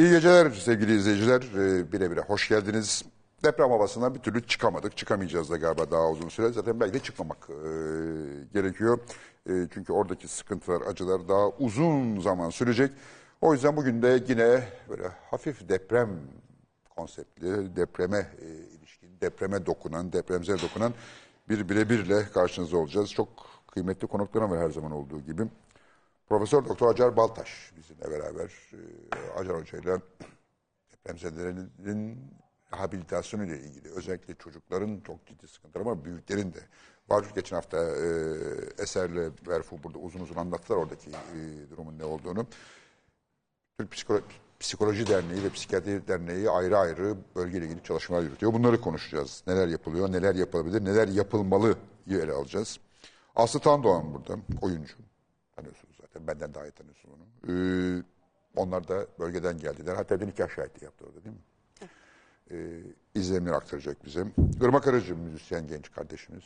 İyi geceler sevgili izleyiciler. Ee, bire bire hoş geldiniz. Deprem havasından bir türlü çıkamadık. Çıkamayacağız da galiba daha uzun süre. Zaten belki de çıkmamak e, gerekiyor. E, çünkü oradaki sıkıntılar, acılar daha uzun zaman sürecek. O yüzden bugün de yine böyle hafif deprem konseptli, depreme e, ilişkin, depreme dokunan, depremsel dokunan bir birebirle karşınızda olacağız. Çok kıymetli konuklarım var her zaman olduğu gibi. Profesör Doktor Acar Baltaş bizimle beraber e, Acar Hoca ile depremzedelerin rehabilitasyonu ile ilgili özellikle çocukların çok ciddi sıkıntıları ama büyüklerin de var. Geçen hafta e, Eser'le Verfu burada uzun uzun anlattılar oradaki e, durumun ne olduğunu. Türk Psikolo- Psikoloji Derneği ve Psikiyatri Derneği ayrı ayrı bölgeyle ilgili çalışmalar yürütüyor. Bunları konuşacağız. Neler yapılıyor, neler yapılabilir, neler yapılmalı ele alacağız. Aslı Tandoğan burada, oyuncu. Tanıyorsunuz zaten, benden daha iyi tanıyorsunuz onu. Ee, onlar da bölgeden geldiler. Hatta bir nikah şahitliği yaptı orada değil mi? Ee, izlenimleri aktaracak bize. Irmak Arıcı, müzisyen genç kardeşimiz.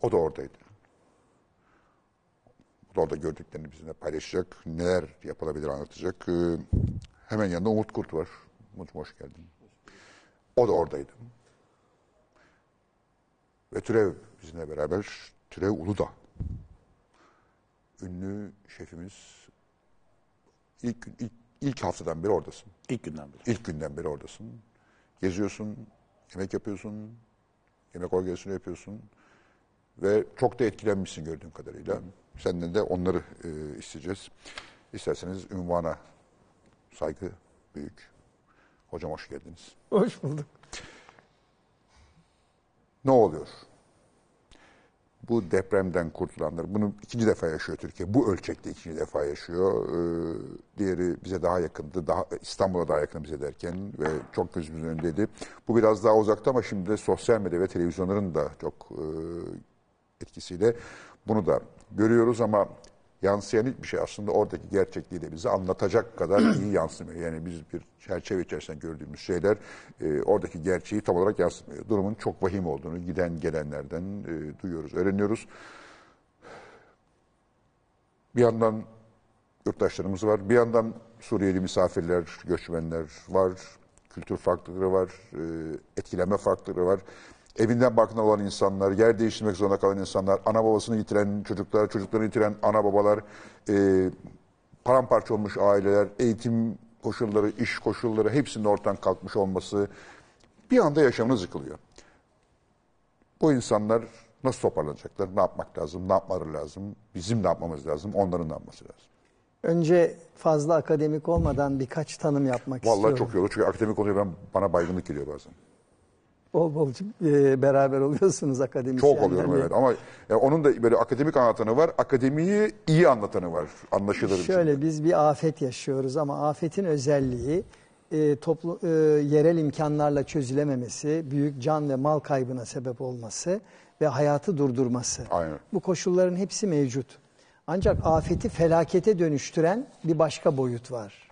O da oradaydı. O da orada gördüklerini bizimle paylaşacak. Neler yapılabilir anlatacak. Ee, hemen yanında Umut Kurt var. Umut'um hoş geldin. O da oradaydı. Ve Türev bizimle beraber. Türev Uludağ. Ünlü şefimiz. İlk, ilk, ilk haftadan beri oradasın. İlk günden beri. İlk günden beri oradasın. Geziyorsun, yemek yapıyorsun, yemek organizasyonu yapıyorsun. Ve çok da etkilenmişsin gördüğüm kadarıyla. Senden de onları e, isteyeceğiz. İsterseniz ünvana saygı büyük. Hocam hoş geldiniz. Hoş bulduk. Ne oluyor? Bu depremden kurtulanlar, bunu ikinci defa yaşıyor Türkiye. Bu ölçekte ikinci defa yaşıyor. Ee, diğeri bize daha yakındı, daha İstanbul'a daha yakın bize derken ve çok gözümüzün önündeydi. Bu biraz daha uzakta ama şimdi de sosyal medya ve televizyonların da çok e, etkisiyle bunu da görüyoruz ama yansıyan hiçbir şey aslında oradaki gerçekliği de bize anlatacak kadar iyi yansımıyor. Yani biz bir çerçeve içerisinde gördüğümüz şeyler e, oradaki gerçeği tam olarak yansıtmıyor. Durumun çok vahim olduğunu giden gelenlerden e, duyuyoruz, öğreniyoruz. Bir yandan yurttaşlarımız var, bir yandan Suriyeli misafirler, göçmenler var, kültür farklılıkları var, e, etkilenme farklılıkları var. Evinden barkından olan insanlar, yer değiştirmek zorunda kalan insanlar, ana babasını yitiren çocuklar, çocuklarını yitiren ana babalar, e, paramparça olmuş aileler, eğitim koşulları, iş koşulları hepsinin ortadan kalkmış olması bir anda yaşamınız yıkılıyor. Bu insanlar nasıl toparlanacaklar, ne yapmak lazım, ne yapmaları lazım, bizim ne yapmamız lazım, onların ne yapması lazım. Önce fazla akademik olmadan birkaç tanım yapmak Vallahi istiyorum. çok iyi olur çünkü akademik konuya ben, bana baygınlık geliyor bazen. Bol bol e, beraber oluyorsunuz akademisyenlerle. Çok oluyorum evet ama ya onun da böyle akademik anlatanı var, akademiyi iyi anlatanı var, anlaşılır. Şöyle biçimde. biz bir afet yaşıyoruz ama afetin özelliği e, toplu e, yerel imkanlarla çözülememesi, büyük can ve mal kaybına sebep olması ve hayatı durdurması. Aynen. Bu koşulların hepsi mevcut. Ancak afeti felakete dönüştüren bir başka boyut var.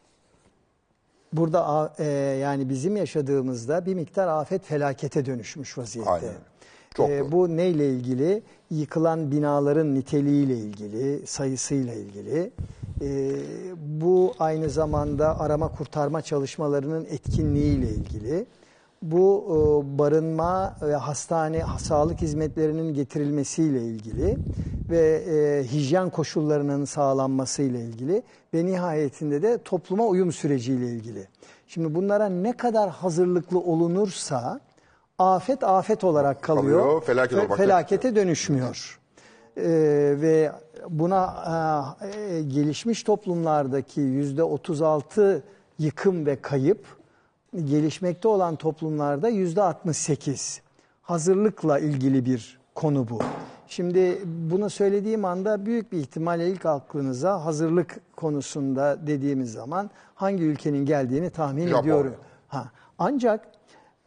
Burada e, yani bizim yaşadığımızda bir miktar afet felakete dönüşmüş vaziyette. Aynen. Çok E, bu neyle ilgili? Yıkılan binaların niteliğiyle ilgili, sayısıyla ilgili. E, bu aynı zamanda arama kurtarma çalışmalarının etkinliğiyle ilgili. Bu e, barınma ve hastane sağlık hizmetlerinin getirilmesiyle ilgili ve e, hijyen koşullarının sağlanmasıyla ilgili ve nihayetinde de topluma uyum süreciyle ilgili. Şimdi bunlara ne kadar hazırlıklı olunursa afet afet olarak kalıyor, Kalıyor, felaket ve felakete dönüşmüyor. Ee, ve buna e, gelişmiş toplumlardaki yüzde 36 yıkım ve kayıp, gelişmekte olan toplumlarda yüzde 68. Hazırlıkla ilgili bir konu bu. Şimdi bunu söylediğim anda büyük bir ihtimalle ilk aklınıza hazırlık konusunda dediğimiz zaman hangi ülkenin geldiğini tahmin Japon. ediyorum. Ha, ancak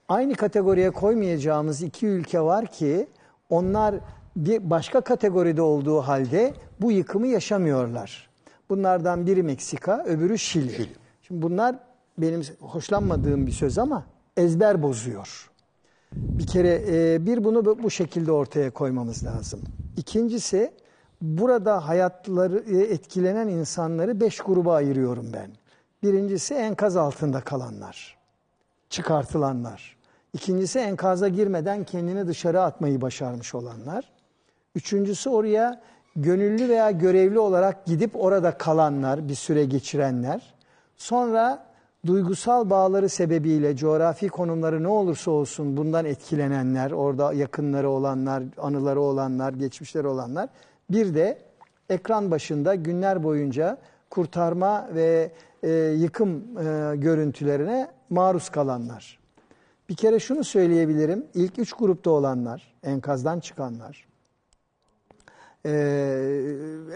aynı kategoriye koymayacağımız iki ülke var ki onlar bir başka kategoride olduğu halde bu yıkımı yaşamıyorlar. Bunlardan biri Meksika, öbürü Şili. Şili. Şimdi bunlar benim hoşlanmadığım bir söz ama ezber bozuyor. Bir kere e, bir bunu bu- şekilde ortaya koymamız lazım. İkincisi burada hayatları e, etkilenen insanları beş gruba ayırıyorum ben. Birincisi enkaz altında kalanlar, çıkartılanlar. İkincisi enkaza girmeden kendini dışarı atmayı başarmış olanlar. Üçüncüsü oraya gönüllü veya görevli olarak gidip orada kalanlar, bir süre geçirenler. Sonra duygusal bağları sebebiyle coğrafi konumları ne olursa olsun bundan etkilenenler, orada yakınları olanlar, anıları olanlar, geçmişleri olanlar. Bir de ekran başında günler boyunca kurtarma ve e, yıkım e, görüntülerine maruz kalanlar. Bir kere şunu söyleyebilirim. İlk üç grupta olanlar, enkazdan çıkanlar, e,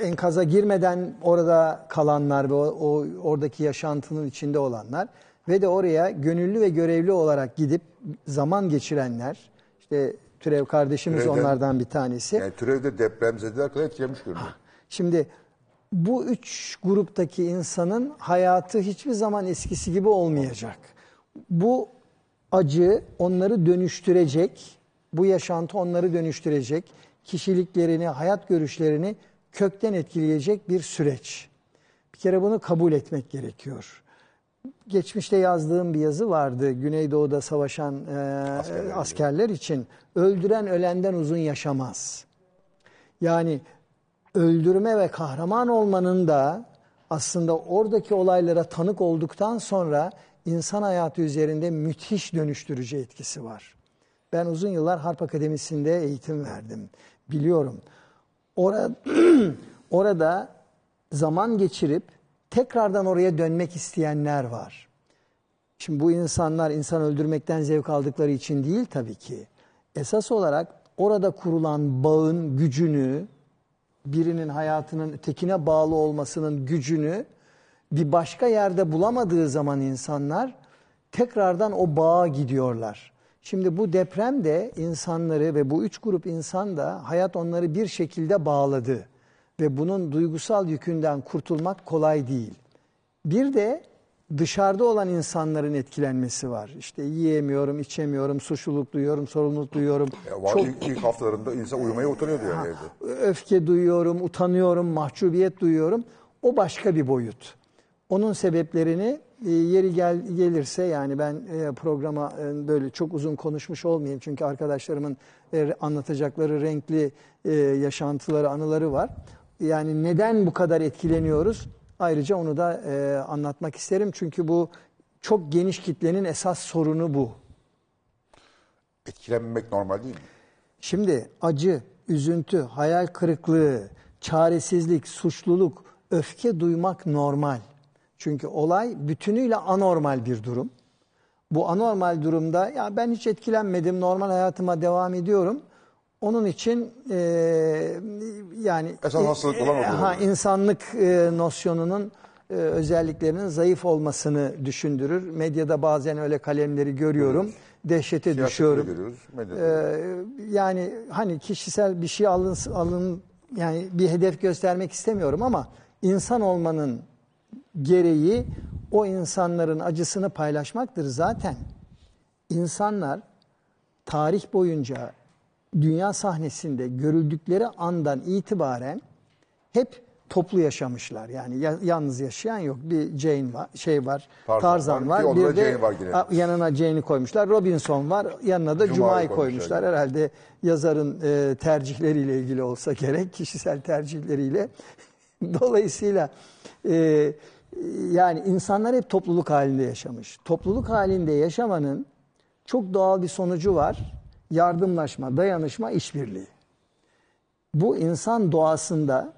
enkaza girmeden orada kalanlar ve o, o oradaki yaşantının içinde olanlar ve de oraya gönüllü ve görevli olarak gidip zaman geçirenler, işte Türev kardeşimiz Türev'den- onlardan bir tanesi. Yani türevde depremzedeler kadar etkilemiş görünüyor. Şimdi bu üç gruptaki insanın hayatı hiçbir zaman eskisi gibi olmayacak. Bu acı onları dönüştürecek, bu yaşantı onları dönüştürecek, kişiliklerini, hayat görüşlerini kökten etkileyecek bir süreç. Bir kere bunu kabul etmek gerekiyor. Geçmişte yazdığım bir yazı vardı. Güneydoğu'da savaşan e, askerler için öldüren ölenden uzun yaşamaz. Yani öldürme ve kahraman olmanın da aslında oradaki olaylara tanık olduktan sonra insan hayatı üzerinde müthiş dönüştürücü etkisi var. Ben uzun yıllar Harp Akademisi'nde eğitim verdim. Biliyorum. Orada, orada zaman geçirip tekrardan oraya dönmek isteyenler var. Şimdi bu insanlar insan öldürmekten zevk aldıkları için değil tabii ki. Esas olarak orada kurulan bağın gücünü, birinin hayatının ötekine bağlı olmasının gücünü bir başka yerde bulamadığı zaman insanlar tekrardan o bağa gidiyorlar. Şimdi bu deprem de insanları ve bu üç grup insan da hayat onları bir şekilde bağladı. Ve bunun duygusal yükünden kurtulmak kolay değil. Bir de dışarıda olan insanların etkilenmesi var. İşte yiyemiyorum, içemiyorum, suçluluk duyuyorum, sorumluluk duyuyorum. Ya var, Çok ilk, ilk haftalarında insan uyumaya utanıyordu yani evde. öfke duyuyorum, utanıyorum, mahcubiyet duyuyorum. O başka bir boyut. Onun sebeplerini yeri gel, gelirse yani ben e, programa e, böyle çok uzun konuşmuş olmayayım. Çünkü arkadaşlarımın e, anlatacakları renkli e, yaşantıları, anıları var. Yani neden bu kadar etkileniyoruz? Ayrıca onu da e, anlatmak isterim. Çünkü bu çok geniş kitlenin esas sorunu bu. Etkilenmemek normal değil mi? Şimdi acı, üzüntü, hayal kırıklığı, çaresizlik, suçluluk, öfke duymak normal. Çünkü olay bütünüyle anormal bir durum. Bu anormal durumda ya ben hiç etkilenmedim, normal hayatıma devam ediyorum. Onun için e, yani Esas hastalık olan o durum. ha, insanlık e, nosyonunun e, özelliklerinin zayıf olmasını düşündürür. Medyada bazen öyle kalemleri görüyorum. Dehşete Siyasetleri düşüyorum. görüyoruz. Ee, yani hani kişisel bir şey alın, alın yani bir hedef göstermek istemiyorum ama insan olmanın gereği o insanların acısını paylaşmaktır zaten. İnsanlar tarih boyunca dünya sahnesinde görüldükleri andan itibaren hep toplu yaşamışlar. Yani ya- yalnız yaşayan yok. Bir Jane var, şey var, Tarzan Tarzan, var. var. Bir Bir de Jane var yine. yanına Jane'i koymuşlar. Robinson var. Yanına da Cuma'yı Cuma'yı koymuşlar. koymuşlar. Herhalde yazarın e, tercihleriyle ilgili olsa gerek, kişisel tercihleriyle. Dolayısıyla e, yani insanlar hep topluluk halinde yaşamış. Topluluk halinde yaşamanın çok doğal bir sonucu var. Yardımlaşma, dayanışma, işbirliği. Bu insan doğasında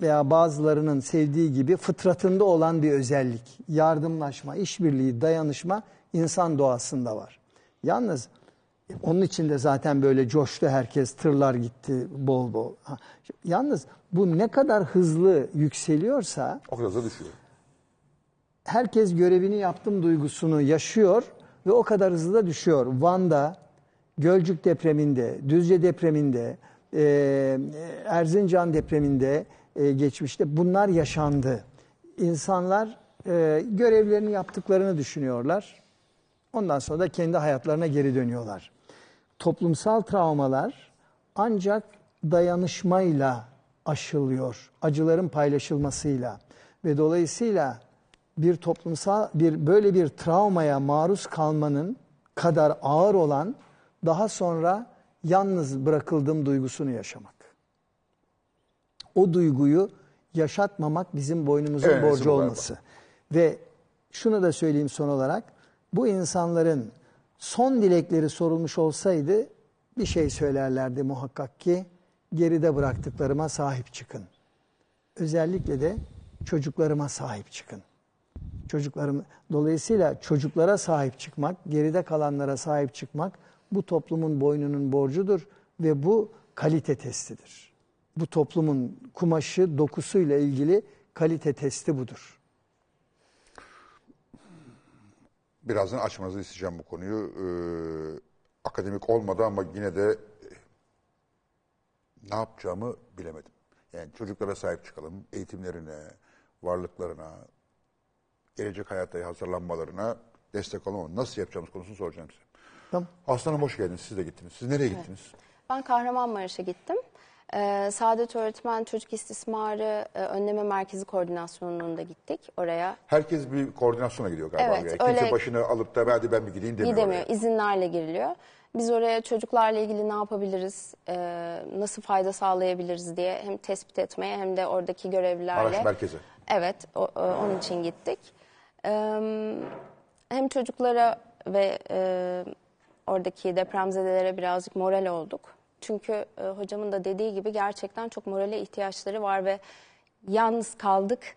veya bazılarının sevdiği gibi fıtratında olan bir özellik. Yardımlaşma, işbirliği, dayanışma insan doğasında var. Yalnız onun için de zaten böyle coştu herkes, tırlar gitti bol bol. Yalnız bu ne kadar hızlı yükseliyorsa O kadar da düşüyor. Herkes görevini yaptım duygusunu yaşıyor ve o kadar hızlı da düşüyor. Van'da, Gölcük depreminde, Düzce depreminde, e, Erzincan depreminde e, geçmişte bunlar yaşandı. İnsanlar e, görevlerini yaptıklarını düşünüyorlar. Ondan sonra da kendi hayatlarına geri dönüyorlar. Toplumsal travmalar ancak dayanışmayla aşılıyor. Acıların paylaşılmasıyla ve dolayısıyla bir toplumsal bir böyle bir travmaya maruz kalmanın kadar ağır olan daha sonra yalnız bırakıldığım duygusunu yaşamak. O duyguyu yaşatmamak bizim boynumuzun Evet, borcu olması. Ve şunu da söyleyeyim son olarak. Bu insanların son dilekleri sorulmuş olsaydı bir şey söylerlerdi muhakkak ki geride bıraktıklarıma sahip çıkın. Özellikle de çocuklarıma sahip çıkın. Çocuklarım dolayısıyla çocuklara sahip çıkmak, geride kalanlara sahip çıkmak bu toplumun boynunun borcudur ve bu kalite testidir. Bu toplumun kumaşı, dokusuyla ilgili kalite testi budur. Birazdan açmanızı isteyeceğim bu konuyu. Ee, akademik olmadı ama yine de ne yapacağımı bilemedim. Yani çocuklara sahip çıkalım, eğitimlerine, varlıklarına, gelecek hayatta hazırlanmalarına destek olalım. Nasıl yapacağımız konusunu soracağım size. Tamam. Aslanım hoş geldiniz. Siz de gittiniz. Siz nereye gittiniz? Ben Kahramanmaraş'a gittim. Ee, Saadet Öğretmen Çocuk İstismarı e, Önleme Merkezi Koordinasyonu'nda gittik oraya. Herkes bir koordinasyona gidiyor galiba. Evet, oraya. Kimse öyle- başını alıp da hadi ben bir gideyim demiyor. Gidemiyor, oraya. izinlerle giriliyor. Biz oraya çocuklarla ilgili ne yapabiliriz, e, nasıl fayda sağlayabiliriz diye hem tespit etmeye hem de oradaki görevlilerle. Maraş merkezi. Evet, o- o- onun için gittik. Hem çocuklara ve e, oradaki depremzedelere birazcık moral olduk. Çünkü e, hocamın da dediği gibi gerçekten çok morale ihtiyaçları var ve yalnız kaldık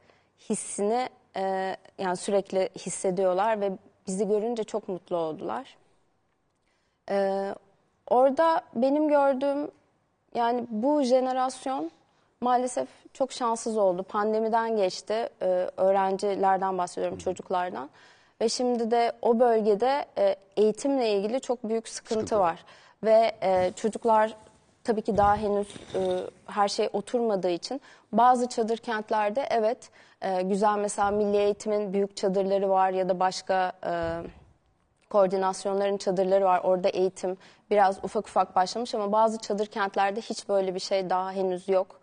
hissini e, yani sürekli hissediyorlar ve bizi görünce çok mutlu oldular. Ee, orada benim gördüğüm yani bu jenerasyon maalesef çok şanssız oldu. Pandemiden geçti. Ee, öğrencilerden bahsediyorum, çocuklardan. Ve şimdi de o bölgede e, eğitimle ilgili çok büyük sıkıntı, Sıkıntı var. var. Ve e, çocuklar tabii ki daha henüz e, her şey oturmadığı için bazı çadır kentlerde evet e, güzel mesela milli eğitimin büyük çadırları var ya da başka e, koordinasyonların çadırları var. Orada eğitim biraz ufak ufak başlamış ama bazı çadır kentlerde hiç böyle bir şey daha henüz yok.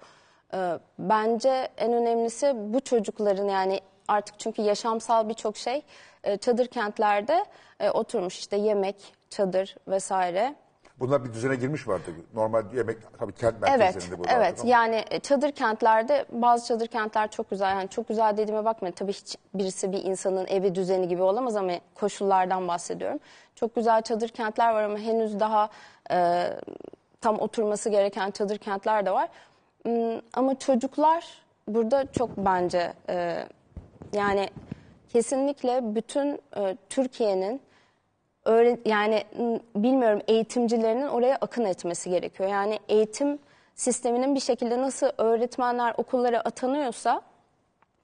Ee, Bence en önemlisi bu çocukların yani artık çünkü yaşamsal birçok şey e, çadır kentlerde e, oturmuş işte yemek, çadır vesaire. Bunlar bir düzene girmiş vardı. Normal yemek tabii kent Evet, merkezlerinde bu vardır evet. ama Yani e, çadır kentlerde bazı çadır kentler çok güzel. Yani çok güzel dediğime bakmayın. Tabii hiç birisi bir insanın evi düzeni gibi olamaz ama koşullardan bahsediyorum. Çok güzel çadır kentler var ama henüz daha e, tam oturması gereken çadır kentler de var. Hmm, Ama çocuklar burada çok bence e, yani kesinlikle bütün e, Türkiye'nin yani m, bilmiyorum eğitimcilerinin oraya akın etmesi gerekiyor. Yani eğitim sisteminin bir şekilde nasıl öğretmenler okullara atanıyorsa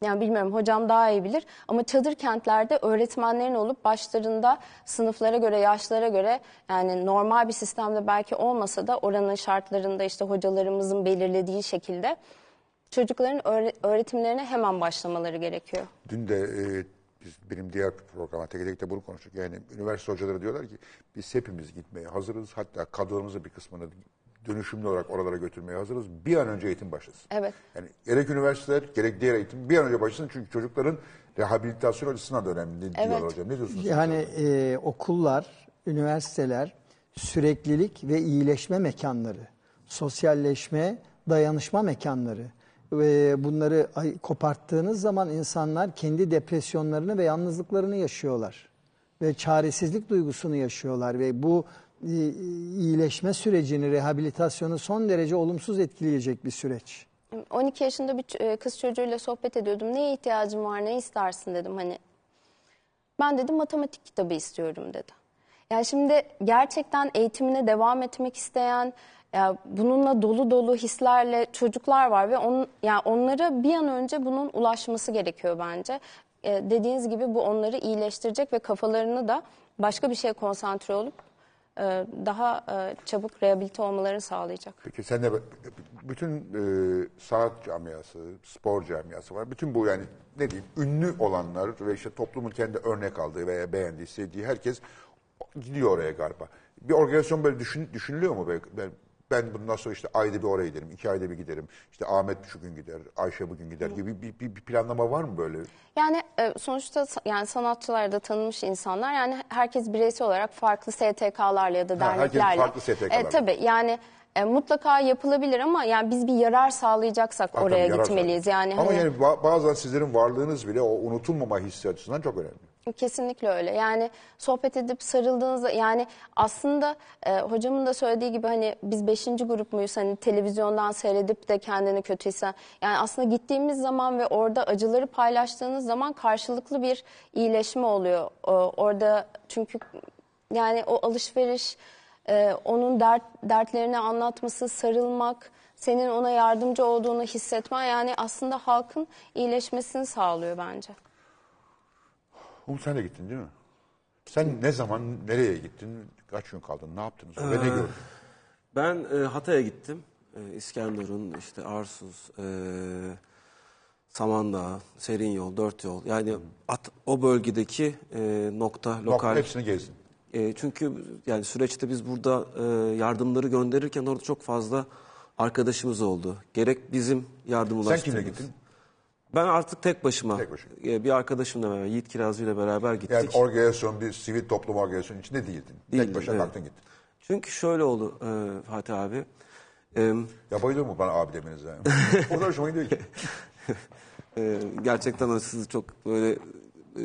yani bilmiyorum hocam daha iyi bilir ama çadır kentlerde öğretmenlerin olup başlarında sınıflara göre, yaşlara göre yani normal bir sistemde belki olmasa da oranın şartlarında işte hocalarımızın belirlediği şekilde çocukların öğre- öğretimlerine hemen başlamaları gerekiyor. Dün de e, biz benim diğer programa tek tek de bunu konuştuk. Yani üniversite hocaları diyorlar ki biz hepimiz gitmeye hazırız. Hatta kadrolarımızın bir kısmını dönüşümlü olarak oralara götürmeye hazırız. Bir an önce eğitim başlasın. Evet. Yani gerek üniversiteler gerek diğer eğitim bir an önce başlasın. Çünkü çocukların rehabilitasyon açısından da önemli diyorlar Evet. hocam. Ne diyorsunuz? Yani e, okullar, üniversiteler süreklilik ve iyileşme mekanları, sosyalleşme, dayanışma mekanları ve bunları ay- koparttığınız zaman insanlar kendi depresyonlarını ve yalnızlıklarını yaşıyorlar ve çaresizlik duygusunu yaşıyorlar ve bu e, iyileşme sürecini, rehabilitasyonu son derece olumsuz etkileyecek bir süreç. 12 yaşında bir e, kız çocuğuyla sohbet ediyordum. Neye ihtiyacın var, ne istersin dedim. Hani ben dedim matematik kitabı istiyorum dedi. Yani şimdi gerçekten eğitimine devam etmek isteyen, ya bununla dolu dolu hislerle çocuklar var ve on, yani onlara bir an önce bunun ulaşması gerekiyor bence. E, dediğiniz gibi bu onları iyileştirecek ve kafalarını da başka bir şeye konsantre olup e, daha e, çabuk rehabilite olmalarını sağlayacak. Peki sen de bütün e, sanat camiası, spor camiası var. Bütün bu yani ne diyeyim ünlü olanlar ve işte toplumun kendi örnek aldığı veya beğendiği, sevdiği herkes gidiyor oraya galiba. Bir organizasyon böyle düşün, düşünülüyor mu? Ben, ben bundan sonra işte ayda bir oraya giderim, iki ayda bir giderim. İşte Ahmet şu gün gider, Ayşe bugün gider gibi bir, bir, bir planlama var mı böyle? Yani e, sonuçta sa- yani sanatçılar da tanınmış insanlar yani herkes bireysel olarak farklı STK'larla ya da Ha, herkes derneklerle. farklı STK'larla. E, tabii yani e, mutlaka yapılabilir ama yani biz bir yarar sağlayacaksak oraya yarar gitmeliyiz. zaten. Yani Ama hani- yani ba- bazen sizlerin varlığınız bile o unutulmama hissi açısından çok önemli. Kesinlikle öyle. Yani sohbet edip sarıldığınızda yani aslında e, hocamın da söylediği gibi hani biz beşinci grup muyuz hani televizyondan seyredip de kendini kötü hisseden. Yani aslında gittiğimiz zaman ve orada acıları paylaştığınız zaman karşılıklı bir iyileşme oluyor. O- orada çünkü yani o alışveriş, e, onun dert, dertlerini anlatması, sarılmak, senin ona yardımcı olduğunu hissetmen yani aslında halkın iyileşmesini sağlıyor bence. Umut sen de gittin değil mi? Sen ne zaman, nereye gittin, kaç gün kaldın, ne yaptınız ve ne gördün? Ben e, Hatay'a gittim. E, İskenderun, işte Arsuz, e, Samandağ, Serin Yol, Dört Yol. Yani at- o bölgedeki e, nokta, Lokal. lokal. Hepsini gezdin. E, çünkü yani süreçte biz burada e, yardımları gönderirken orada çok fazla arkadaşımız oldu. Gerek bizim yardım Sen ulaştığımız. kimle gittin? Ben artık tek başıma, Tek başına. e, bir arkadaşımla beraber, Yiğit Kirazlı ile beraber gittik. Yani organizasyon, bir sivil toplum organizasyonu içinde değildin. Değildim, Tek başına evet. kalktın gittin. Çünkü şöyle oldu e, Fatih abi. E, Ya bayılıyor mu bana abi demenize? O da hoşuma gidiyor ki. Ee, gerçekten o sizi çok böyle e,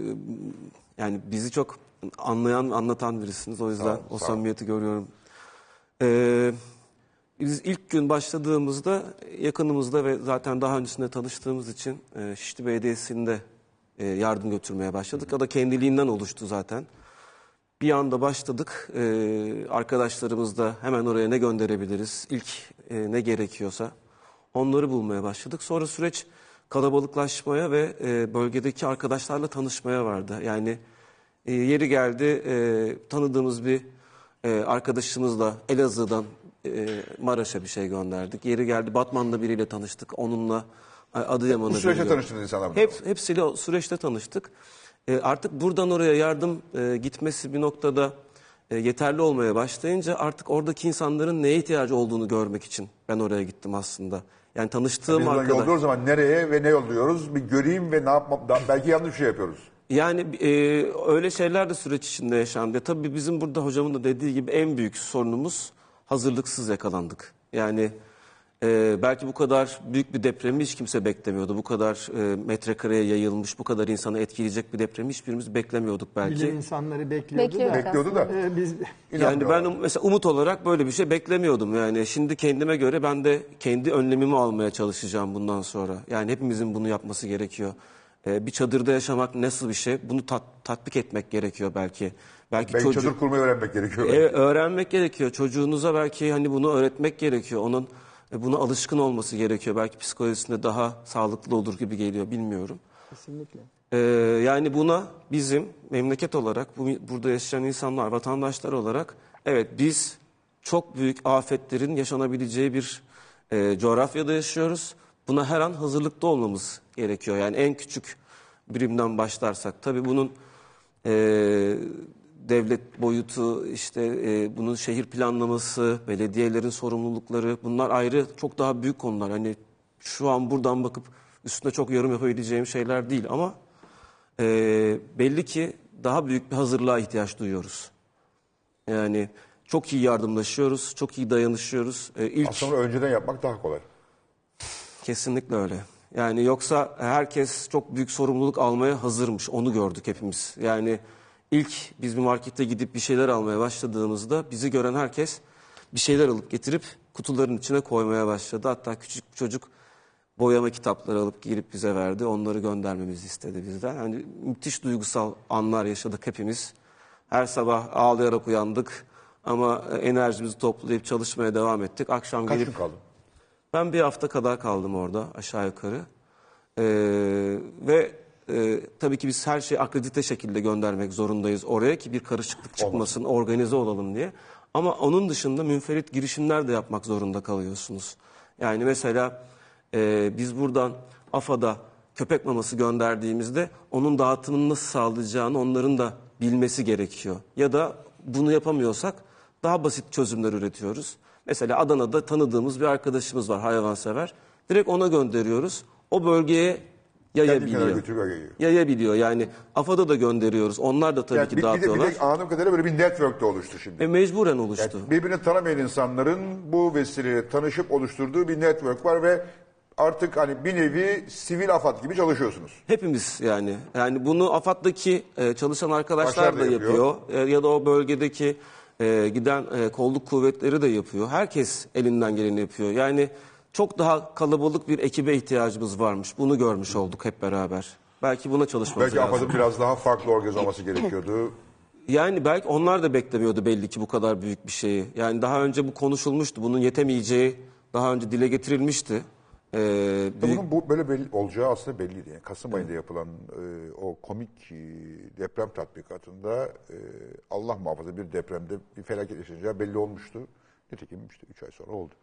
yani bizi çok anlayan, anlatan birisiniz. O yüzden ol, o sağ ol. samimiyeti görüyorum. Ee, biz ilk gün başladığımızda yakınımızda ve zaten daha öncesinde tanıştığımız için e, Şişli Belediyesi'nde e, yardım götürmeye başladık. O da kendiliğinden oluştu zaten. Bir anda başladık. Ee, arkadaşlarımız da hemen oraya ne gönderebiliriz, ilk e, ne gerekiyorsa onları bulmaya başladık. Sonra süreç kalabalıklaşmaya ve e, bölgedeki arkadaşlarla tanışmaya vardı. Yani e, yeri geldi e, tanıdığımız bir e, arkadaşımızla Elazığ'dan e, Maraş'a bir şey gönderdik. Yeri geldi Batman'da biriyle tanıştık. Onunla e, Adıyaman'a Bu süreçte tanıştınız insanlarla. Hep, hepsiyle o süreçte tanıştık. E, artık buradan oraya yardım e, gitmesi bir noktada e, yeterli olmaya başlayınca artık oradaki insanların neye ihtiyacı olduğunu görmek için ben oraya gittim aslında. Yani tanıştığım buradan arkadaş. yolluyoruz ama nereye ve ne yolluyoruz? Bir göreyim ve ne yapmam. Belki yanlış bir şey yapıyoruz. Yani e, öyle şeyler de süreç içinde yaşandı. Tabii bizim burada hocamın da dediği gibi en büyük sorunumuz hazırlıksız yakalandık. Yani e, belki bu kadar büyük bir depremi hiç kimse beklemiyordu. Bu kadar e, metrekareye yayılmış, bu kadar insanı etkileyecek bir depremi hiçbirimiz beklemiyorduk belki. Bilim insanları bekliyordu Bekliyoruz. da. Bekliyordu da. Ee, biz Yani ben mesela umut olarak böyle bir şey beklemiyordum. Yani şimdi kendime göre ben de kendi önlemimi almaya çalışacağım bundan sonra. Yani hepimizin bunu yapması gerekiyor. Ee, bir çadırda yaşamak nasıl bir şey? Bunu tat- tatbik etmek gerekiyor belki. Belki Belki çocuğu- çadır kurmayı öğrenmek gerekiyor. Evet, öğrenmek gerekiyor. Çocuğunuza belki hani bunu öğretmek gerekiyor. Onun e, buna alışkın olması gerekiyor. Belki psikolojisinde daha sağlıklı olur gibi geliyor. Bilmiyorum. kesinlikle. Ee, yani buna bizim memleket olarak, bu, burada yaşayan insanlar, vatandaşlar olarak evet biz çok büyük afetlerin yaşanabileceği bir e, coğrafyada yaşıyoruz. Buna her an hazırlıklı olmamız gerekiyor. Yani en küçük birimden başlarsak. Tabii bunun e, devlet boyutu, işte e, bunun şehir planlaması, belediyelerin sorumlulukları bunlar ayrı çok daha büyük konular. Hani şu an buradan bakıp üstüne çok yorum yapabileceğim şeyler değil ama e, belli ki daha büyük bir hazırlığa ihtiyaç duyuyoruz. Yani çok iyi yardımlaşıyoruz, çok iyi dayanışıyoruz. E, ilk Aslında önceden yapmak daha kolay. Kesinlikle öyle. Yani yoksa herkes çok büyük sorumluluk almaya hazırmış. Onu gördük hepimiz. Yani ilk biz bir markete gidip bir şeyler almaya başladığımızda bizi gören herkes bir şeyler alıp getirip kutuların içine koymaya başladı. Hatta küçük bir çocuk boyama kitapları alıp girip bize verdi. Onları göndermemizi istedi bizden. Yani müthiş duygusal anlar yaşadık hepimiz. Her sabah ağlayarak uyandık ama enerjimizi toplayıp çalışmaya devam ettik. Akşam Kaç gelip kaldın? ben bir hafta kadar kaldım orada aşağı yukarı. Ee, ve e, tabii ki biz her şeyi akredite şekilde göndermek zorundayız oraya ki bir karışıklık çıkmasın, organize olalım diye. Ama onun dışında münferit girişimler de yapmak zorunda kalıyorsunuz. Yani mesela e, biz buradan AFA'da köpek maması gönderdiğimizde onun dağıtımını nasıl sağlayacağını onların da bilmesi gerekiyor. Ya da bunu yapamıyorsak daha basit çözümler üretiyoruz. Mesela Adana'da tanıdığımız bir arkadaşımız var hayvansever. Direkt ona gönderiyoruz. O bölgeye yayabiliyor. Yayabiliyor yani AFAD'a da gönderiyoruz. Onlar da tabii Yani ki bir, bir de, bir dağıtıyorlar. de anladığım kadarıyla böyle bir network de oluştu şimdi. E, mecburen oluştu. Yani birbirini tanımayan insanların bu vesileyle tanışıp oluşturduğu bir network var ve artık hani bir nevi sivil afat gibi çalışıyorsunuz. Hepimiz yani. Yani bunu AFAD'daki e, çalışan arkadaşlar Başlar da da yapıyor. yapıyor. E, ya da o bölgedeki e, giden e, kolluk kuvvetleri de yapıyor. Herkes elinden geleni yapıyor. Yani çok daha kalabalık bir ekibe ihtiyacımız varmış. Bunu görmüş olduk hep beraber. Belki buna çalışmamız Belki lazım. AFAD'ın biraz daha farklı organize olması gerekiyordu. Yani belki onlar da beklemiyordu belli ki bu kadar büyük bir şeyi. Yani daha önce bu konuşulmuştu. Bunun yetemeyeceği daha önce dile getirilmişti. E, büyük Bunun bu böyle belli olacağı aslında belliydi. Yani Kasım ayında yapılan e, o komik e, deprem tatbikatında e, Allah muhafaza bir depremde bir felaket yaşanacağı belli olmuştu. Nitekim işte 3 ay sonra oldu.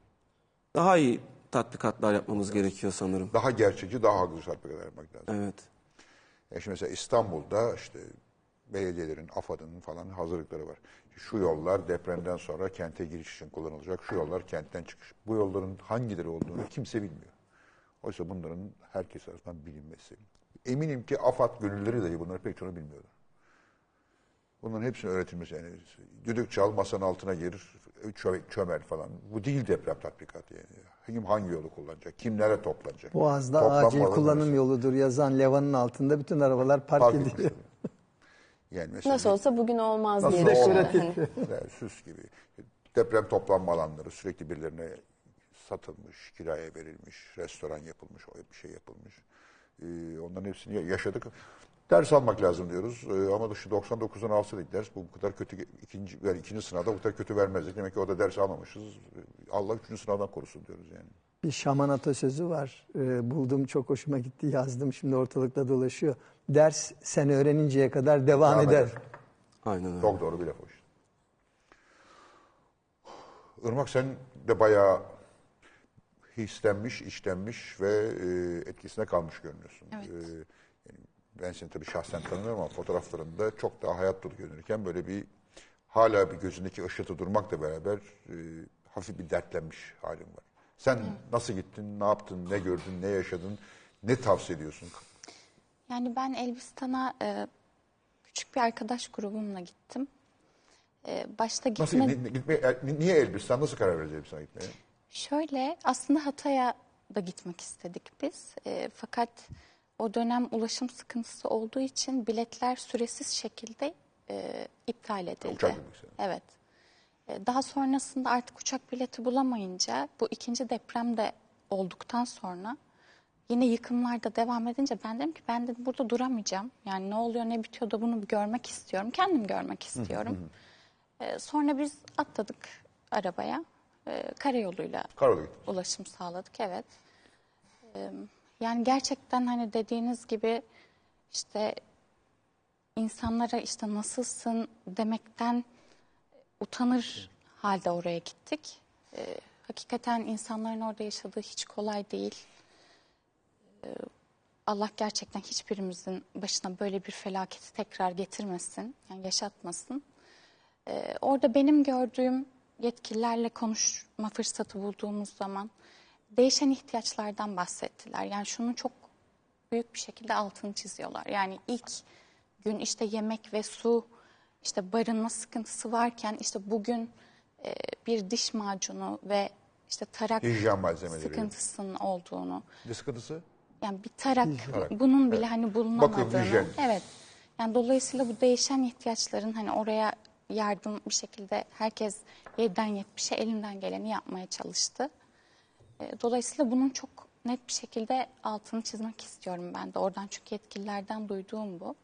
Daha iyi tatbikatlar yapmamız gerekiyor sanırım. Daha gerçekçi, daha haklı tatbikatlar yapmak lazım. Evet. Yani şimdi mesela İstanbul'da işte belediyelerin, AFAD'ın falan hazırlıkları var. Şu yollar depremden sonra kente giriş için kullanılacak. Şu yollar kentten çıkış. Bu yolların hangileri olduğunu kimse bilmiyor. Oysa bunların herkes arasından bilinmesi. Eminim ki AFAD gönülleri dahi bunları pek çoğunu bilmiyorlar. Bunların hepsini öğretilmesi yani. Düdük çal, masanın altına gir, çö- çömel falan. Bu değil deprem tatbikatı yani. Kim hangi yolu kullanacak, kim nereye toplanacak. Boğaz'da Toplanma acil kullanım neresi? yoludur yazan levanın altında bütün arabalar park, Park ediliyor. Yani mesela Nasıl olsa bugün olmaz Nasıl diye düşünüyorum. olmaz? Yani süs gibi. Deprem toplanma alanları sürekli birilerine satılmış, kiraya verilmiş, restoran yapılmış, o bir şey yapılmış. Ee, onların hepsini yaşadık. Ders almak lazım diyoruz. Ee, ama şu 99'dan alsaydık ders bu kadar kötü ikinci yani ikinci sınavda bu kadar kötü vermezdik. Demek ki o da ders almamışız. Ee, Allah üçüncü sınavdan korusun diyoruz yani. Bir şaman atasözü var. Ee, buldum çok hoşuma gitti yazdım şimdi ortalıkta dolaşıyor. Ders sen öğreninceye kadar devam, Devam eder. eder. Aynen öyle. Çok doğru bir laf o işte. Irmak sen de bayağı hislenmiş, içlenmiş ve e, etkisine kalmış görünüyorsun. Evet. E, ben seni tabii şahsen tanımıyorum ama fotoğraflarında çok daha hayat dolu görünürken böyle bir hala bir gözündeki ışıltı durmakla beraber e, hafif bir dertlenmiş halin var. Sen nasıl gittin, ne yaptın, ne gördün, ne yaşadın, ne tavsiye ediyorsun? Yani ben Elbistan'a e, küçük bir arkadaş grubumla gittim. E, başta Nasıl, gitme... ni- ni- gitmeye, e, niye Elbistan, nasıl karar verdin Elbistan'a gitmeye? Şöyle aslında Hatay'a da gitmek istedik biz. E, fakat o dönem ulaşım sıkıntısı olduğu için biletler süresiz şekilde e, iptal edildi. Uçak istedin. Evet. E, daha sonrasında artık uçak bileti bulamayınca bu ikinci deprem de olduktan sonra yine yıkımlar da devam edince ben dedim ki ben dedim burada duramayacağım. Yani ne oluyor ne bitiyor da bunu görmek istiyorum. Kendim görmek istiyorum. E, sonra biz atladık arabaya. E, karayoluyla gittin. ulaşım sağladık evet. Ee, Yani gerçekten hani dediğiniz gibi işte insanlara işte nasılsın demekten utanır halde oraya gittik. Ee, hakikaten insanların orada yaşadığı hiç kolay değil. Ee, Allah gerçekten hiçbirimizin başına böyle bir felaketi tekrar getirmesin, yani yaşatmasın. Ee, orada benim gördüğüm yetkililerle konuşma fırsatı bulduğumuz zaman değişen ihtiyaçlardan bahsettiler. Yani şunu çok büyük bir şekilde altını çiziyorlar. Yani ilk gün işte yemek ve su, işte barınma sıkıntısı varken işte bugün e, bir diş macunu ve işte tarak Hijyen malzemeleri. sıkıntısının olduğunu, Ne sıkıntısı? yani bir tarak Tarak. bunun bile Evet. hani bulunamadığını. hijyen. Evet. Yani dolayısıyla bu değişen ihtiyaçların hani oraya yardım bir şekilde herkes 7'den 70'e elinden geleni yapmaya çalıştı. E, Dolayısıyla bunun çok net bir şekilde altını çizmek istiyorum ben de. Oradan çünkü yetkililerden duyduğum bu.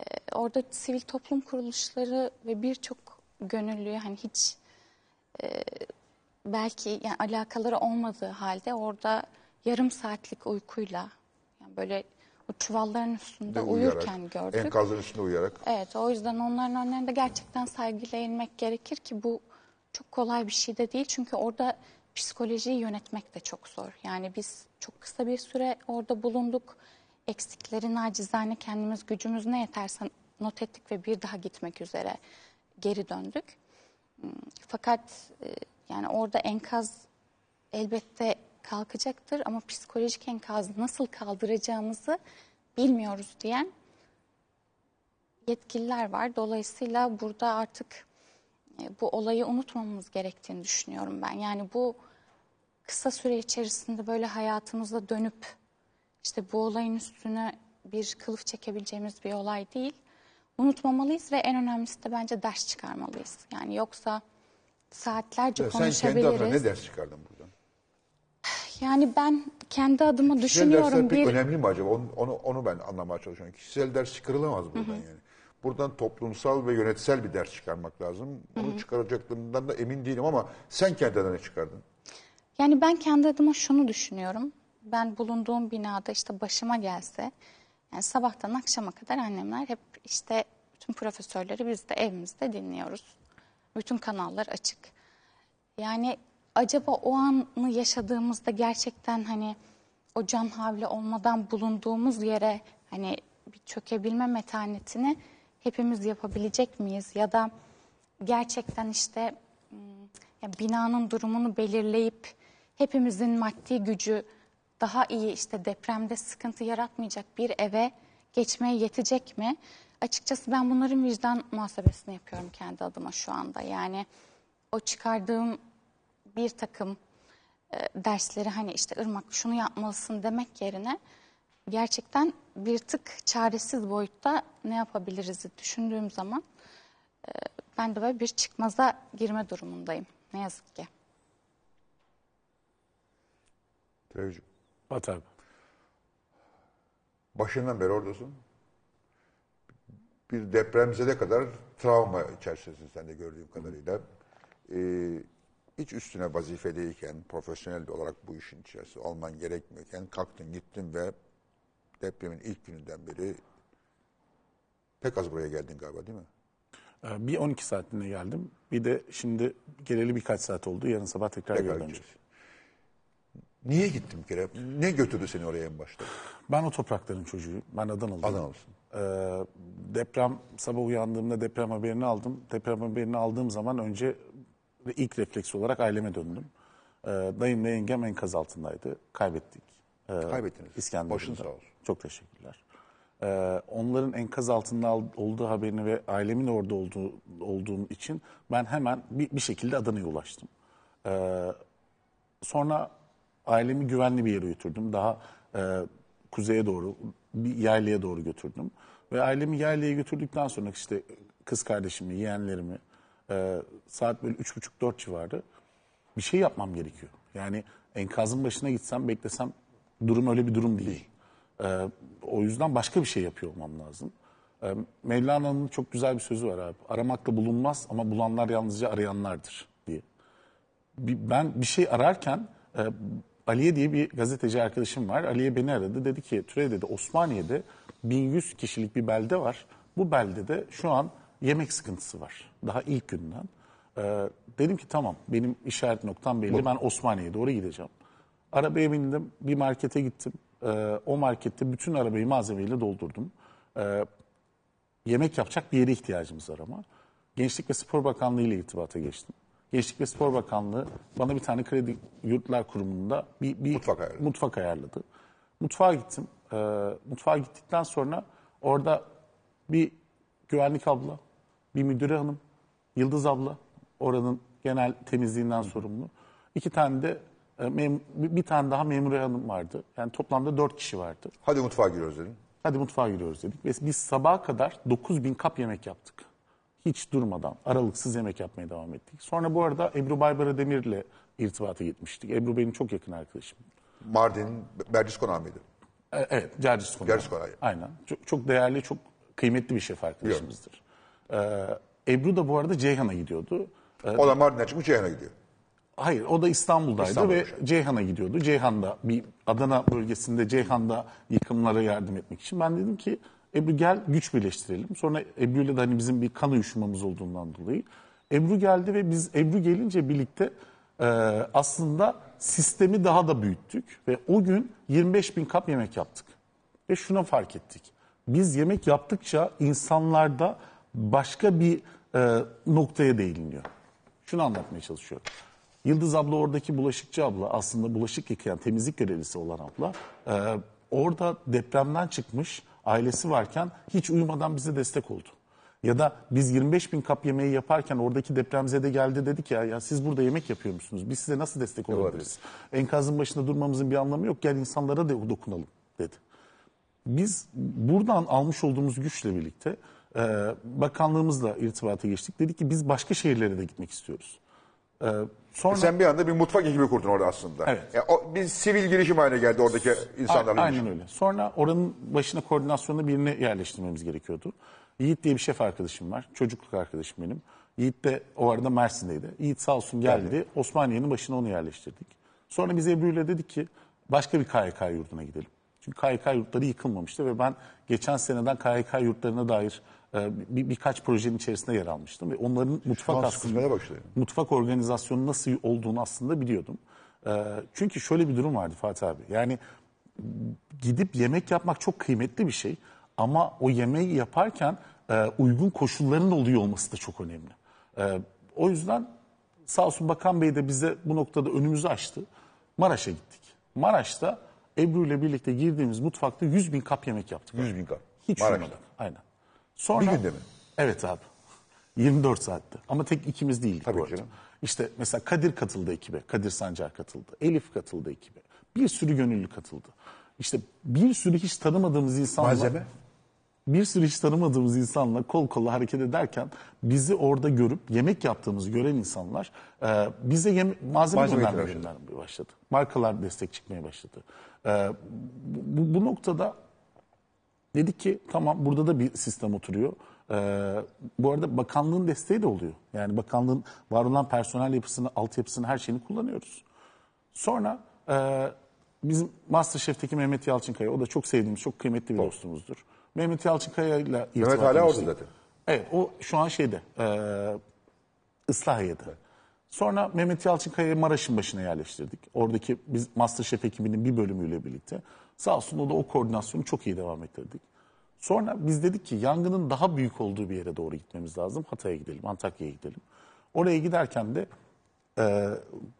E, Orada sivil toplum kuruluşları ve birçok gönüllü hani hiç e, belki yani alakaları olmadığı halde orada yarım saatlik uykuyla yani böyle o çuvalların üstünde uyurken gördük. Enkazın üstünde uyuyarak. Evet o yüzden onların önlerinde gerçekten saygıyla eğilmek gerekir ki bu çok kolay bir şey de değil. Çünkü orada psikolojiyi yönetmek de çok zor. Yani biz çok kısa bir süre orada bulunduk. Eksikleri nacizane kendimiz gücümüz ne yeterse not ettik ve bir daha gitmek üzere geri döndük. Fakat e, Yani orada enkaz elbette kalkacaktır ama psikolojik enkazı nasıl kaldıracağımızı bilmiyoruz diyen yetkililer var. Dolayısıyla burada artık e, bu olayı unutmamamız gerektiğini düşünüyorum ben. Yani bu kısa süre içerisinde böyle hayatımıza dönüp işte bu olayın üstüne bir kılıf çekebileceğimiz bir olay değil. Unutmamalıyız ve en önemlisi de bence ders çıkarmalıyız. Yani yoksa saatlerce Sen kendi konuşabiliriz. adına ne ders çıkardın buradan? Yani ben kendi adıma Kişisel dersler düşünüyorum pek bir önemli mi acaba? Onu, onu, onu ben anlamaya çalışıyorum. Kişisel ders çıkarılamaz buradan yani. Buradan toplumsal ve yönetsel bir ders çıkarmak lazım. Onu çıkaracaklığından da emin değilim ama sen kendi adına ne çıkardın? Yani ben kendi adıma şunu düşünüyorum. Ben bulunduğum binada işte başıma gelse, yani sabahtan akşama kadar annemler hep işte bütün profesörleri biz de evimizde dinliyoruz. Bütün kanallar açık. Yani acaba o anı yaşadığımızda gerçekten hani o can havli olmadan bulunduğumuz yere hani bir çökebilme metanetini hepimiz yapabilecek miyiz? Ya da gerçekten işte hmm, binanın durumunu belirleyip hepimizin maddi gücü daha iyi işte depremde sıkıntı yaratmayacak bir eve geçmeye yetecek mi? Açıkçası ben bunların vicdan muhasebesini yapıyorum kendi adıma şu anda. Yani o çıkardığım bir takım e, dersleri hani işte ırmak şunu yapmalısın demek yerine gerçekten bir tık çaresiz boyutta ne yapabiliriz düşündüğüm zaman e, ben de böyle bir çıkmaza girme durumundayım ne yazık ki. Bat abi. Başından beri oradasın. Bir depremzede kadar travma içerisindesin sen de gördüğüm kadarıyla. Ee, hiç üstüne vazifedeyken, profesyonel olarak bu işin içerisinde olman gerekmiyorken kalktın gittin ve depremin ilk gününden beri pek az buraya geldin galiba değil mi? Ee, Bir 12 saatliğine geldim. Bir de şimdi geleli birkaç saat oldu. Yarın sabah tekrar Tekrar gideceğiz. Niye gittin bir kere? Ne götürdü seni oraya en başta? Ben o toprakların çocuğuyum. Ben Adanalıyım. Adanalısın. Ee, deprem sabah uyandığımda deprem haberini aldım. Deprem haberini aldığım zaman önce ilk refleks olarak aileme döndüm. Ee, dayımla yengem enkaz altındaydı. Kaybettik. Ee, Kaybettiniz. İskenderun'da. Başın sağ olsun. Çok teşekkürler. Ee, onların enkaz altında al- olduğu haberini ve ailemin orada olduğu olduğum için ben hemen bir, bir şekilde Adana'ya ulaştım. Ee, sonra ailemi güvenli bir yere götürdüm. Daha e, kuzeye doğru, bir yaylaya doğru götürdüm. Ve ailemi yaylaya götürdükten sonra işte kız kardeşimi, yeğenlerimi e, saat böyle üç buçuk dört civarı bir şey yapmam gerekiyor. Yani enkazın başına gitsem, beklesem durum öyle bir durum değil. Ee, o yüzden başka bir şey yapıyor olmam lazım. Ee, Mevlana'nın çok güzel bir sözü var abi. Aramakla bulunmaz ama bulanlar yalnızca arayanlardır diye. Bir- ben bir şey ararken e, Aliye diye bir gazeteci arkadaşım var. Aliye beni aradı. Dedi ki Türe dedi Osmaniye'de 1100 kişilik bir belde var. Bu beldede şu an yemek sıkıntısı var. Daha ilk günden. Ee, dedim ki tamam benim işaret noktam belli. Ben Osmaniye'ye doğru gideceğim. Arabaya bindim. Bir markete gittim. Ee, o markette bütün arabayı malzemeyle doldurdum. Ee, yemek yapacak bir yere ihtiyacımız var ama. Gençlik ve Spor Bakanlığı ile irtibata geçtim. Gençlik ve Spor Bakanlığı bana bir tane kredi yurtlar kurumunda bir, bir Mutfak ayarladı. mutfak ayarladı. Mutfağa gittim. Ee, mutfağa gittikten sonra orada bir güvenlik abla, bir müdüre hanım, Yıldız abla, oranın genel temizliğinden sorumlu. İki tane de e, mem- bir tane daha memure hanım vardı. Yani toplamda dört kişi vardı. Hadi mutfağa giriyoruz dedin. Hadi mutfağa giriyoruz dedik. Ve biz sabaha kadar 9000 kap yemek yaptık. Hiç durmadan, aralıksız yemek yapmaya devam ettik. Sonra bu arada Ebru Baybara Demir'le irtibata gitmiştik. Ebru benim çok yakın arkadaşım. Mardin, Bercis Konağı mıydı? E, Evet, Cercis Konağı. Cercis Konağı. Aynen. Çok, çok değerli, çok kıymetli bir şef arkadaşımızdır. Ee, Ebru da bu arada Ceyhan'a gidiyordu. Ee, O da Mardin'den çıkmış Ceyhan'a gidiyor. Hayır, o da İstanbul'daydı İstanbul'muş. ve Ceyhan'a gidiyordu. Ceyhan'da bir Adana bölgesinde Ceyhan'da yıkımlara yardım etmek için. Ben dedim ki Ebru gel güç birleştirelim. Sonra Ebru'yla da hani bizim bir kan uyuşmamız olduğundan dolayı. Ebru geldi ve biz Ebru gelince birlikte e, aslında sistemi daha da büyüttük. Ve o gün 25 bin kap yemek yaptık. Ve şuna fark ettik. Biz yemek yaptıkça insanlarda başka bir e, noktaya değiniliyor. Şunu anlatmaya çalışıyorum. Yıldız abla oradaki bulaşıkçı abla aslında bulaşık yıkayan temizlik görevlisi olan abla e, orada depremden çıkmış ailesi varken hiç uyumadan bize destek oldu. Ya da biz 25 bin kap yemeği yaparken oradaki depremzede geldi dedik ya, ya siz burada yemek yapıyor musunuz? Biz size nasıl destek olabiliriz? Enkazın başında durmamızın bir anlamı yok. Gel insanlara da dokunalım dedi. Biz buradan almış olduğumuz güçle birlikte bakanlığımızla irtibata geçtik. Dedik ki biz başka şehirlere de gitmek istiyoruz. E, sonra Sen bir anda bir mutfak ekibi kurdun orada aslında. Evet. Ya o, bir sivil girişim haline geldi oradaki insanlarla. Aynen öyle. Sonra oranın başına koordinasyonda birini yerleştirmemiz gerekiyordu. Yiğit diye bir şef arkadaşım var. Çocukluk arkadaşım benim. Yiğit de o arada Mersin'deydi. Yiğit sağ olsun geldi. Osmaniye'nin başına onu yerleştirdik. Sonra biz Ebru ile dedik ki başka bir KYK yurduna gidelim. Çünkü KYK yurtları yıkılmamıştı ve ben geçen seneden KYK yurtlarına dair bir, birkaç projenin içerisinde yer almıştım. Ve onların mutfak an aslında başladı. mutfak organizasyonu nasıl olduğunu aslında biliyordum. E, çünkü şöyle bir durum vardı Fatih abi. Yani gidip yemek yapmak çok kıymetli bir şey. Ama o yemeği yaparken e, uygun koşulların oluyor olması da çok önemli. E, o yüzden sağ olsun Bakan Bey de bize bu noktada önümüzü açtı. Maraş'a gittik. Maraş'ta Ebru ile birlikte girdiğimiz mutfakta 100 bin kap yemek yaptık. 100 bin kap. Hiç Maraş'ta. Aynen. Sonra, Bir günde mi? Evet abi. 24 saatte. Ama tek ikimiz değildik Tabii bu arada. canım. İşte mesela Kadir katıldı ekibe. Kadir Sancar katıldı. Elif katıldı ekibe. Bir sürü gönüllü katıldı. İşte bir sürü hiç tanımadığımız insanlar... Malzeme? Bir sürü hiç tanımadığımız insanla kol kola hareket ederken bizi orada görüp yemek yaptığımızı gören insanlar e, bize yeme- malzeme, Malzeme göndermeye göndermeye başladı. Markalar destek çıkmaya başladı. E, bu, bu noktada Dedik ki tamam burada da bir sistem oturuyor. Ee, bu arada bakanlığın desteği de oluyor. Yani bakanlığın var olan personel yapısını, altyapısını, her şeyini kullanıyoruz. Sonra e, bizim Masterchef'teki Mehmet Yalçınkaya, o da çok sevdiğimiz, çok kıymetli bir dostumuzdur. Mehmet Yalçınkaya ile irtibata hala orada zaten. Evet, o şu an şeyde, e, Islahiye'de. Sonra Mehmet Yalçınkaya'yı Maraş'ın başına yerleştirdik. Oradaki biz Masterchef ekibinin bir bölümüyle birlikte. Sağ olsun o da o koordinasyonu çok iyi devam ettirdik. Sonra biz dedik ki yangının daha büyük olduğu bir yere doğru gitmemiz lazım. Hatay'a gidelim, Antakya'ya gidelim. Oraya giderken de e,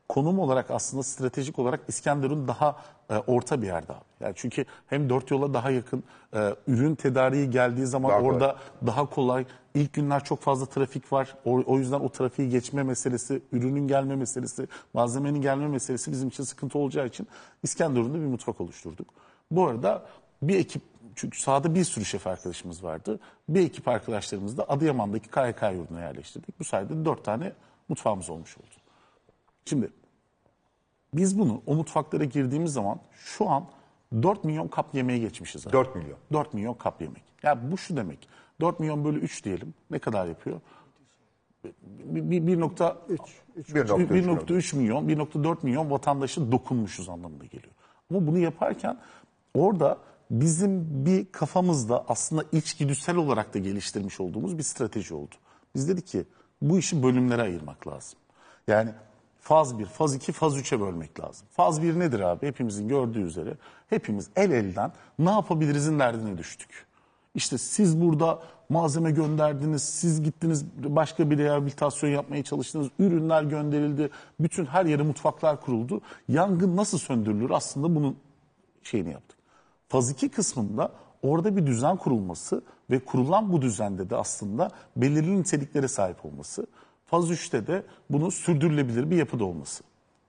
konum olarak aslında stratejik olarak İskenderun daha e, orta bir yerde abi. Yani çünkü hem dört yola daha yakın, e, ürün tedariği geldiği zaman Daha kolay. orada daha kolay. İlk günler çok fazla trafik var. O, o yüzden o trafiği geçme meselesi, ürünün gelme meselesi, malzemenin gelme meselesi bizim için sıkıntı olacağı için İskenderun'da bir mutfak oluşturduk. Bu arada bir ekip çünkü sahada bir sürü şef arkadaşımız vardı. Bir ekip arkadaşlarımız da Adıyaman'daki KYK yurduna yerleştirdik. Bu sayede dört tane mutfağımız olmuş oldu. Şimdi biz bunu o mutfaklara girdiğimiz zaman şu an 4 milyon kap yemeğe geçmişiz. Abi. 4 milyon. 4 milyon kap yemek. Ya bu şu demek. 4 milyon bölü 3 diyelim. Ne kadar yapıyor? 1.3 1.3 1.3 milyon, 1.4 milyon vatandaşa dokunmuşuz anlamında geliyor. Ama bunu yaparken orada bizim bir kafamızda aslında içgüdüsel olarak da geliştirmiş olduğumuz bir strateji oldu. Biz dedik ki bu işi bölümlere ayırmak lazım. Yani faz 1, faz 2, faz 3'e bölmek lazım. Faz 1 nedir abi? Hepimizin gördüğü üzere hepimiz el elden ne yapabilirizin derdine düştük. İşte siz burada malzeme gönderdiniz, siz gittiniz başka bir rehabilitasyon yapmaya çalıştınız, ürünler gönderildi, bütün her yere mutfaklar kuruldu. Yangın nasıl söndürülür aslında bunun şeyini yaptık. Faz 2 kısmında orada bir düzen kurulması ve kurulan bu düzende de aslında belirli niteliklere sahip olması. Faz 3'te de bunun sürdürülebilir bir yapıda olması.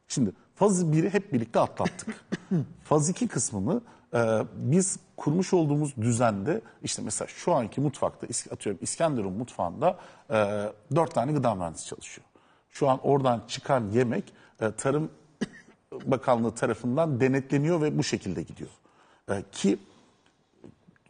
Şimdi faz 1'i hep birlikte atlattık. faz 2 kısmını e, biz kurmuş olduğumuz düzende işte mesela şu anki mutfakta atıyorum İskenderun mutfağında e, 4 tane gıda mühendisi çalışıyor. Şu an oradan çıkan yemek e, Tarım Bakanlığı tarafından denetleniyor ve bu şekilde gidiyor. E, ki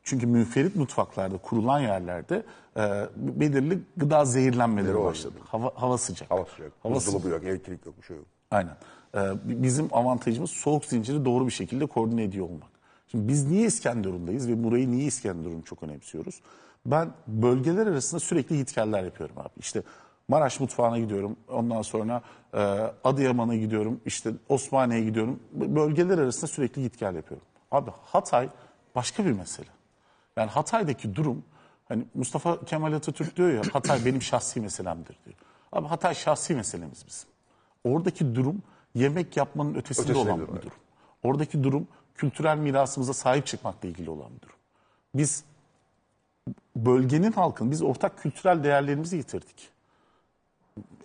çünkü müferit mutfaklarda kurulan yerlerde e, belirli gıda zehirlenmeleri başladı. Hava, hava sıcak. Hava sıcak. Hava Buzdolabı yok, elektrik yok, bir şey yok. Aynen. Bi- bizim avantajımız soğuk zinciri doğru bir şekilde koordine ediyor olmak. Şimdi biz niye İskenderun'dayız ve burayı niye İskenderun'u çok önemsiyoruz? Ben bölgeler arasında sürekli gitgeller yapıyorum abi. İşte Maraş mutfağına gidiyorum. Ondan sonra e, Adıyaman'a gidiyorum. İşte Osmaniye'ye gidiyorum. Bölgeler arasında sürekli git gel yapıyorum. Abi Hatay başka bir mesele. Yani Hatay'daki durum hani Mustafa Kemal Atatürk diyor ya Hatay benim şahsi meselemdir diyor. Abi Hatay şahsi meselemiz bizim. Oradaki durum yemek yapmanın ötesinde Ötesinde olan bir durum. Oradaki durum kültürel mirasımıza sahip çıkmakla ilgili olan bir durum. Biz bölgenin halkını, biz ortak kültürel değerlerimizi yitirdik.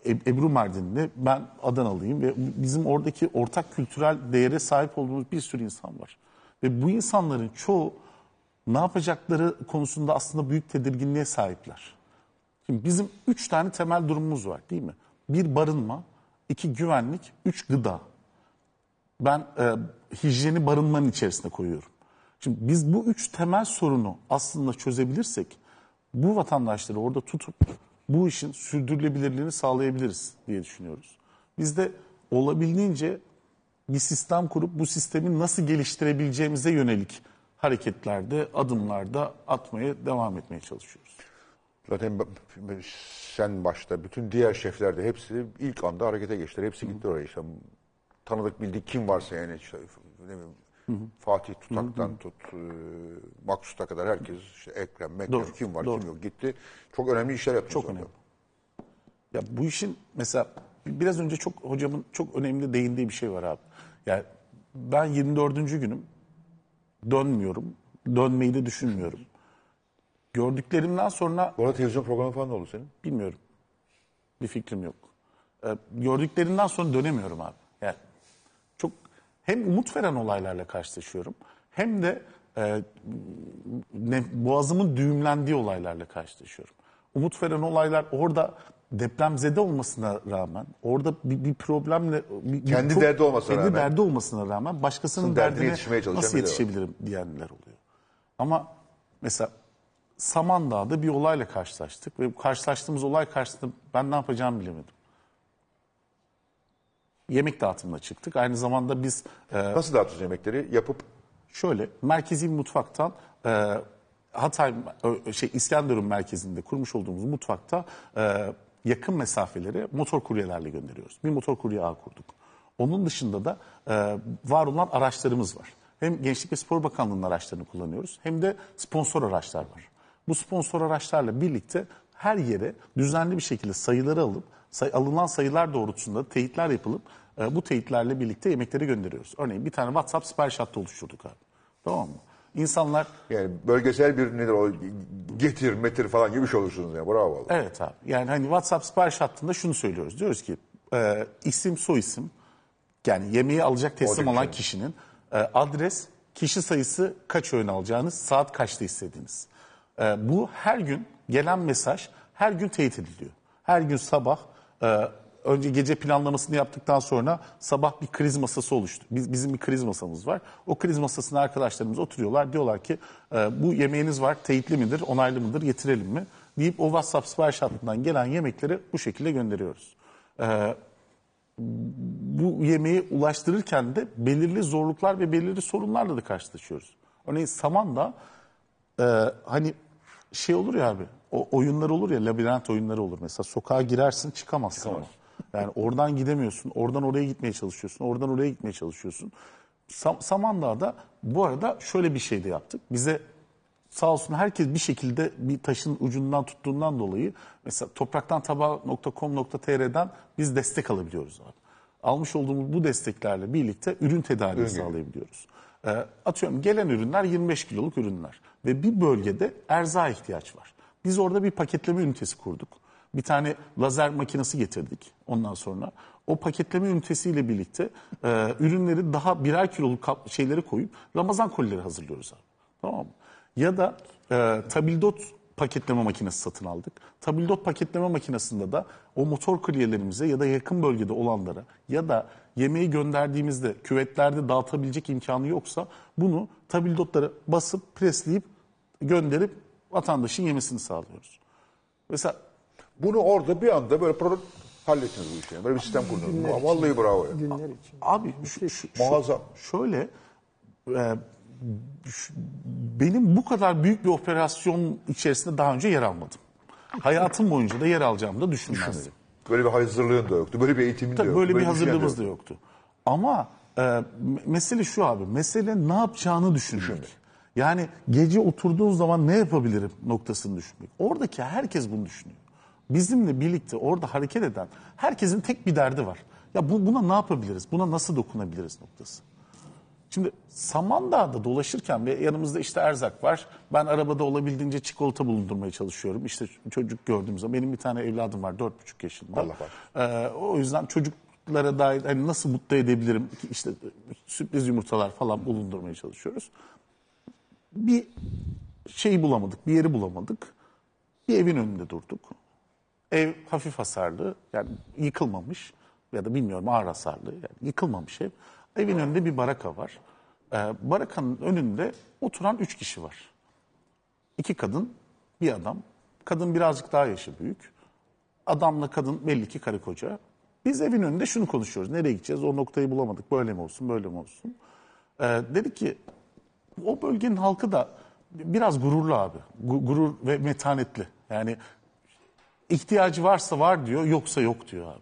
E- Ebru Mardinli, ben Adanalıyım ve bizim oradaki ortak kültürel değere sahip olduğumuz bir sürü insan var. Ve bu insanların çoğu ne yapacakları konusunda aslında büyük tedirginliğe sahipler. Şimdi bizim üç tane temel durumumuz var değil mi? Bir barınma, iki güvenlik, üç gıda. Ben e, hijyeni barınmanın içerisine koyuyorum. Şimdi biz bu üç temel sorunu aslında çözebilirsek bu vatandaşları orada tutup bu işin sürdürülebilirliğini sağlayabiliriz diye düşünüyoruz. Biz de olabildiğince bir sistem kurup bu sistemi nasıl geliştirebileceğimize yönelik hareketlerde, adımlarda atmaya devam etmeye çalışıyoruz. Zaten sen başta bütün diğer şefler de hepsi ilk anda harekete geçtiler. Hepsi gitti oraya işte. Tanıdık bildik kim varsa yani işte, ne bileyim, Fatih Tutak'tan tut e, Maksut'a kadar herkes işte Ekrem, Mekrem Doğru, kim var doğru. kim yok gitti. Çok önemli işler yaptınız. Çok önemli. Ya bu işin mesela biraz önce çok hocamın çok önemli değindiği bir şey var abi. Yani ben 24. günüm dönmüyorum. Dönmeyi de düşünmüyorum. Gördüklerimden sonra Bu arada televizyon programı falan da oldu senin. bilmiyorum. Bir fikrim yok. Ee, gördüklerinden sonra dönemiyorum abi. Yani çok hem umut veren olaylarla karşılaşıyorum hem de e, ne, boğazımın düğümlendiği olaylarla karşılaşıyorum. Umut veren olaylar orada depremzede olmasına rağmen orada bir, bir problemle bir, bir Kendi derdi olmasına kendi rağmen. derdi olmasına rağmen başkasının Aslında derdine derdine yetişmeye çalışan nasıl biri var. yetişebilirim diyenler oluyor. Ama mesela Samandağ'da bir olayla karşılaştık ve bu karşılaştığımız olay karşısında ben ne yapacağımı bilemedim. Yemek dağıtımına çıktık. Aynı zamanda biz e, Nasıl dağıtıyorsunuz yemekleri? Yapıp şöyle merkezi bir mutfaktan e, Hatay ö- şey İskenderun merkezinde kurmuş olduğumuz mutfakta e, yakın mesafeleri motor kuryelerle gönderiyoruz. Bir motor kurye ağı kurduk. Onun dışında da e, var olan araçlarımız var. Hem Gençlik ve Spor Bakanlığı'nın araçlarını kullanıyoruz hem de sponsor araçlar var. Bu sponsor araçlarla birlikte her yere düzenli bir şekilde sayıları alıp say- alınan sayılar doğrultusunda teyitler yapılıp e, bu teyitlerle birlikte yemekleri gönderiyoruz. Örneğin bir tane WhatsApp sipariş hattı oluşturduk abi. Tamam mı? İnsanlar yani bölgesel bir nedir o getir metir falan gibi bir şey olursunuz ya. Bravo vallahi. Evet abi. Yani hani WhatsApp sipariş hattında şunu söylüyoruz. Diyoruz ki e, isim soy isim yani yemeği alacak teslim olan kişinin e, adres, kişi sayısı kaç öğün alacağınız, saat kaçta istediğiniz. E, bu her gün gelen mesaj her gün teyit ediliyor. Her gün sabah e, önce gece planlamasını yaptıktan sonra sabah bir kriz masası oluştu. Biz, bizim bir kriz masamız var. O kriz masasında arkadaşlarımız oturuyorlar. Diyorlar ki e, bu yemeğiniz var teyitli midir, onaylı mıdır, getirelim mi? Deyip o WhatsApp sipariş hattından gelen yemekleri bu şekilde gönderiyoruz. E, bu yemeği ulaştırırken de belirli zorluklar ve belirli sorunlarla da karşılaşıyoruz. Örneğin Saman'da e, hani şey olur ya abi, o oyunlar olur ya, labirent oyunları olur. Mesela sokağa girersin çıkamazsın ama. Yani oradan gidemiyorsun, oradan oraya gitmeye çalışıyorsun, oradan oraya gitmeye çalışıyorsun. Sam Samandağ'da bu arada şöyle bir şey de yaptık. Bize sağ olsun herkes bir şekilde bir taşın ucundan tuttuğundan dolayı mesela topraktantabağı.com.tr'den biz destek alabiliyoruz abi. Almış olduğumuz bu desteklerle birlikte ürün tedariği sağlayabiliyoruz. Ee, atıyorum gelen ürünler 25 kiloluk ürünler ve bir bölgede erzağa ihtiyaç var. Biz orada bir paketleme ünitesi kurduk. Bir tane lazer makinesi getirdik ondan sonra. O paketleme ünitesiyle birlikte e, ürünleri daha birer kiloluk kap- şeyleri koyup Ramazan kolileri hazırlıyoruz abi. Tamam mı? Ya da e, tabildot paketleme makinesi satın aldık. Tabildot paketleme makinesinde de o motor kuryelerimize ya da yakın bölgede olanlara ya da yemeği gönderdiğimizde küvetlerde dağıtabilecek imkanı yoksa bunu tabildotlara basıp presleyip gönderip vatandaşın yemesini sağlıyoruz. Mesela Bunu orada bir anda böyle program hallettiniz bu işi. Böyle bir sistem kurdunuz. Vallahi bravo ya. Günler için. Abi şu, Muazzam. şöyle e, şu- benim bu kadar büyük bir operasyon içerisinde daha önce yer almadım. Hayatım boyunca da yer alacağımı da düşünmezdim. Böyle bir hazırlığın da yoktu. Böyle bir eğitimin de Tabii yoktu. böyle bir şeyler de hazırlığımız da yoktu. Ama e, me- mesele şu abi. Mesele ne yapacağını düşünmek. Yani gece oturduğun zaman ne yapabilirim noktasını düşünmek. Oradaki herkes bunu düşünüyor. Bizimle birlikte orada hareket eden herkesin tek bir derdi var. Ya bu, buna ne yapabiliriz? Buna nasıl dokunabiliriz noktası. Şimdi Samandağ'da dolaşırken ve yanımızda işte erzak var. Ben arabada olabildiğince çikolata bulundurmaya çalışıyorum. İşte çocuk gördüğüm zaman benim bir tane evladım var 4,5 yaşında. Allah bak. Ee, o yüzden çocuklara dair hani nasıl mutlu edebilirim? İşte sürpriz yumurtalar falan bulundurmaya çalışıyoruz. Bir şeyi bulamadık, bir yeri bulamadık. Bir evin önünde durduk. Ev hafif hasarlı, yani yıkılmamış ya da bilmiyorum ağır hasarlı, yani yıkılmamış ev. Evin önünde bir baraka var. Ee, barakanın önünde oturan üç kişi var. İki kadın, bir adam. Kadın birazcık daha yaşı büyük. Adamla kadın belli ki karı koca. Biz evin önünde şunu konuşuyoruz. Nereye gideceğiz? O noktayı bulamadık. Böyle mi olsun, böyle mi olsun? Ee, dedik ki o bölgenin halkı da biraz gururlu abi. Gu- Gurur ve metanetli. Yani ihtiyacı varsa var diyor, yoksa yok diyor abi.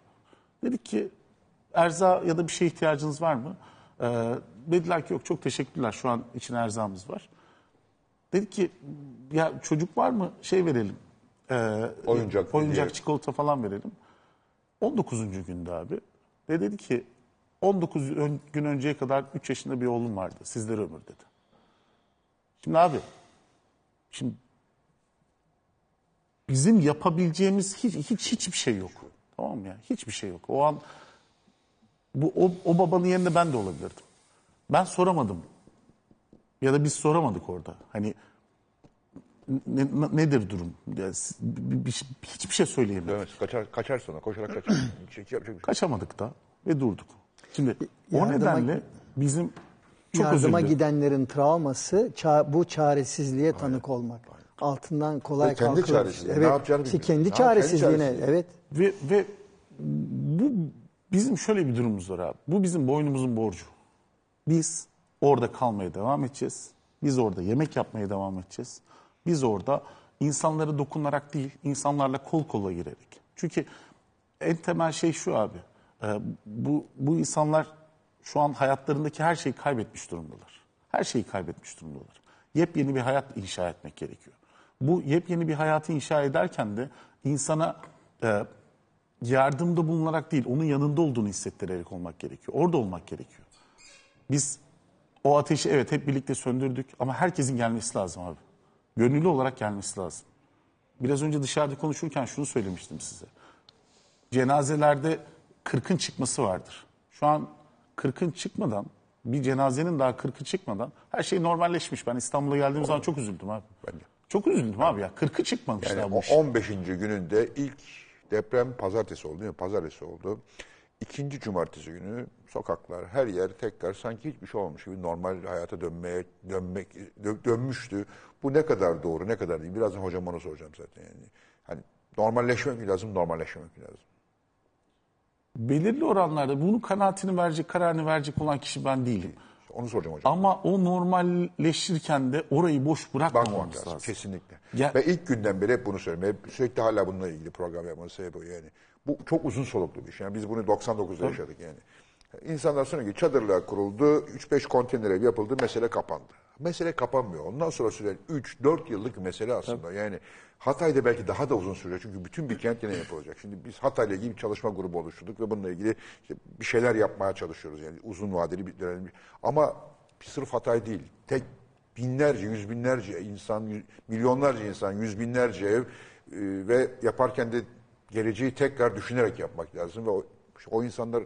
Dedik ki erza ya da bir şeye ihtiyacınız var mı? Ee, dediler ki yok çok teşekkürler şu an için erzağımız var. Dedik ki ya çocuk var mı şey verelim. Ee, Oyuncak oyuncak diye. çikolata falan verelim. 19. günde abi. Ve dedi ki 19 ön- gün önceye kadar 3 yaşında bir oğlum vardı. Sizlere ömür dedi. Şimdi abi şimdi bizim yapabileceğimiz hiç, hiç hiçbir şey yok. Tamam mı ya? Hiçbir şey yok. O an bu o, o babanın yerinde ben de olabilirdim. Ben soramadım. Ya da biz soramadık orada. Hani ne- ne- nedir durum? Ya, s- bir- bir- hiçbir şey söyleyemedik. Dövmez. Kaçar, kaçar sonra koşarak kaçar. Şey bir şey. Kaçamadık da ve durduk. Şimdi o Yardıma- nedenle bizim çok Yardıma gidenlerin travması ça- bu çaresizliğe tanık olmak. Altından kolay Ve kendi kalkılır. çaresizliği, Evet, ne yapacağını işte bilmiyor. kendi çaresizliğine çaresizliği. evet. Ve, ve bu bizim şöyle bir durumumuz var abi. Bu bizim boynumuzun borcu. Biz orada kalmaya devam edeceğiz. Biz orada yemek yapmaya devam edeceğiz. Biz orada insanlara dokunarak değil, insanlarla kol kola girerek. Çünkü en temel şey şu abi. e, bu, bu insanlar şu an hayatlarındaki her şeyi kaybetmiş durumdalar. Her şeyi kaybetmiş durumdalar. Yepyeni bir hayat inşa etmek gerekiyor. Bu yepyeni bir hayatı inşa ederken de insana e, yardımda bulunarak değil, onun yanında olduğunu hissettirerek olmak gerekiyor. Orada olmak gerekiyor. Biz o ateşi evet hep birlikte söndürdük ama herkesin gelmesi lazım abi. Gönüllü olarak gelmesi lazım. Biraz önce dışarıda konuşurken şunu söylemiştim size. Cenazelerde 40'ın çıkması vardır. Şu an 40'ın çıkmadan, bir cenazenin daha 40'ı çıkmadan her şey normalleşmiş. Ben İstanbul'a geldiğim zaman çok üzüldüm abi. Ben de. Çok üzüldüm abi ya. 40'ı çıkmamışlar Yani bu o iş. 15. gününde ilk deprem pazartesi oldu değil mi? Pazartesi oldu. İkinci cumartesi günü sokaklar, her yer tekrar sanki hiçbir şey olmuş gibi normal hayata dönmeye dönmek dö- dönmüştü. Bu ne kadar doğru, ne kadar değil? Birazdan hocam onu soracağım zaten yani. Hani normalleşmek lazım, normalleşmemek mi lazım? Belirli oranlarda bunun kanaatini verecek, kararını verecek olan kişi ben değilim. Onu soracağım hocam. Ama o normalleşirken de orayı boş bırakmamamız lazım. lazım. Kesinlikle. Ya- Ve ilk günden beri hep bunu söylüyorum. Hep sürekli hala bununla ilgili program yapmanın sebebi yani. Bu çok uzun soluklu bir şey. Yani biz bunu 99'da yaşadık yani. İnsanlar sonra ki çadırlar kuruldu, 3-5 konteyner ev yapıldı, mesele kapandı. Mesele kapanmıyor. Ondan sonra süren 3-4 yıllık bir mesele aslında. Yani Hatay'da belki daha da uzun sürecek çünkü bütün bir kent yine yapılacak. Şimdi biz Hatay'la ilgili bir çalışma grubu oluşturduk ve bununla ilgili işte bir şeyler yapmaya çalışıyoruz. Yani uzun vadeli bir dönem. Ama sırf Hatay değil. Tek binlerce, yüz binlerce insan, milyonlarca insan, yüz binlerce ev e, ve yaparken de geleceği tekrar düşünerek yapmak lazım ve o, o insanlar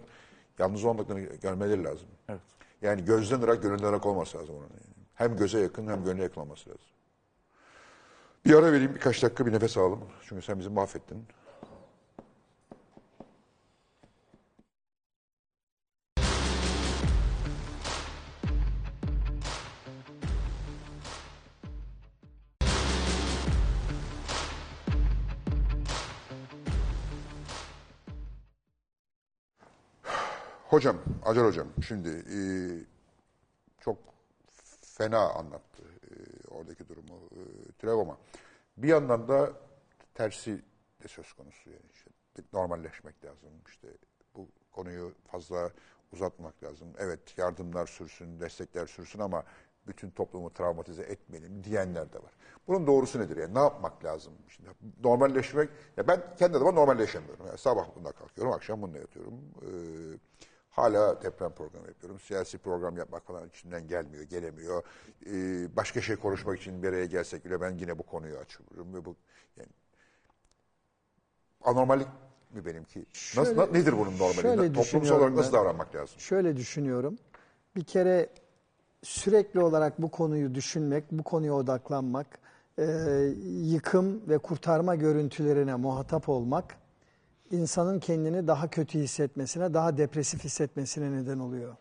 yalnız olmadığını görmeleri lazım. Evet. Yani gözden ırak, gönülden ırak olması lazım onun. Yani. Hem göze yakın hem gönle yakın olması lazım. Bir ara vereyim birkaç dakika bir nefes alalım. Çünkü sen bizi mahvettin. Hocam, Acar hocam şimdi e, çok fena anlattı e, oradaki durumu e, Türev ama bir yandan da tersi de söz konusu yani işte normalleşmek lazım işte bu konuyu fazla uzatmak lazım. Evet yardımlar sürsün, destekler sürsün ama bütün toplumu travmatize etmeyelim diyenler de var. Bunun doğrusu nedir? Yani ne yapmak lazım? Şimdi normalleşmek, ya ben kendi adıma normalleşemiyorum. Yani sabah bunda kalkıyorum, akşam bununla yatıyorum. Ee, hala deprem programı yapıyorum. Siyasi program yapmak falan içimden gelmiyor, gelemiyor. Ee, başka şey konuşmak için bir araya gelsek bile ben yine bu konuyu açıyorum. Ve bu, yani, anormallik mi benimki? Nasıl, Şöyle- nedir bunun normali? Toplumsal olarak nasıl ben. davranmak lazım? Şöyle düşünüyorum. Bir kere sürekli olarak bu konuyu düşünmek, bu konuya odaklanmak, e, yıkım ve kurtarma görüntülerine muhatap olmak insanın kendini daha kötü hissetmesine, daha depresif hissetmesine neden oluyor.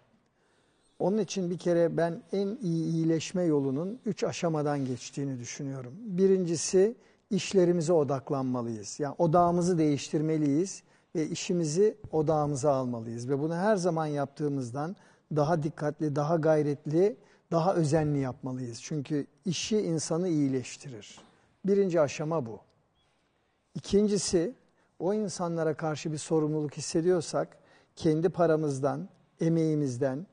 Onun için bir kere ben en iyi iyileşme yolunun üç aşamadan geçtiğini düşünüyorum. Birincisi işlerimize odaklanmalıyız. Yani odağımızı değiştirmeliyiz ve işimizi odağımıza almalıyız. Ve bunu her zaman yaptığımızdan daha dikkatli, daha gayretli, daha özenli yapmalıyız. Çünkü işi insanı iyileştirir. Birinci aşama bu. İkincisi o insanlara karşı bir sorumluluk hissediyorsak kendi paramızdan, emeğimizden,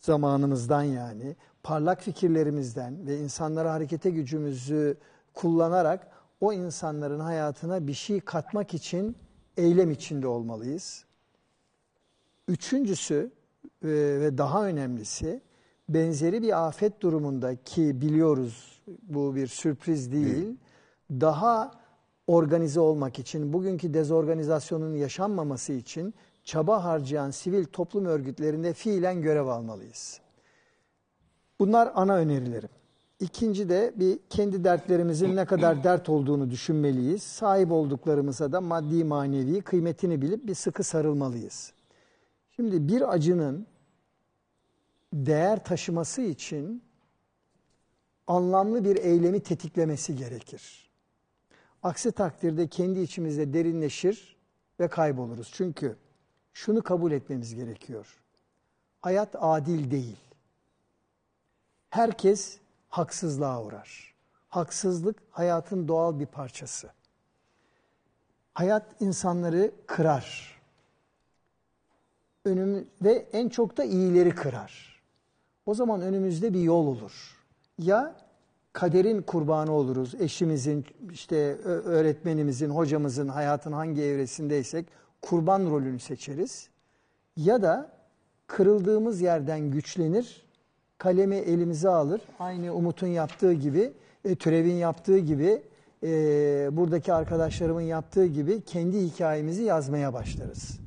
zamanımızdan yani parlak fikirlerimizden ve insanlara harekete gücümüzü kullanarak o insanların hayatına bir şey katmak için eylem içinde olmalıyız. Üçüncüsü e, ve daha önemlisi benzeri bir afet durumunda ki biliyoruz bu bir sürpriz değil. Daha organize olmak için, bugünkü dezorganizasyonun yaşanmaması için çaba harcayan sivil toplum örgütlerinde fiilen görev almalıyız. Bunlar ana önerilerim. İkinci de bir kendi dertlerimizin ne kadar dert olduğunu düşünmeliyiz. Sahip olduklarımıza da maddi manevi kıymetini bilip bir sıkı sarılmalıyız. Şimdi bir acının değer taşıması için anlamlı bir eylemi tetiklemesi gerekir. Aksi takdirde kendi içimizde derinleşir ve kayboluruz. Çünkü şunu kabul etmemiz gerekiyor. Hayat adil değil. Herkes haksızlığa uğrar. Haksızlık hayatın doğal bir parçası. Hayat insanları kırar. Önüm ve en çok da iyileri kırar. O zaman önümüzde bir yol olur. Ya kaderin kurbanı oluruz. Eşimizin, işte öğretmenimizin, hocamızın hayatın hangi evresindeysek kurban rolünü seçeriz. Ya da kırıldığımız yerden güçlenir, kalemi elimize alır. Aynı Umut'un yaptığı gibi, e, Türev'in yaptığı gibi, e, buradaki arkadaşlarımın yaptığı gibi kendi hikayemizi yazmaya başlarız.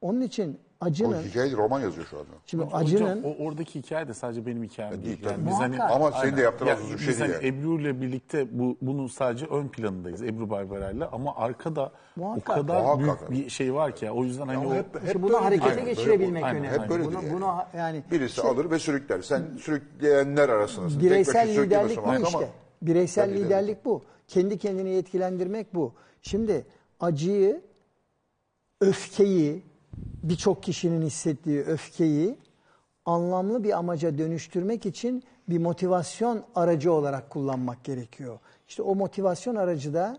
Onun için O acının, hikaye roman yazıyor şu anda. şimdi Hocam, acının... o oradaki hikaye de sadece benim hikayem değil. değil, Yani biz hani. Ama senin de yaptığın Ya, uzun biz şey hani değil yani. Ebru ile birlikte bu bunun sadece ön planındayız Ebru Barbara'yla ama arkada Muhakkak. o kadar Muhakkak. büyük bir şey var ki o yüzden hani Ama o hep, bunu harekete yani. Böyle geçirebilmek aynen, önemli. Hep böyledir Bunu, yani. bunu ha- yani Birisi şey- alır ve sürükler. Sen sürükleyenler arasındasın. Bireysel liderlik bu ama- işte. Bireysel Ben liderim. liderlik bu. Kendi kendini yetkilendirmek bu. Şimdi acıyı, öfkeyi, birçok kişinin hissettiği öfkeyi anlamlı bir amaca dönüştürmek için bir motivasyon aracı olarak kullanmak gerekiyor. İşte o motivasyon aracı da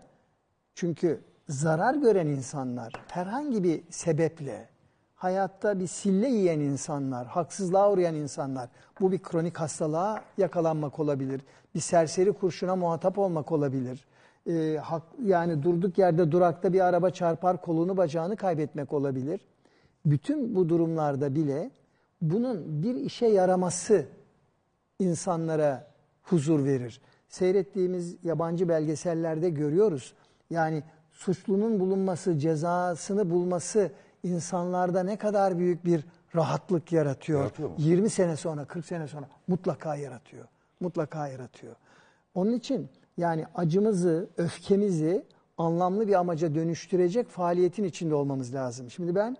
çünkü zarar gören insanlar herhangi bir sebeple hayatta bir sille yiyen insanlar, haksızlığa uğrayan insanlar bu bir kronik hastalığa yakalanmak olabilir. Bir serseri kurşuna muhatap olmak olabilir. Ee, hak, yani durduk yerde durakta bir araba çarpar kolunu bacağını kaybetmek olabilir. Bütün bu durumlarda bile bunun bir işe yaraması insanlara huzur verir. Seyrettiğimiz yabancı belgesellerde görüyoruz. Yani suçlunun bulunması, cezasını bulması insanlarda ne kadar büyük bir rahatlık yaratıyor. Yaratıyor mu? 20 sene sonra, 40 sene sonra mutlaka yaratıyor. Mutlaka yaratıyor. Onun için yani acımızı, öfkemizi anlamlı bir amaca dönüştürecek faaliyetin içinde olmamız lazım. Şimdi ben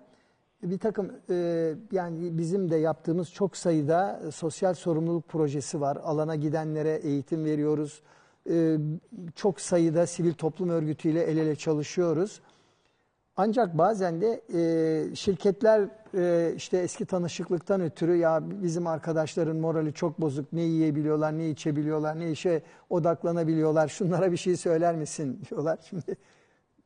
bir takım e, yani bizim de yaptığımız çok sayıda e, sosyal sorumluluk projesi var. Alana gidenlere eğitim veriyoruz. E, çok sayıda sivil toplum örgütüyle el ele çalışıyoruz. Ancak bazen de e, şirketler e, işte eski tanışıklıktan ötürü ya bizim arkadaşların morali çok bozuk. Ne yiyebiliyorlar, ne içebiliyorlar, ne işe odaklanabiliyorlar. Şunlara bir şey söyler misin diyorlar. Şimdi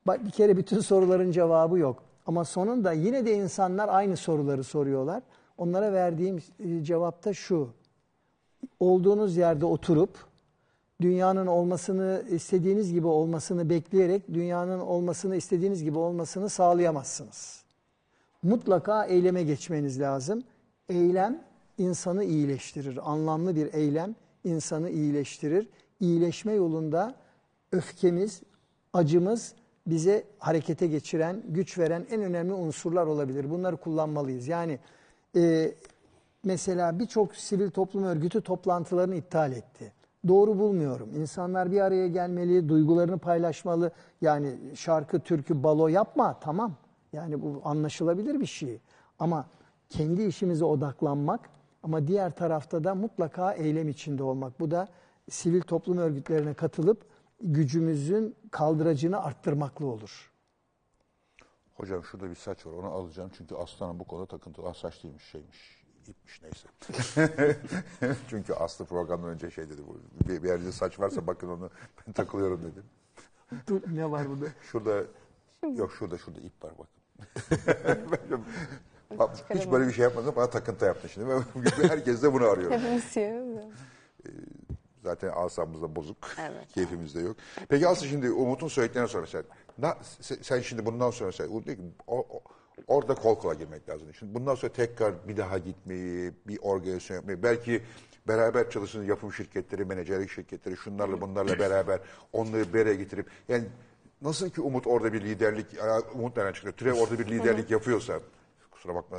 bir kere bütün soruların cevabı yok. Ama sonunda yine de insanlar aynı soruları soruyorlar. Onlara verdiğim e, cevap da şu. olduğunuz yerde oturup dünyanın olmasını istediğiniz gibi olmasını bekleyerek dünyanın olmasını istediğiniz gibi olmasını sağlayamazsınız. Mutlaka eyleme geçmeniz lazım. Eylem insanı iyileştirir. Anlamlı bir eylem insanı iyileştirir. İyileşme yolunda öfkemiz, acımız bize harekete geçiren, güç veren en önemli unsurlar olabilir. Bunları kullanmalıyız. Yani e, mesela birçok sivil toplum örgütü toplantılarını iptal etti. Doğru bulmuyorum. İnsanlar bir araya gelmeli, duygularını paylaşmalı. Yani şarkı, türkü, balo yapma tamam. Yani bu anlaşılabilir bir şey. Ama kendi işimize odaklanmak ama diğer tarafta da mutlaka eylem içinde olmak. Bu da sivil toplum örgütlerine katılıp gücümüzün kaldıracını arttırmakla olur. Hocam şurada bir saç var onu alacağım çünkü aslanın bu konuda takıntılı Ah, saç değilmiş şeymiş ipmiş neyse. çünkü Aslı programdan önce şey dedi bu bir, bir yerde saç varsa bakın onu ben takılıyorum dedim. Dur, ne var burada? Şurada yok şurada şurada ip var bakın. Bak, Hiç böyle bir şey yapmadım bana takıntı yaptı şimdi. Herkes de bunu arıyor. Hepimiz siyah. Zaten asabımız da bozuk. Evet. Keyfimiz de yok. Peki Aslı şimdi Umut'un söylediklerine sonra sen, na- sen, şimdi bundan sonra sen, Umut diyor ki, o- o- orada kol kola girmek lazım. Şimdi bundan sonra tekrar bir daha gitmeyi, bir organizasyon yapmayı, belki beraber çalışın yapım şirketleri, menajerlik şirketleri, şunlarla bunlarla beraber onları bir araya getirip, yani nasıl ki Umut orada bir liderlik, Umut nereden çıkıyor? Türev orada bir liderlik yapıyorsa, kusura bakma.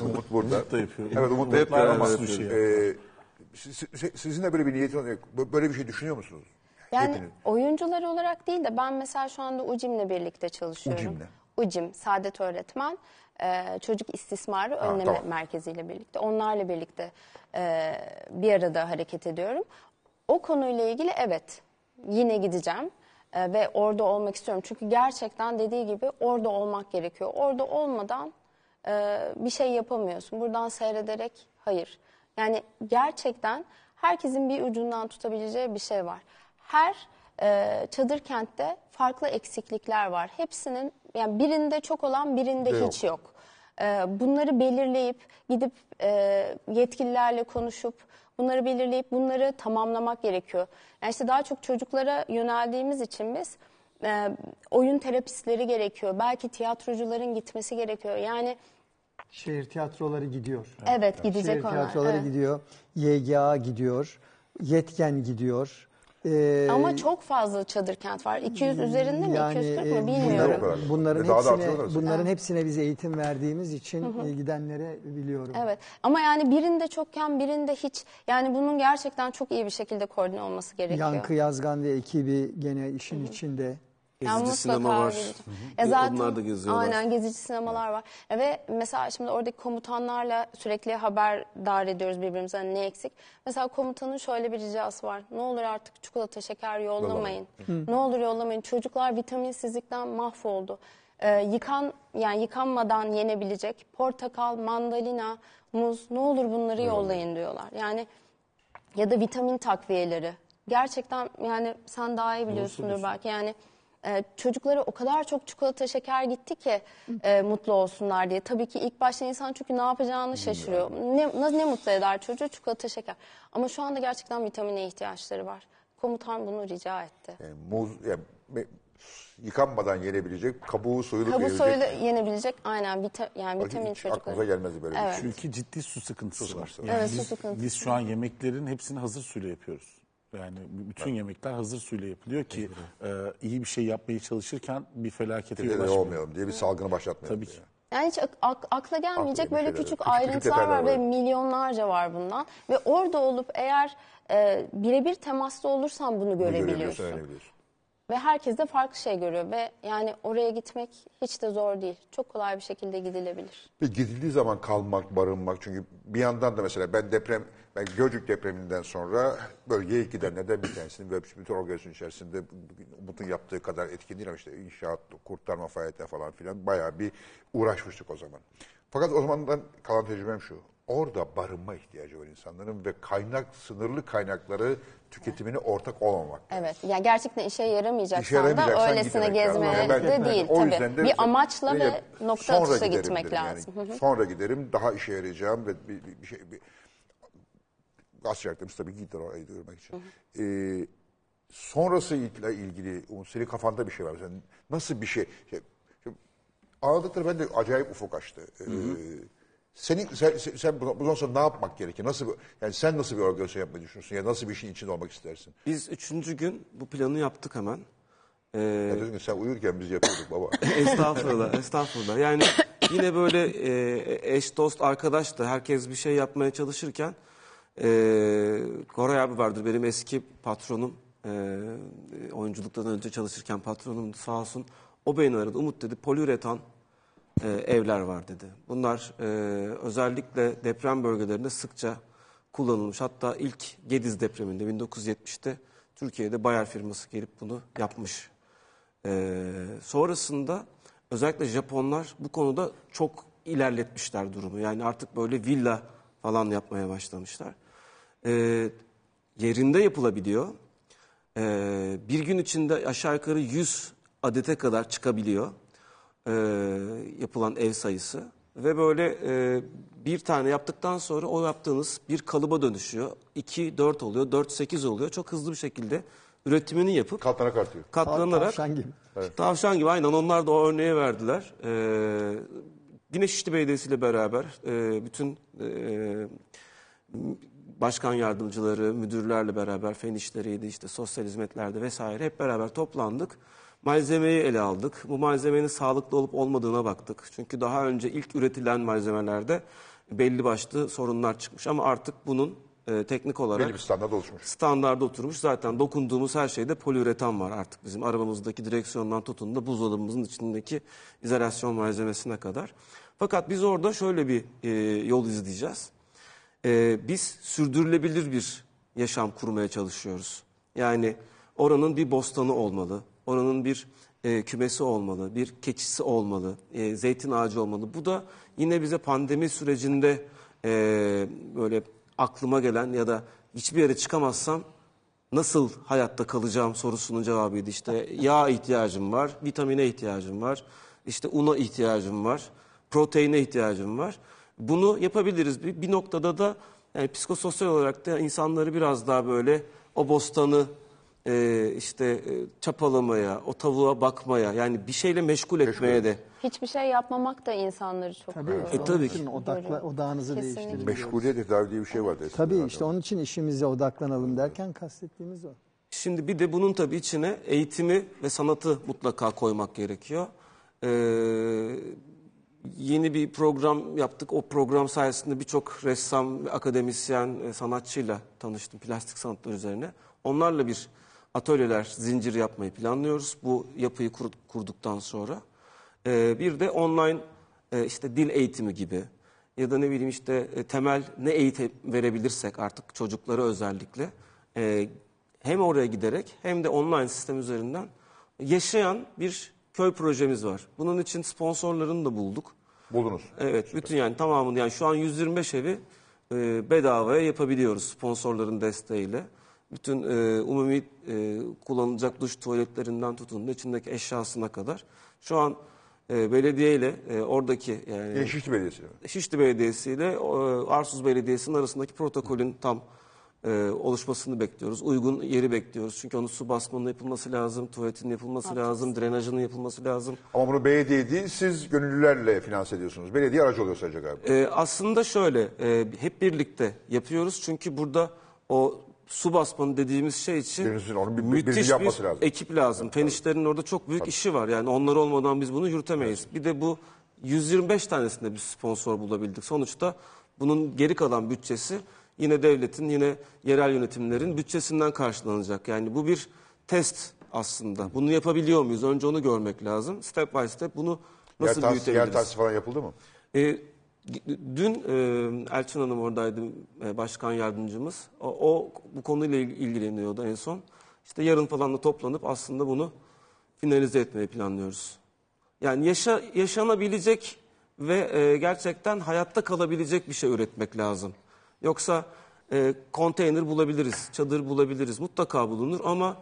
Umut burada. Umut da yapıyor. Evet Umut da yapıyor ama e, siz- siz- sizin de böyle bir niyetiniz yok. Böyle bir şey düşünüyor musunuz? Yani Hepiniz. oyuncular olarak değil de ben mesela şu anda UCİM'le birlikte çalışıyorum. UCİM'le? UCİM, Saadet Öğretmen, e, Çocuk İstismarı Önleme tamam. Merkezi ile birlikte. Onlarla birlikte e, bir arada hareket ediyorum. O konuyla ilgili evet yine gideceğim e, ve orada olmak istiyorum. Çünkü gerçekten dediği gibi orada olmak gerekiyor. Orada olmadan e, bir şey yapamıyorsun. Buradan seyrederek hayır. Yani gerçekten herkesin bir ucundan tutabileceği bir şey var. Her e, çadır kentte farklı eksiklikler var. Hepsinin yani birinde çok olan birinde Yok. hiç yok. E, bunları belirleyip gidip e, yetkililerle konuşup bunları belirleyip bunları tamamlamak gerekiyor. Yani işte daha çok çocuklara yöneldiğimiz için biz e, oyun terapistleri gerekiyor. Belki tiyatrocuların gitmesi gerekiyor. Yani Şehir tiyatroları gidiyor. evet gidecek Şehir onlar. tiyatroları evet. gidiyor. YGA gidiyor. Yetken gidiyor. Ee, Ama çok fazla çadır kent var. 200 üzerinde mi? yani 240 e, mı bilmiyorum. o kadar. bunların Ve daha da hepsine aslında. bunların hepsine biz eğitim verdiğimiz için e, gidenlere biliyorum. Evet ama yani birinde çokken birinde hiç yani bunun gerçekten çok iyi bir şekilde koordine olması gerekiyor. Yankı Yazgan ve ekibi gene işin içinde. Yani Gezici mutlaka sinema var. E zaten, Onlar da geziyorlar. Aynen gezici sinemalar var. E ve mesela şimdi oradaki komutanlarla sürekli haberdar ediyoruz birbirimize hani ne eksik. Mesela komutanın şöyle bir ricası var. Ne olur artık çikolata şeker yollamayın. Ne olur yollamayın. Çocuklar vitaminsizlikten mahvoldu. E, yıkan yani yıkanmadan yenebilecek portakal, mandalina, muz ne olur bunları yollayın diyorlar. Yani ya da vitamin takviyeleri. Gerçekten yani sen daha iyi biliyorsundur belki yani e, çocuklara o kadar çok çikolata şeker gitti ki e, mutlu olsunlar diye. Tabii ki ilk başta insan çünkü ne yapacağını şaşırıyor. Ne, ne mutlu eder çocuğu çikolata şeker. Ama şu anda gerçekten vitamine ihtiyaçları var. Komutan bunu rica etti. Yani muz, yani me- yıkanmadan yenebilecek, kabuğu soyulup Kabu yenilecek. soyla yenebilecek aynen vita, yani Bak, vitamin hiç aklımıza çocuklara. gelmezdi böyle Evet. şey. Çünkü ciddi su sıkıntısı Su var. sıkıntısı Evet, su biz, sıkıntısı. biz şu an yemeklerin hepsini hazır suyla yapıyoruz. Yani bütün yemekler hazır suyla yapılıyor ki e, iyi bir şey yapmaya çalışırken bir felakete ulaşmayalım. olmayalım diye bir salgını başlatmayalım Tabii diye. ki. Yani hiç ak- ak- akla gelmeyecek Akla böyle küçük, şeyler. Küçük- küçük ayrıntılar var ve var. milyonlarca var bundan. Ve orada olup eğer e, birebir temasta olursan bunu görebiliyorsun, görebiliyorsun. öğrenebiliyorsun. Ve herkes de farklı şey görüyor ve yani oraya gitmek hiç de zor değil. Çok kolay bir şekilde gidilebilir. Ve gidildiği zaman kalmak, barınmak çünkü bir yandan da mesela ben deprem, ben Gölcük depreminden sonra bölgeye gidenlerden bir tanesinin ve bütün organizasyon içerisinde Umut'un yaptığı kadar etkin ama işte inşaat, kurtarma faaliyetleri falan filan bayağı bir uğraşmıştık o zaman. Fakat o zamandan kalan tecrübem şu. Orada barınma ihtiyacı var insanların ve kaynak, sınırlı kaynakları tüketimine ortak olmamak. Evet. Yani gerçekten işe yaramayacaksan İşe da yaramayacaksan öylesine gitmemek lazım. gezmeye Yani de değil o tabii. yüzden de bir amaçla ve nokta sonra atışla gitmek yani. lazım. Hı. Sonra giderim daha işe yarayacağım ve bir, bir- bir şey bir- gaz yaktırmış tabii gittiler orayı görmek için. Ee, sonrasıyla ilgili Umut, senin kafanda bir şey var. Sen nasıl bir şey? şey şimdi ağladıkları ben de acayip ufuk açtı. Ee, senin, sen, sen, sen bundan sonra ne yapmak gerekir? Nasıl bir, yani sen nasıl bir organizasyon yapmayı düşünüyorsun? Ya nasıl bir şeyin içinde olmak istersin? Biz üçüncü gün bu planı yaptık hemen. Ee, Ya dedim ki sen uyurken biz yapıyorduk baba. estağfurullah, estağfurullah. Yani yine böyle e, eş, dost, arkadaş da herkes bir şey yapmaya çalışırken e, Koray abi vardır benim eski patronum. E, oyunculuktan önce çalışırken patronum sağ olsun. O beni aradı. Umut dedi poliüretan e, evler var dedi. Bunlar e, özellikle deprem bölgelerinde sıkça kullanılmış. Hatta ilk Gediz depreminde 1970'te Türkiye'de Bayer firması gelip bunu yapmış. E, sonrasında özellikle Japonlar bu konuda çok ilerletmişler durumu. Yani artık böyle villa falan yapmaya başlamışlar. E, yerinde yapılabiliyor. E, bir gün içinde aşağı yukarı 100 adete kadar çıkabiliyor e, yapılan ev sayısı. Ve böyle e, bir tane yaptıktan sonra o yaptığınız bir kalıba dönüşüyor. 2, 4 oluyor, 4, 8 oluyor. Çok hızlı bir şekilde üretimini yapıp Katlanarak artıyor. katlanarak Tavşan gibi. Tavşan gibi aynen onlar da o örneği verdiler. Ee, yine Şişli Belediyesi ile beraber e, bütün e, başkan yardımcıları, müdürlerle beraber fen işleriydi, işte sosyal hizmetlerde vesaire hep beraber toplandık. Malzemeyi ele aldık. Bu malzemenin sağlıklı olup olmadığına baktık. Çünkü daha önce ilk üretilen malzemelerde belli başlı sorunlar çıkmış ama artık bunun e, teknik olarak Belli bir standart oluşmuş. standarda oturmuş. Zaten dokunduğumuz her şeyde poliüretan var artık bizim arabamızdaki direksiyondan tutun da buzdolabımızın içindeki izolasyon malzemesine kadar. Fakat biz orada şöyle bir e, yol izleyeceğiz. E, biz sürdürülebilir bir yaşam kurmaya çalışıyoruz. Yani oranın bir bostanı olmalı, oranın bir e, kümesi olmalı, bir keçisi olmalı, e, zeytin ağacı olmalı. Bu da yine bize pandemi sürecinde e, böyle aklıma gelen ya da hiçbir yere çıkamazsam nasıl hayatta kalacağım sorusunun cevabıydı. İşte yağ ihtiyacım var, vitamine ihtiyacım var, işte una ihtiyacım var, proteine ihtiyacım var. Bunu yapabiliriz. Bir, bir noktada da yani psikososyal olarak da insanları biraz daha böyle o bostanı e, işte e, çapalamaya, o tavuğa bakmaya yani bir şeyle meşgul etmeye de Hiçbir şey yapmamak da insanları çok Tabii, yoruyor. E, tabii ki. odakla, odağınızı Kesinlikle. değiştirin. Meşguliyet tedavi diye bir şey eskiden Tabii işte onun için işimize odaklanalım derken kastettiğimiz o. Şimdi bir de bunun tabii içine eğitimi ve sanatı mutlaka koymak gerekiyor. Ee, yeni bir program yaptık. O program sayesinde birçok ressam, ve akademisyen, e, sanatçıyla tanıştım plastik sanatlar üzerine. Onlarla bir atölyeler, zincir yapmayı planlıyoruz bu yapıyı kur- kurduktan sonra. Ee, bir de online e, işte dil eğitimi gibi ya da ne bileyim işte e, temel ne eğitim verebilirsek artık çocuklara özellikle e, hem oraya giderek hem de online sistem üzerinden yaşayan bir köy projemiz var. Bunun için sponsorlarını da bulduk. Buldunuz. Evet, bütün yani tamamını yani şu an 125 evi e, bedavaya yapabiliyoruz sponsorların desteğiyle. Bütün e, umumi e, kullanılacak duş tuvaletlerinden tutun içindeki eşyasına kadar. Şu an e, belediye ile e, oradaki yani Yine Şişli Belediyesi. Şişli Belediyesi ile e, Arsuz Belediyesi'nin arasındaki protokolün tam e, oluşmasını bekliyoruz. Uygun yeri bekliyoruz. Çünkü onun su basmanının yapılması lazım, tuvaletin yapılması lazım, drenajının yapılması lazım. Ama bunu belediye değil, siz gönüllülerle finanse ediyorsunuz. Belediye aracı oluyor sadece galiba. E, aslında şöyle, e, hep birlikte yapıyoruz. Çünkü burada o su basmanı dediğimiz şey için Birinizin onun bir- müthiş birinin yapması bir lazım. ekip lazım. Fen işlerinin orada çok büyük işi var. Yani onlar olmadan biz bunu yürütemeyiz. Bir de bu 125 tanesinde bir sponsor bulabildik. Sonuçta bunun geri kalan bütçesi yine devletin, yine yerel yönetimlerin bütçesinden karşılanacak. Yani bu bir test aslında. Bunu yapabiliyor muyuz? Önce onu görmek lazım. Step by step bunu Yer, nasıl tahsis, büyütebiliriz? yer tahsisi falan yapıldı mı? E, dün e, Elçin Hanım oradaydı, e, başkan yardımcımız. O, o bu konuyla il- ilgileniyordu en son. İşte yarın falan da toplanıp aslında bunu finalize etmeyi planlıyoruz. Yani yaşa, yaşanabilecek ve e, gerçekten hayatta kalabilecek bir şey üretmek lazım. Yoksa e, konteyner bulabiliriz, çadır bulabiliriz, mutlaka bulunur ama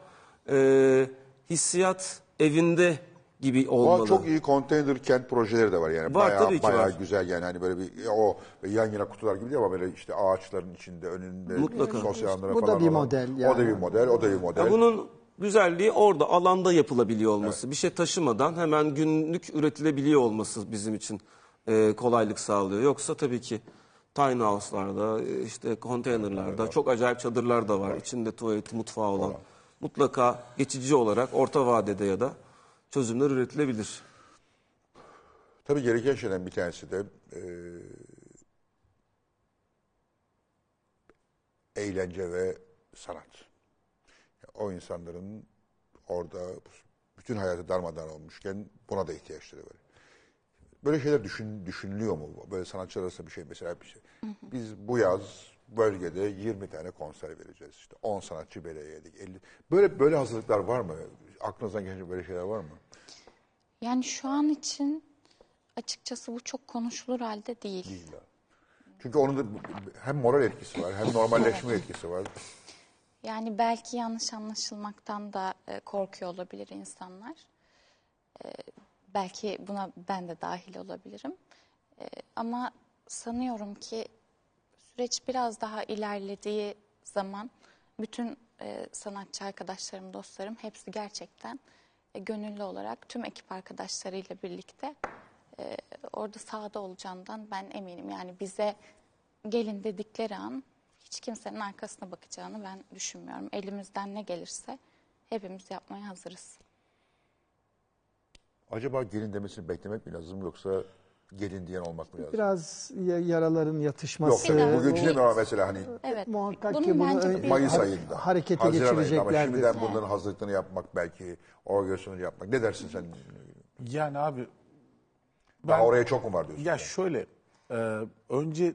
e, hissiyat evinde gibi Ama olmalı. çok iyi konteyner kent projeleri de var yani. Var, bayağı, tabii ki bayağı var. güzel yani hani böyle bir o yan yana kutular gibi değil ama böyle işte ağaçların içinde önünde Mutlaka. sosyal alanlara Bu da falan bir olan. model O yani. da bir model, o da bir model. Ya bunun güzelliği orada alanda yapılabiliyor olması. Bir şey taşımadan hemen günlük üretilebiliyor olması bizim için e, kolaylık sağlıyor. Yoksa tabii ki tiny house'larda, e, işte konteynerlarda çok acayip çadırlar da var. İçinde tuvaleti, mutfağı olan. Mutlaka geçici olarak orta vadede ya da çözümler üretilebilir. Tabii gereken şeyden bir tanesi de e, eğlence ve sanat. O insanların orada bütün hayatı darmadağın olmuşken buna da ihtiyaçları var. Böyle şeyler düşün, düşünülüyor mu? Böyle sanatçılar arasında bir şey mesela bir şey. Biz bu yaz bölgede 20 tane konser vereceğiz. İşte 10 sanatçı belirledik. 50. Böyle böyle hazırlıklar var mı? Aklınızdan geçen böyle şeyler var mı? Yani şu an için açıkçası bu çok konuşulur halde değil. Değil ya. Çünkü onun da hem moral etkisi var hem normalleşme etkisi var. Yani belki yanlış anlaşılmaktan da e, korkuyor olabilir insanlar. E, belki buna ben de dahil olabilirim. E, ama sanıyorum ki süreç biraz daha ilerlediği zaman bütün e, sanatçı arkadaşlarım, dostlarım hepsi gerçekten e, gönüllü olarak tüm ekip arkadaşlarıyla birlikte e, orada sahada olacağından ben eminim. Yani bize gelin dedikleri an hiç kimsenin arkasına bakacağını ben düşünmüyorum. Elimizden ne gelirse hepimiz yapmaya hazırız. Acaba gelin demesini beklemek mi lazım yoksa gelin diyen olmak mı lazım? Biraz ya- yaraların Yok yatışması. Biraz bugün bu- için de mesela hani Evet. Muhakkak bunun ki bunu bence ö- bir- Mayıs ayında. harekete Haziran ayında ama geçireceklerdir. şimdiden bunların hazırlıklarını yapmak belki organizasyonu yapmak. Ne dersin sen? Yani abi Daha Ben- oraya çok mu var diyorsun? Ya şöyle, e, önce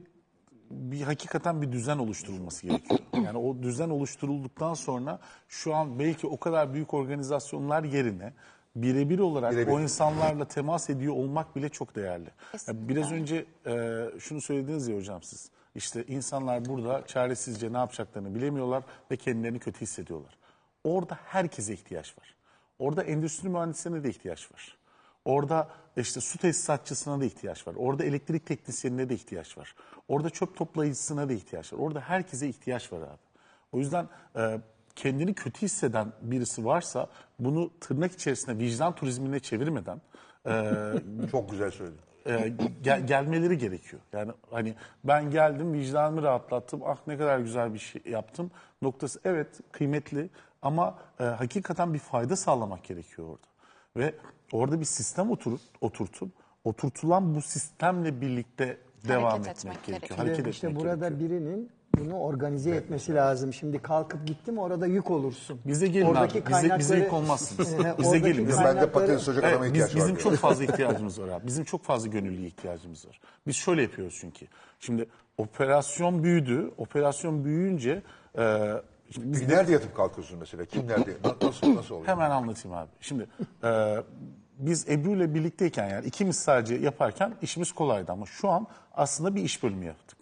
bir hakikaten bir düzen oluşturulması gerekiyor. Yani o düzen oluşturulduktan sonra şu an belki o kadar büyük organizasyonlar yerine birebir olarak Birebir. o insanlarla temas ediyor olmak bile çok değerli. Kesinlikle. Biraz önce e, şunu söylediniz ya hocam siz. İşte insanlar burada çaresizce ne yapacaklarını bilemiyorlar ve kendilerini kötü hissediyorlar. Orada herkese ihtiyaç var. Orada endüstri mühendislerine de ihtiyaç var. Orada işte su tesisatçısına da ihtiyaç var. Orada elektrik teknisyenine de ihtiyaç var. Orada çöp toplayıcısına da ihtiyaç var. Orada herkese ihtiyaç var abi. O yüzden e, kendini kötü hisseden birisi varsa bunu tırnak içerisinde vicdan turizmine çevirmeden e, Çok güzel söyledin. e, gel- gelmeleri gerekiyor. Yani hani ben geldim vicdanımı rahatlattım. Ah ne kadar güzel bir şey yaptım. Noktası evet kıymetli ama e, hakikaten bir fayda sağlamak gerekiyor orada. Ve orada bir sistem oturup oturtup oturtulan bu sistemle birlikte devam etmek, etmek gerekiyor. gerekiyor. Hareket İşte, işte etmek burada gerekiyor. birinin bunu organize etmesi lazım. Şimdi kalkıp gittim orada yük olursun. Bize gelin abi. Bize, bize yük olmazsınız. Bize oradaki gelin. Bize, Ben de kaynakları- patates olacak adama ihtiyaç biz, var. bizim diyor. çok fazla ihtiyacımız var abi. Bizim çok fazla gönüllüye ihtiyacımız var. Biz şöyle yapıyoruz çünkü. Şimdi operasyon büyüdü. Operasyon büyüyünce e, biz de- Nerede yatıp kalkıyorsun mesela? Kim nerede? Na- Nasıl, nasıl oluyor? hemen anlatayım abi. Şimdi e, biz Ebru ile birlikteyken yani ikimiz sadece yaparken işimiz kolaydı ama şu an aslında bir iş bölümü yaptık.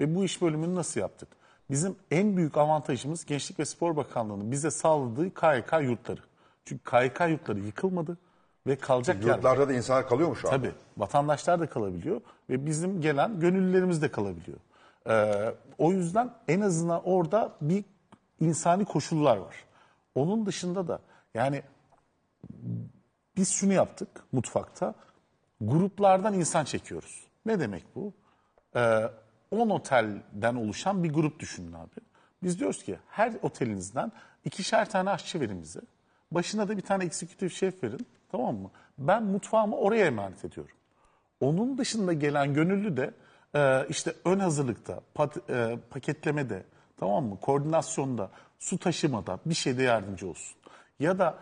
Ve bu iş bölümünü nasıl yaptık? Bizim en büyük avantajımız Gençlik ve Spor Bakanlığı'nın bize sağladığı KYK yurtları. Çünkü KYK yurtları yıkılmadı ve kalacak yer. Yurtlarda da insanlar kalıyor mu şu an? Tabii. Vatandaşlar da kalabiliyor ve bizim gelen gönüllülerimiz de kalabiliyor. Ee, o yüzden en azından orada bir insani koşullar var. Onun dışında da yani biz şunu yaptık mutfakta. Gruplardan insan çekiyoruz. Ne demek bu? Ee, 10 otelden oluşan bir grup düşünün abi. Biz diyoruz ki her otelinizden ikişer tane aşçı verin bize. Başına da bir tane eksekutif şef verin. Tamam mı? Ben mutfağımı oraya emanet ediyorum. Onun dışında gelen gönüllü de e, işte ön hazırlıkta, pat- e, paketlemede, tamam mı? Koordinasyonda, su taşımada bir şeyde yardımcı olsun. Ya da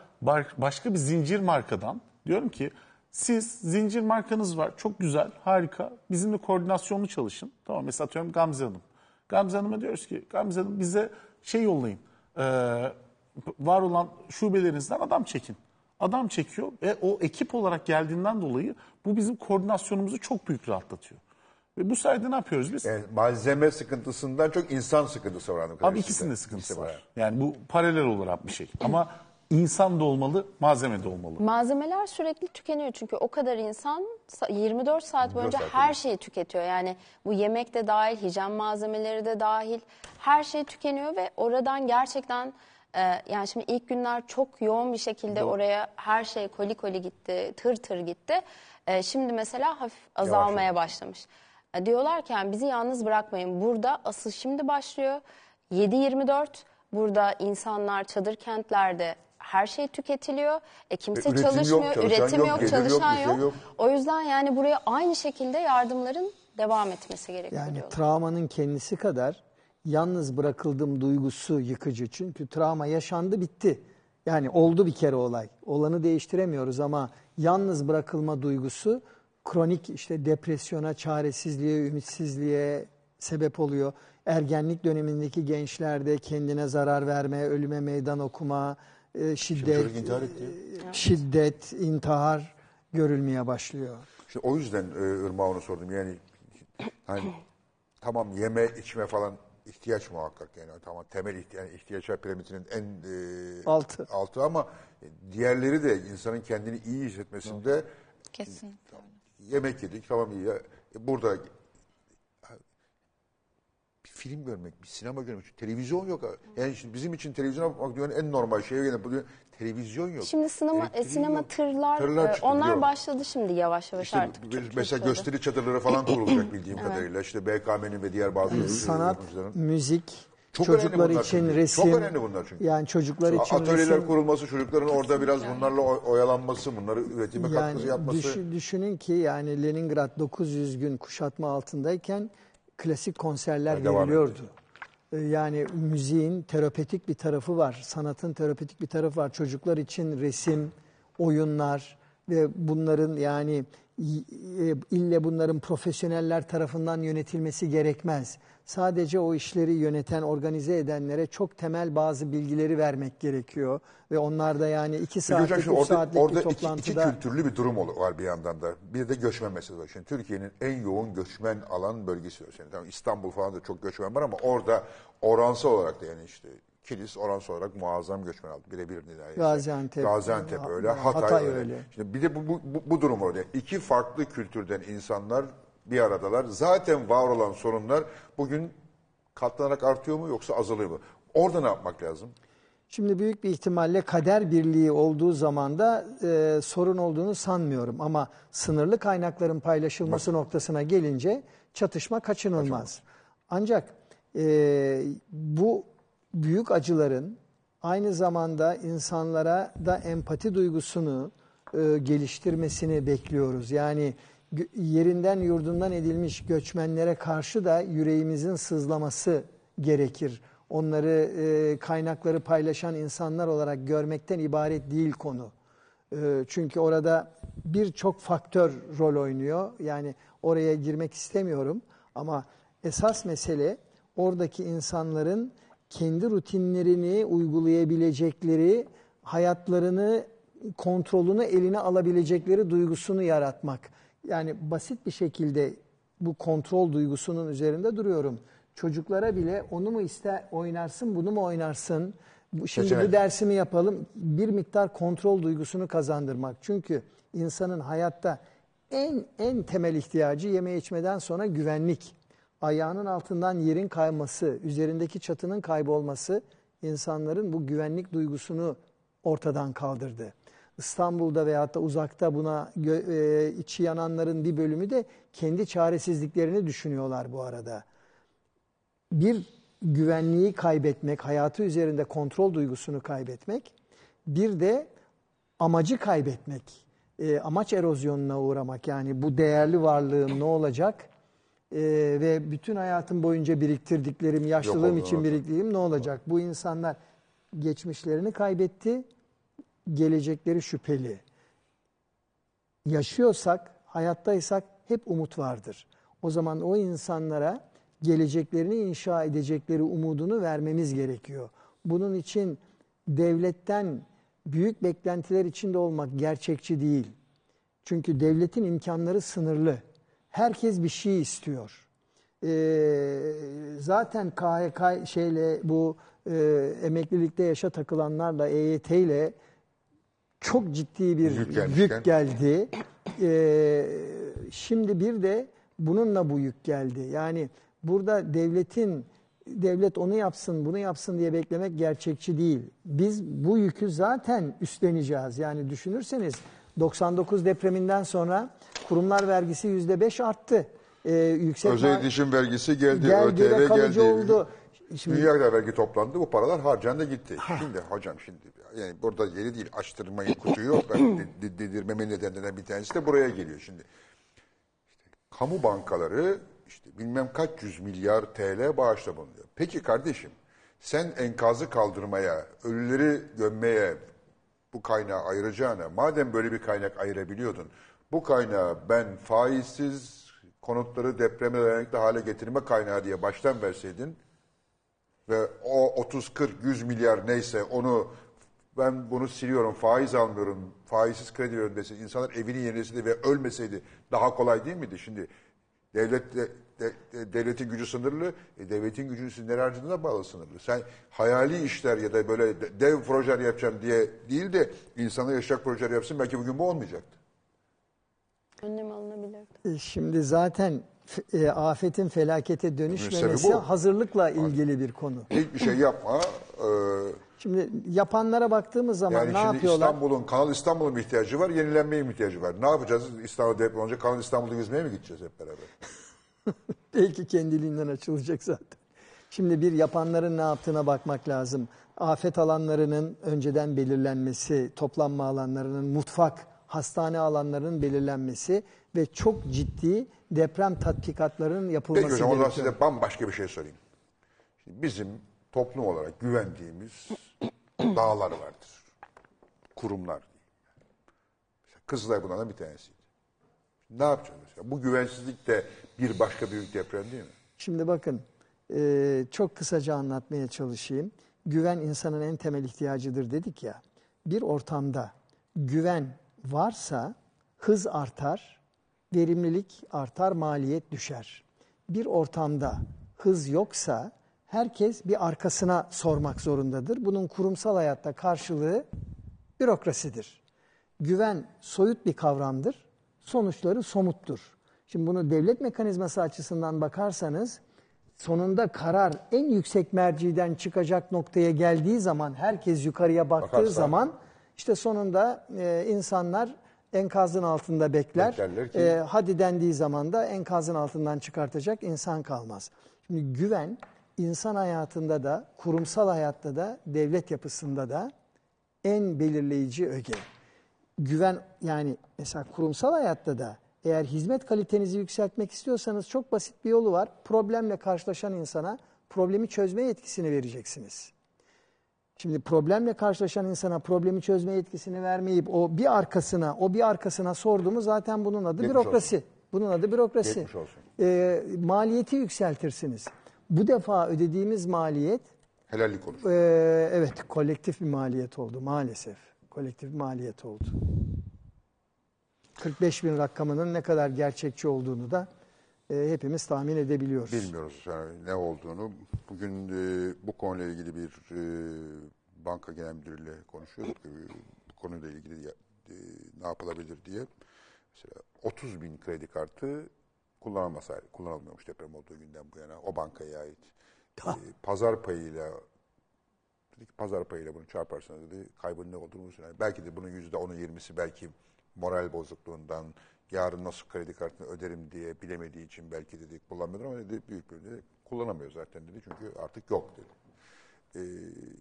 başka bir zincir markadan diyorum ki siz zincir markanız var çok güzel harika bizimle koordinasyonlu çalışın. Tamam mesela atıyorum Gamze Hanım. Gamze Hanım'a diyoruz ki Gamze Hanım bize şey yollayın. e, var olan şubelerinizden adam çekin. Adam çekiyor ve o ekip olarak geldiğinden dolayı bu bizim koordinasyonumuzu çok büyük rahatlatıyor. Ve bu sayede ne yapıyoruz biz? Yani malzeme sıkıntısından çok insan sıkıntısı var. Abi ikisinde sıkıntısı var. Yani bu paralel olarak bir şey. Ama İnsan da olmalı, malzeme de olmalı. Malzemeler sürekli tükeniyor çünkü o kadar insan sa- 24 saat boyunca saat her şeyi tüketiyor. Yani bu yemek de dahil, hijyen malzemeleri de dahil her şey tükeniyor ve oradan gerçekten e, yani şimdi ilk günler çok yoğun bir şekilde oraya her şey koli koli gitti, tır tır gitti. E, şimdi mesela hafif azalmaya başlamış. E, diyorlar ki yani bizi yalnız bırakmayın. Burada asıl şimdi başlıyor. 7-24 burada insanlar çadır kentlerde her şey tüketiliyor. E kimse E, üretim yok, çalışmıyor, çalışan üretim yok, yok, gelir yok, çalışan bir şey yok. yok. O yüzden yani buraya aynı şekilde yardımların devam etmesi gerekiyor Yani diyorlar. travmanın kendisi kadar yalnız bırakıldığım duygusu yıkıcı. Çünkü travma yaşandı bitti. Yani oldu bir kere olay. Olanı değiştiremiyoruz ama yalnız bırakılma duygusu kronik işte depresyona, çaresizliğe, ümitsizliğe sebep oluyor. Ergenlik dönemindeki gençlerde kendine zarar verme, ölüme meydan okuma, e, şiddet, intihar etti. e, şiddet, intihar görülmeye başlıyor. İşte o yüzden e, onu sordum. Yani hani tamam yeme içme falan ihtiyaç muhakkak yani tamam temel ihtiyaç yani ihtiyaçlar piramidinin en e, Altı. altı ama diğerleri de insanın kendini iyi hissetmesinde öyle. yemek yedik tamam iyi ya. E, burada bir film görmek, bir sinema görmek, televizyon yok. Yani şimdi bizim için televizyona bakmak dünyanın en normal şeyi. Yani bugün televizyon yok. Şimdi sinema e, sinema yok. tırlar, Tırlar e, çıktı, onlar biliyorum. başladı şimdi yavaş yavaş İşte artık. Türk mesela kültürde. gösteri çadırları falan kurulacak bildiğim kadarıyla. İşte BKM'nin ve diğer bazı e, sanat, yapımcıların. müzik, Çok önemli çocuklar bunlar için çünkü. resim. Çok önemli bunlar çünkü. Yani çocuklar için Atölyeler resim. kurulması, çocukların orada biraz bunlarla oy- oyalanması, bunları üretime katkısı Yani yapması. düşün- düşünün ki yani Leningrad 900 gün kuşatma altındayken klasik konserler Devam veriliyordu. Ee, Yani müziğin terapetik bir tarafı var, sanatın terapetik bir tarafı var. Çocuklar için resim, oyunlar ve bunların yani e, ille bunların profesyoneller tarafından yönetilmesi gerekmez. Sadece o işleri yöneten, organize edenlere çok temel bazı bilgileri vermek gerekiyor. Ve onlar da yani iki saatlik, üç orada, saatlik orada bir iki, iki toplantıda... kültürlü bir durum var bir yandan da. Bir de göçmen meselesi var. Şimdi Türkiye'nin en yoğun göçmen alan bölgesi. Yani tamam İstanbul falan da çok göçmen var ama orada oransal olarak da yani işte Kilis oransal olarak muazzam göçmen aldı. Birebir neredeyse. Gaziantep, Gaziantep öyle. Hatay Hatay, öyle. öyle. Şimdi bir de bu, bu, bu durum orada. İki farklı kültürden insanlar bir aradalar. Zaten var olan sorunlar bugün katlanarak artıyor mu yoksa azalıyor mu? Orada ne yapmak lazım? Şimdi büyük bir ihtimalle kader birliği olduğu zaman da e, sorun olduğunu sanmıyorum. Ama sınırlı kaynakların paylaşılması noktasına gelince çatışma kaçınılmaz. Ancak e, bu büyük acıların aynı zamanda insanlara da empati duygusunu e, geliştirmesini bekliyoruz. Yani yerinden yurdundan edilmiş göçmenlere karşı da yüreğimizin sızlaması gerekir. Onları e, kaynakları paylaşan insanlar olarak görmekten ibaret değil konu. E, çünkü orada birçok faktör rol oynuyor. Yani oraya girmek istemiyorum ama esas mesele oradaki insanların kendi rutinlerini uygulayabilecekleri, hayatlarını kontrolünü eline alabilecekleri duygusunu yaratmak. Yani basit bir şekilde bu kontrol duygusunun üzerinde duruyorum. Çocuklara bile onu mu ister oynarsın, bunu mu oynarsın? Bu, şimdi Seçenek. bu dersimi yapalım. Bir miktar kontrol duygusunu kazandırmak. Çünkü insanın hayatta en en temel ihtiyacı yeme içmeden sonra güvenlik. Ayağının altından yerin kayması, üzerindeki çatının kaybolması insanların bu güvenlik duygusunu ortadan kaldırdı. İstanbul'da veyahut da uzakta buna e, içi yananların bir bölümü de kendi çaresizliklerini düşünüyorlar bu arada. Bir güvenliği kaybetmek, hayatı üzerinde kontrol duygusunu kaybetmek, bir de amacı kaybetmek, e, amaç erozyonuna uğramak. Yani bu değerli varlığım ne olacak E, ve bütün hayatım boyunca biriktirdiklerim, yaşlılığım için biriktirdiğim ne olacak? Bu insanlar geçmişlerini kaybetti, gelecekleri şüpheli. Yaşıyorsak, hayattaysak hep umut vardır. O zaman o insanlara geleceklerini inşa edecekleri umudunu vermemiz gerekiyor. Bunun için devletten büyük beklentiler içinde olmak gerçekçi değil. Çünkü devletin imkanları sınırlı. Herkes bir şey istiyor. Ee, zaten KHK şeyle bu e, emeklilikte yaşa takılanlarla EYT ile çok ciddi bir Yük yük, geldi. Ee, şimdi bir de bununla bu yük geldi. Yani burada devletin devlet onu yapsın, bunu yapsın diye beklemek gerçekçi değil. Biz bu yükü zaten üstleneceğiz. Yani düşünürseniz 99 depreminden sonra kurumlar vergisi %5 arttı. Ee, yüksek Özel iletişim vergisi geldi, geldi ÖTV geldi. oldu. Şimdi Dünya vergi toplandı, bu paralar harcandı gitti. Şimdi hocam şimdi yani burada yeri değil açtırmayın kutuyu. Ben de- de- dedirmemin nedenlerinden bir tanesi de buraya geliyor şimdi. İşte kamu bankaları işte bilmem kaç yüz milyar TL bağışla bulunuyor. Peki kardeşim sen enkazı kaldırmaya, ölüleri gömmeye bu kaynağı ayıracağına madem böyle bir kaynak ayırabiliyordun bu kaynağı ben faizsiz konutları depreme dayanıklı hale getirme kaynağı diye baştan verseydin ve o 30 40 100 milyar neyse onu ben bunu siliyorum faiz almıyorum faizsiz kredi veriyorum dese insanlar evini yenileseydi ve ölmeseydi daha kolay değil miydi şimdi devlet de- de- de- devletin gücü sınırlı e, devletin gücünü siz nereye harcadığına bağlı sınırlı sen hayali işler ya da böyle de- dev projeler yapacağım diye değil de insana yaşayacak projeler yapsın belki bugün bu olmayacaktı. Önlem alınabilirdi. E, Şimdi zaten e, afetin felakete dönüşmemesi hazırlıkla ilgili bir konu. Hiçbir şey yapma. e, Şimdi yapanlara baktığımız zaman Yani ne şimdi yapıyorlar? İstanbul'un, Kanal İstanbul'un ihtiyacı var, yenilenmeye mi ihtiyacı var? Ne yapacağız? İstanbul deprem olunca Kanal İstanbul'u yüzmeye mi gideceğiz hep beraber? Belki kendiliğinden açılacak zaten. Şimdi bir yapanların ne yaptığına bakmak lazım. Afet alanlarının önceden belirlenmesi, toplanma alanlarının, mutfak, hastane alanlarının belirlenmesi ve çok ciddi deprem tatbikatlarının yapılması Peki hocam o zaman gerekiyor. size bambaşka bir şey sorayım. Şimdi bizim toplum olarak güvendiğimiz dağlar vardır. Kurumlar. Kızılay bunlardan bir tanesiydi. Ne yapacağız mesela? Bu güvensizlik de bir başka büyük deprem değil mi? Şimdi bakın e, çok kısaca anlatmaya çalışayım. Güven insanın en temel ihtiyacıdır dedik ya. Bir ortamda güven varsa hız artar, verimlilik artar, maliyet düşer. Bir ortamda hız yoksa herkes bir arkasına sormak zorundadır. Bunun kurumsal hayatta karşılığı bürokrasidir. Güven soyut bir kavramdır. Sonuçları somuttur. Şimdi bunu devlet mekanizması açısından bakarsanız sonunda karar en yüksek merciden çıkacak noktaya geldiği zaman herkes yukarıya baktığı Bakarsa- zaman işte sonunda e, insanlar enkazın altında bekler. Ki- E, hadi dendiği zaman da enkazın altından çıkartacak insan kalmaz. Şimdi güven insan hayatında da, kurumsal hayatta da, devlet yapısında da en belirleyici öge. Güven yani mesela kurumsal hayatta da eğer hizmet kalitenizi yükseltmek istiyorsanız çok basit bir yolu var. Problemle karşılaşan insana problemi çözme yetkisini vereceksiniz. Şimdi problemle karşılaşan insana problemi çözme yetkisini vermeyip o bir arkasına, o bir arkasına sorduğumu zaten bunun adı Geçmiş bürokrasi. Bunun adı bürokrasi. Geçmiş olsun. Ee, maliyeti yükseltirsiniz. Bu defa ödediğimiz maliyet Helallik olur. ee, evet kolektif bir maliyet oldu maalesef. Kolektif bir maliyet oldu. 45 bin rakamının ne kadar gerçekçi olduğunu da e, hepimiz tahmin edebiliyoruz. Bilmiyoruz yani ne olduğunu. Bugün e, bu konuyla ilgili bir e, banka genel müdürüyle konuşuyorduk. E, bu konuyla ilgili e, ne yapılabilir diye. Mesela 30 bin kredi kartı kullanılmaz, kullanılmıyormuş deprem olduğu günden bu yana. O bankaya ait. E, pazar payıyla dedi ki pazar payıyla bunu çarparsanız dedi kaybın ne olduğunu. Yani belki de bunun yüzde onu yirmisi belki moral bozukluğundan yarın nasıl kredi kartını öderim diye bilemediği için belki dedi kullanmıyordur ama dedi büyük bir dedi kullanamıyor zaten dedi çünkü artık yok dedi. Ee,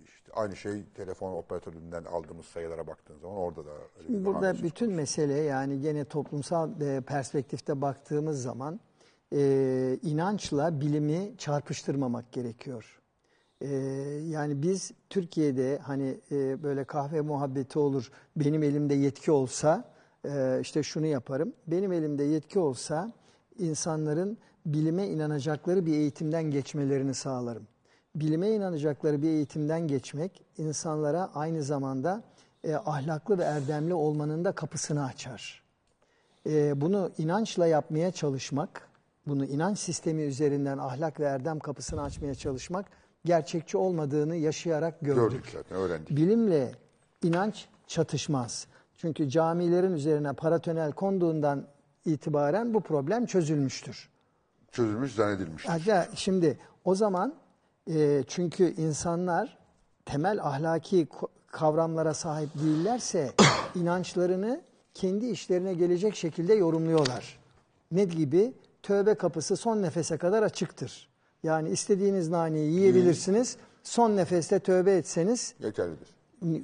işte aynı şey telefon operatöründen aldığımız sayılara baktığın zaman orada da bir Burada bütün mesele yani gene toplumsal e, perspektifte baktığımız zaman e, inançla bilimi çarpıştırmamak gerekiyor. E, yani biz Türkiye'de hani e, böyle kahve muhabbeti olur, benim elimde yetki olsa e, işte şunu yaparım. Benim elimde yetki olsa insanların bilime inanacakları bir eğitimden geçmelerini sağlarım. Bilime inanacakları bir eğitimden geçmek insanlara aynı zamanda e, ahlaklı ve erdemli olmanın da kapısını açar. E, bunu inançla yapmaya çalışmak, bunu inanç sistemi üzerinden ahlak ve erdem kapısını açmaya çalışmak gerçekçi olmadığını yaşayarak gördük. Gördük zaten, öğrendik. Bilimle inanç çatışmaz. Çünkü camilerin üzerine paratönel konduğundan itibaren bu problem çözülmüştür. Çözülmüş, zannedilmiş. Ya şimdi o zaman e, çünkü insanlar temel ahlaki kavramlara sahip değillerse inançlarını kendi işlerine gelecek şekilde yorumluyorlar. Ne gibi? Tövbe kapısı son nefese kadar açıktır. Yani istediğiniz naneyi yiyebilirsiniz. Son nefeste tövbe etseniz Yeterlidir.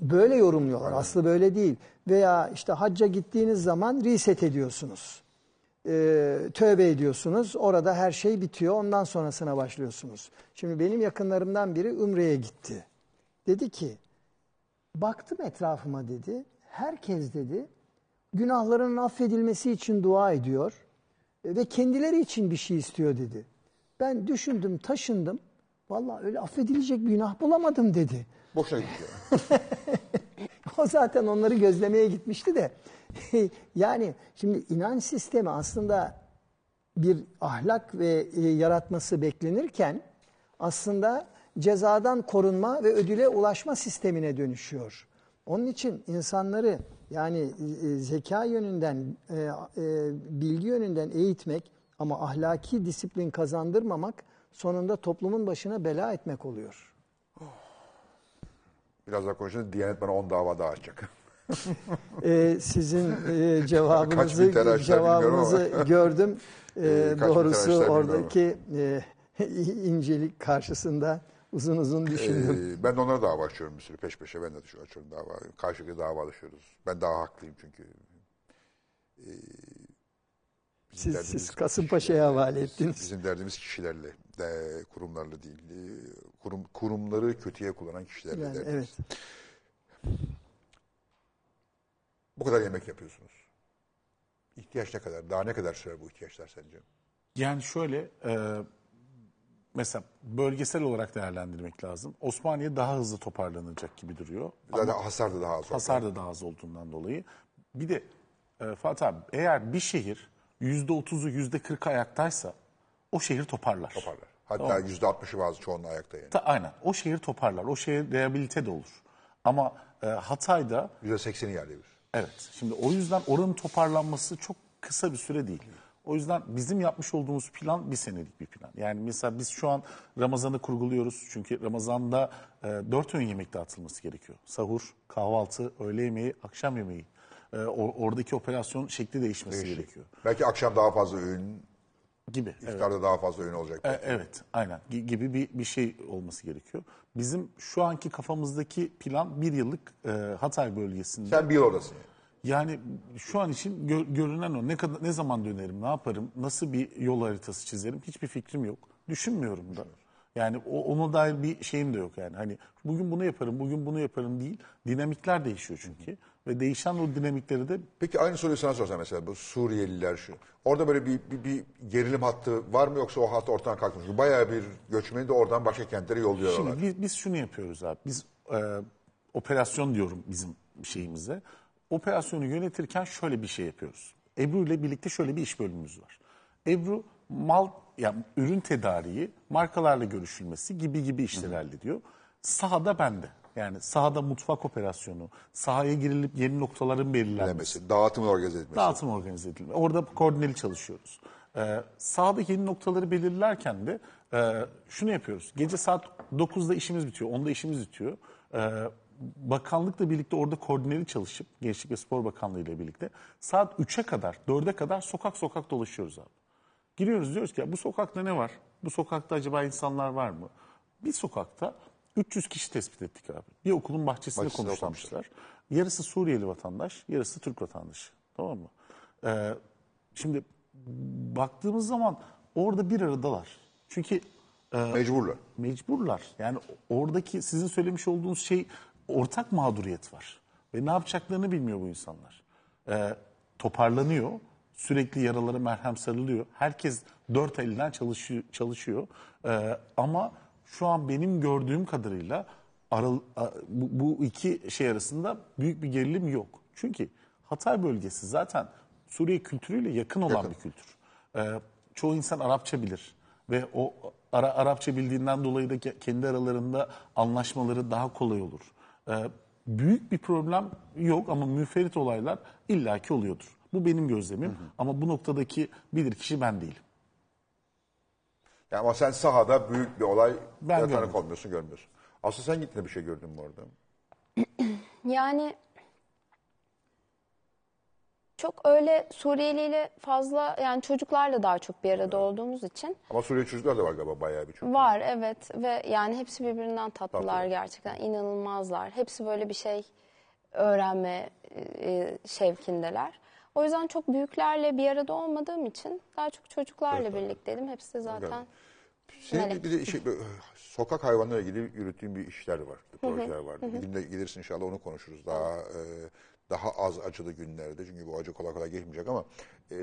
böyle yorumluyorlar. Aslı böyle değil. Veya işte hacca gittiğiniz zaman reset ediyorsunuz. Ee, tövbe ediyorsunuz. Orada her şey bitiyor. Ondan sonrasına başlıyorsunuz. Şimdi benim yakınlarımdan biri Ümre'ye gitti. Dedi ki baktım etrafıma dedi. Herkes dedi günahlarının affedilmesi için dua ediyor e, ve kendileri için bir şey istiyor dedi. Ben düşündüm, taşındım. Vallahi öyle affedilecek bir günah bulamadım dedi. Boşuna gidiyor. O zaten onları gözlemeye gitmişti de. yani şimdi inanç sistemi aslında bir ahlak ve e, yaratması beklenirken aslında cezadan korunma ve ödüle ulaşma sistemine dönüşüyor. Onun için insanları yani e, zeka yönünden, e, e, bilgi yönünden eğitmek ama ahlaki disiplin kazandırmamak sonunda toplumun başına bela etmek oluyor. Biraz daha konuşunca Diyanet bana 10 dava daha açacak. Ee, sizin e, cevabınızı cevabınızı gördüm. Kaç bin doğrusu oradaki e, incelik karşısında uzun uzun düşündüm. Ee, ben de onlara dava açıyorum bir sürü peş peşe. Ben de açıyorum dava. Karşılıklı davalaşıyoruz. Ben daha haklıyım çünkü. Ee, siz, siz Kasımpaşa'ya havale ettiniz. Bizim derdimiz kişilerle, de, kurumlarla değil. Kurum, kurumları kötüye kullanan kişilerle Yani, derdimiz. evet. Bu kadar yemek yapıyorsunuz. İhtiyaç ne kadar? Daha ne kadar sürer bu ihtiyaçlar sence? Yani şöyle e, mesela bölgesel olarak değerlendirmek lazım. Osmaniye daha hızlı toparlanacak gibi duruyor. Zaten hasar da daha az. Hasar da daha az olduğundan dolayı. Bir de e, Fatih abi eğer bir şehir yüzde otuzu yüzde kırkı ayaktaysa o şehir toparlar. Toparlar. Hatta yüzde altmışı bazı çoğunluğu ayakta yani. Ta- aynen o şehir toparlar. O şehir rehabilite de olur. Ama e, Hatay'da Yüzde sekseni yerle bir. Evet. Şimdi o yüzden oranın toparlanması çok kısa bir süre değil. O yüzden bizim yapmış olduğumuz plan bir senelik bir plan. Yani mesela biz şu an Ramazan'ı kurguluyoruz. Çünkü Ramazan'da e, dört öğün yemek dağıtılması gerekiyor. Sahur, kahvaltı, öğle yemeği, akşam yemeği. E, o- oradaki operasyon şekli değişmesi gerekiyor. Belki akşam daha fazla öğün, Gibi. Evet. iftarda daha fazla öğün olacak. E, Evet, aynen Gi- gibi bir bir şey olması gerekiyor. Bizim şu anki kafamızdaki plan bir yıllık e, Hatay bölgesinde. Sen bir yıl oradasın. yani. Şu an için gö- görünen o. Ne kadar ne zaman dönerim, ne yaparım, nasıl bir yol haritası çizerim hiçbir fikrim yok. Düşünmüyorum da. Yani o, ona dair bir şeyim de yok yani. Hani bugün bunu yaparım, bugün bunu yaparım değil. Dinamikler değişiyor çünkü. Ve değişen o dinamikleri de Peki aynı soruyu sana sorsam mesela bu Suriyeliler şu. Orada böyle bir, bir, bir gerilim hattı var mı yoksa o hat ortadan kalkmış mı? Bayağı bir göçmeni de oradan başka kentlere yolluyorlar. Şimdi biz, biz şunu yapıyoruz abi. Biz e, operasyon diyorum bizim şeyimize. Operasyonu yönetirken şöyle bir şey yapıyoruz. Ebru ile birlikte şöyle bir iş bölümümüz var. Ebru mal yani ürün tedariği, markalarla görüşülmesi gibi gibi işleri hallediyor. Sahada bende. Yani sahada mutfak operasyonu, sahaya girilip yeni noktaların belirlenmesi. Demesi, dağıtımı organize etmesi. Dağıtım organize edilme. Orada koordineli çalışıyoruz. Ee, sahada yeni noktaları belirlerken de e, şunu yapıyoruz. Gece saat 9'da işimiz bitiyor, 10'da işimiz bitiyor. Ee, bakanlıkla birlikte orada koordineli çalışıp, Gençlik ve Spor Bakanlığı ile birlikte saat 3'e kadar, 4'e kadar sokak sokak dolaşıyoruz abi. Giriyoruz diyoruz ki ya bu sokakta ne var? Bu sokakta acaba insanlar var mı? Bir sokakta 300 kişi tespit ettik abi. Bir okulun bahçesinde Bahçesinde konuşlamışlar. Yarısı Suriyeli vatandaş, yarısı Türk vatandaşı. Tamam mı? Ee, şimdi baktığımız zaman orada bir aradalar. Çünkü Mecburlar. mecburlar. Yani oradaki sizin söylemiş olduğunuz şey ortak mağduriyet var. Ve ne yapacaklarını bilmiyor bu insanlar. Ee, toparlanıyor. Sürekli yaralara merhem sarılıyor. Herkes dört elinden çalışıyor. çalışıyor. Ee, ama şu an benim gördüğüm kadarıyla aral, bu, bu iki şey arasında büyük bir gerilim yok. Çünkü Hatay bölgesi zaten Suriye kültürüyle yakın olan Yakın. bir kültür. Ee, çoğu insan Arapça bilir ve o Ara, Arapça bildiğinden dolayı da ke- kendi aralarında anlaşmaları daha kolay olur. Ee, büyük bir problem yok ama müferit olaylar illaki oluyordur. Bu benim gözlemim ama bu noktadaki bilir kişi ben değilim. Yani ama sen sahada büyük bir olay Ben tanık olmuyorsun, görmüyorsun. Aslı sen gittiğinde bir şey gördün mü orada? Yani çok öyle Suriyeli ile fazla yani çocuklarla daha çok bir arada olduğumuz için Ama Suriyeli çocuklar da var galiba bayağı bir çocuk. var evet ve yani hepsi birbirinden tatlılar Tatlı. gerçekten inanılmazlar. Hepsi böyle bir şey öğrenme e, şevkindeler. O yüzden çok büyüklerle bir arada olmadığım için daha çok çocuklarla birlikteydim. Hepsi de zaten Senin Melek. bir de şey, sokak hayvanlarıyla ilgili yürüttüğün bir işler var, projeler var. Bir gün de gelirsin inşallah onu konuşuruz. Daha e, daha az acılı günlerde. Çünkü bu acı kolay kolay geçmeyecek ama e,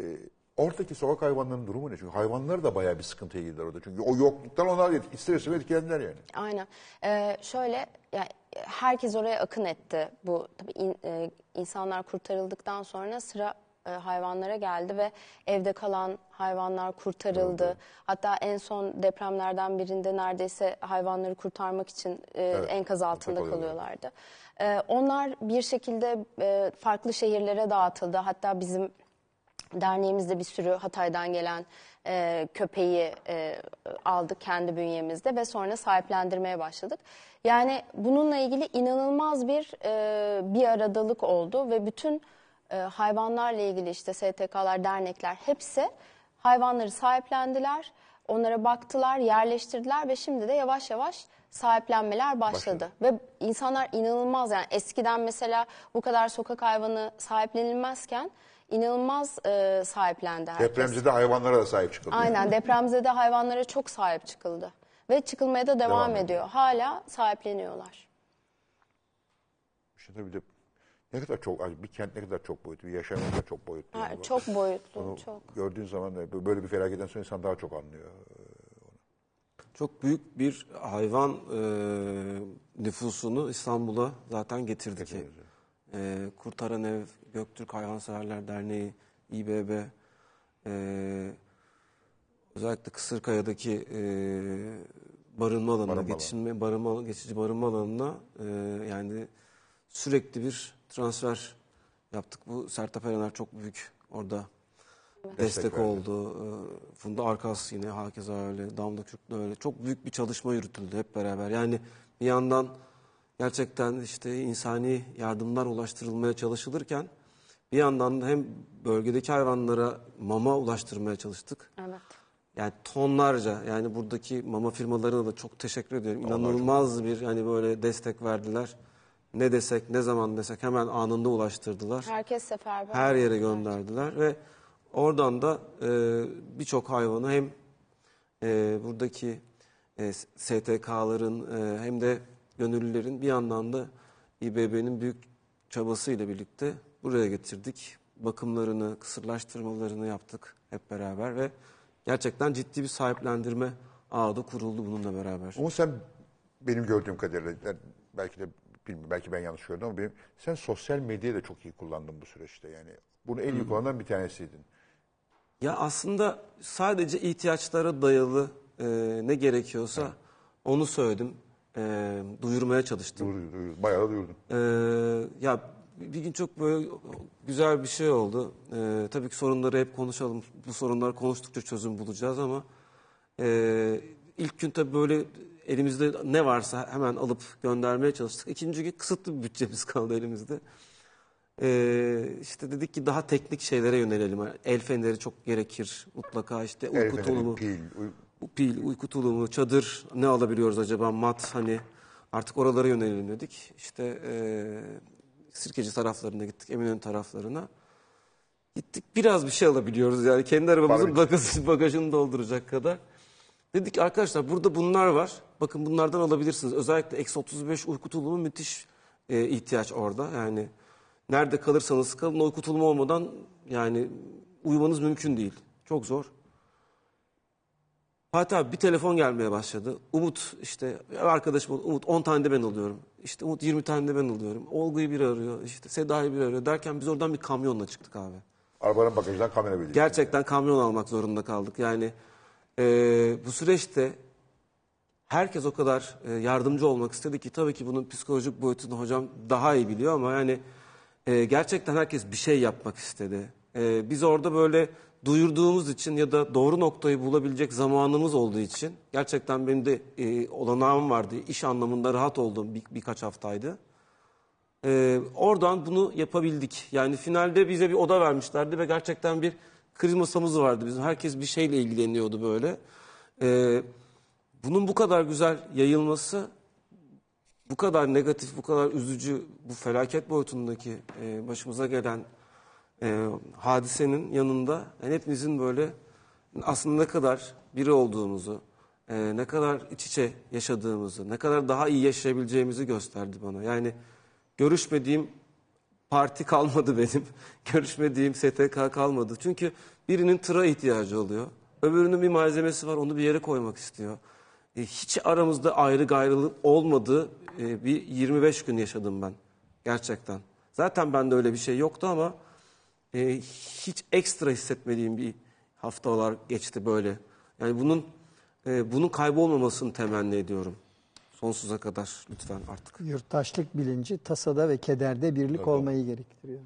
oradaki sokak hayvanlarının durumu ne? Çünkü hayvanlar da bayağı bir sıkıntıya girdiler orada. Çünkü o yokluktan onlar ister istemez etkilendiler yani. Aynen. Ee, şöyle yani herkes oraya akın etti. Bu tabii in- e, insanlar kurtarıldıktan sonra sıra e, hayvanlara geldi ve evde kalan hayvanlar kurtarıldı. Hatta en son depremlerden birinde neredeyse hayvanları kurtarmak için e, enkaz altında kalıyorlar. kalıyorlardı. E, onlar bir şekilde e, farklı şehirlere dağıtıldı. Hatta bizim Derneğimizde bir sürü Hatay'dan gelen e, köpeği e, aldık kendi bünyemizde ve sonra sahiplendirmeye başladık. Yani bununla ilgili inanılmaz bir e, bir aradalık oldu ve bütün e, hayvanlarla ilgili işte STK'lar, dernekler hepsi hayvanları sahiplendiler, onlara baktılar, yerleştirdiler ve şimdi de yavaş yavaş sahiplenmeler başladı. Ve insanlar inanılmaz yani eskiden mesela bu kadar sokak hayvanı sahiplenilmezken inanılmaz e, sahiplendi herkes. Depremzede hayvanlara da sahip çıkıldı. Aynen depremzede hayvanlara çok sahip çıkıldı. Ve çıkılmaya da devam, Devam ediyor. ediyor. Hala sahipleniyorlar. Şimdi bir de ne kadar çok, bir kent ne kadar çok boyutlu, bir yaşam ne kadar çok boyutlu. Ha, çok boyutlu, Onu çok. Gördüğün zaman da böyle bir felaketten sonra insan daha çok anlıyor. Çok büyük bir hayvan e, nüfusunu İstanbul'a zaten getirdik. E, Kurtaran Ev, Göktürk Hayvanseverler Derneği, İBB, e, özellikle Kısırkaya'daki e, barınma alanına, Barınma geçinme, barınma, geçici barınma alanına e, yani sürekli bir transfer yaptık. Bu Sertab Erener çok büyük orada destek, verdi. oldu. Ee, Funda Arkas yine hakeza öyle. Damla Kürk de öyle. Çok büyük bir çalışma yürütüldü hep beraber. Yani bir yandan gerçekten işte insani yardımlar ulaştırılmaya çalışılırken bir yandan da hem bölgedeki hayvanlara mama ulaştırmaya çalıştık. Evet. Yani tonlarca yani buradaki mama firmalarına da çok teşekkür ediyorum. İnanılmaz bir hani böyle destek verdiler. Ne desek ne zaman desek hemen anında ulaştırdılar Herkes seferber. her yere gönderdiler ve oradan da e, birçok hayvanı hem e, buradaki e, STK'ların e, hem de gönüllülerin bir yandan da İBB'nin büyük çabasıyla birlikte buraya getirdik. Bakımlarını, kısırlaştırmalarını yaptık hep beraber ve gerçekten ciddi bir sahiplendirme ağı da kuruldu bununla beraber. Ama sen benim gördüğüm kadarıyla belki de bilmiyorum belki ben yanlış gördüm ama benim, sen sosyal medyayı da çok iyi kullandın bu süreçte yani. Bunu en iyi kullanan bir tanesiydin. Ya aslında sadece ihtiyaçlara dayalı e, ne gerekiyorsa onu söyledim. E, duyurmaya çalıştım. Duyur, duyur, bayağı da duyurdun. E, ya bir gün çok böyle güzel bir şey oldu. E, tabii ki sorunları hep konuşalım. Bu sorunlar konuştukça çözüm bulacağız ama e, ilk gün tabii böyle elimizde ne varsa hemen alıp göndermeye çalıştık. İkinci gün kısıtlı bir bütçemiz kaldı elimizde. Ee, işte dedik ki daha teknik şeylere yönelelim. El feneri çok gerekir mutlaka işte uyku tulumu, pil, uy- pil, uyku tulumu, çadır ne alabiliyoruz acaba mat hani artık oralara yönelelim dedik. İşte ee, Sirkeci taraflarına gittik Eminönü taraflarına. Gittik biraz bir şey alabiliyoruz yani kendi arabamızın bagajı, bagajını dolduracak kadar. Dedik ki arkadaşlar burada bunlar var. Bakın bunlardan alabilirsiniz. Özellikle eksi 35 uyku tulumu müthiş e, ihtiyaç orada. Yani nerede kalırsanız kalın uyku tulumu olmadan yani uyumanız mümkün değil. Çok zor. Fatih abi bir telefon gelmeye başladı. Umut işte arkadaşım Umut 10 tane de ben alıyorum. İşte Umut 20 tane de ben alıyorum. Olgu'yu bir arıyor. işte Seda'yı bir arıyor derken biz oradan bir kamyonla çıktık abi. arabanın bagajından kamera bildi. Gerçekten kamyon almak zorunda kaldık. Yani e, bu süreçte herkes o kadar e, yardımcı olmak istedi ki tabii ki bunun psikolojik boyutunu hocam daha iyi biliyor ama yani e, gerçekten herkes bir şey yapmak istedi. E, biz orada böyle duyurduğumuz için ya da doğru noktayı bulabilecek zamanımız olduğu için gerçekten benim de olanağım vardı. İş anlamında rahat olduğum bir, birkaç haftaydı. Oradan bunu yapabildik. Yani finalde bize bir oda vermişlerdi ve gerçekten bir kriz masamız vardı bizim. Herkes bir şeyle ilgileniyordu böyle. Ee, bunun bu kadar güzel yayılması, bu kadar negatif, bu kadar üzücü, bu felaket boyutundaki e, başımıza gelen e, hadisenin yanında yani hepimizin böyle aslında ne kadar biri olduğumuzu, e, ne kadar iç içe yaşadığımızı, ne kadar daha iyi yaşayabileceğimizi gösterdi bana. Yani görüşmediğim parti kalmadı benim. Görüşmediğim STK kalmadı. Çünkü birinin tıra ihtiyacı oluyor. Öbürünün bir malzemesi var onu bir yere koymak istiyor. E, hiç aramızda ayrı gayrılık olmadığı e, bir 25 gün yaşadım ben. Gerçekten. Zaten bende öyle bir şey yoktu ama e, hiç ekstra hissetmediğim bir haftalar geçti böyle. Yani bunun e, bunun kaybolmamasını temenni ediyorum. Sonsuza kadar lütfen artık. Yurttaşlık bilinci tasada ve kederde birlik olmayı gerektiriyor.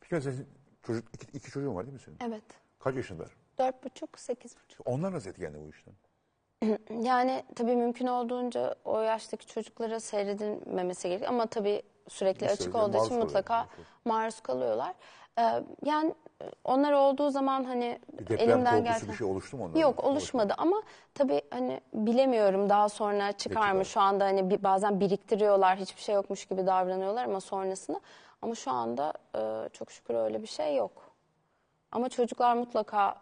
Peki mesela senin çocuk, iki, iki çocuğun var değil mi senin? Evet. Kaç yaşındalar? Dört buçuk, sekiz buçuk. Onlar nasıl etkilendi bu işten? Yani tabii mümkün olduğunca o yaştaki çocuklara seyredilmemesi gerekiyor. Ama tabii sürekli Bir açık olduğu maruz için kalıyor, mutlaka maruz kalıyor. maruz kalıyorlar. Ee, yani onlar olduğu zaman hani Bir deprem elimden korkusu gelsen... bir şey oluştu mu onlarda? Yok oluşmadı ama tabii hani bilemiyorum daha sonra çıkar mı şu anda hani bir, bazen biriktiriyorlar hiçbir şey yokmuş gibi davranıyorlar ama sonrasında ama şu anda e, çok şükür öyle bir şey yok. Ama çocuklar mutlaka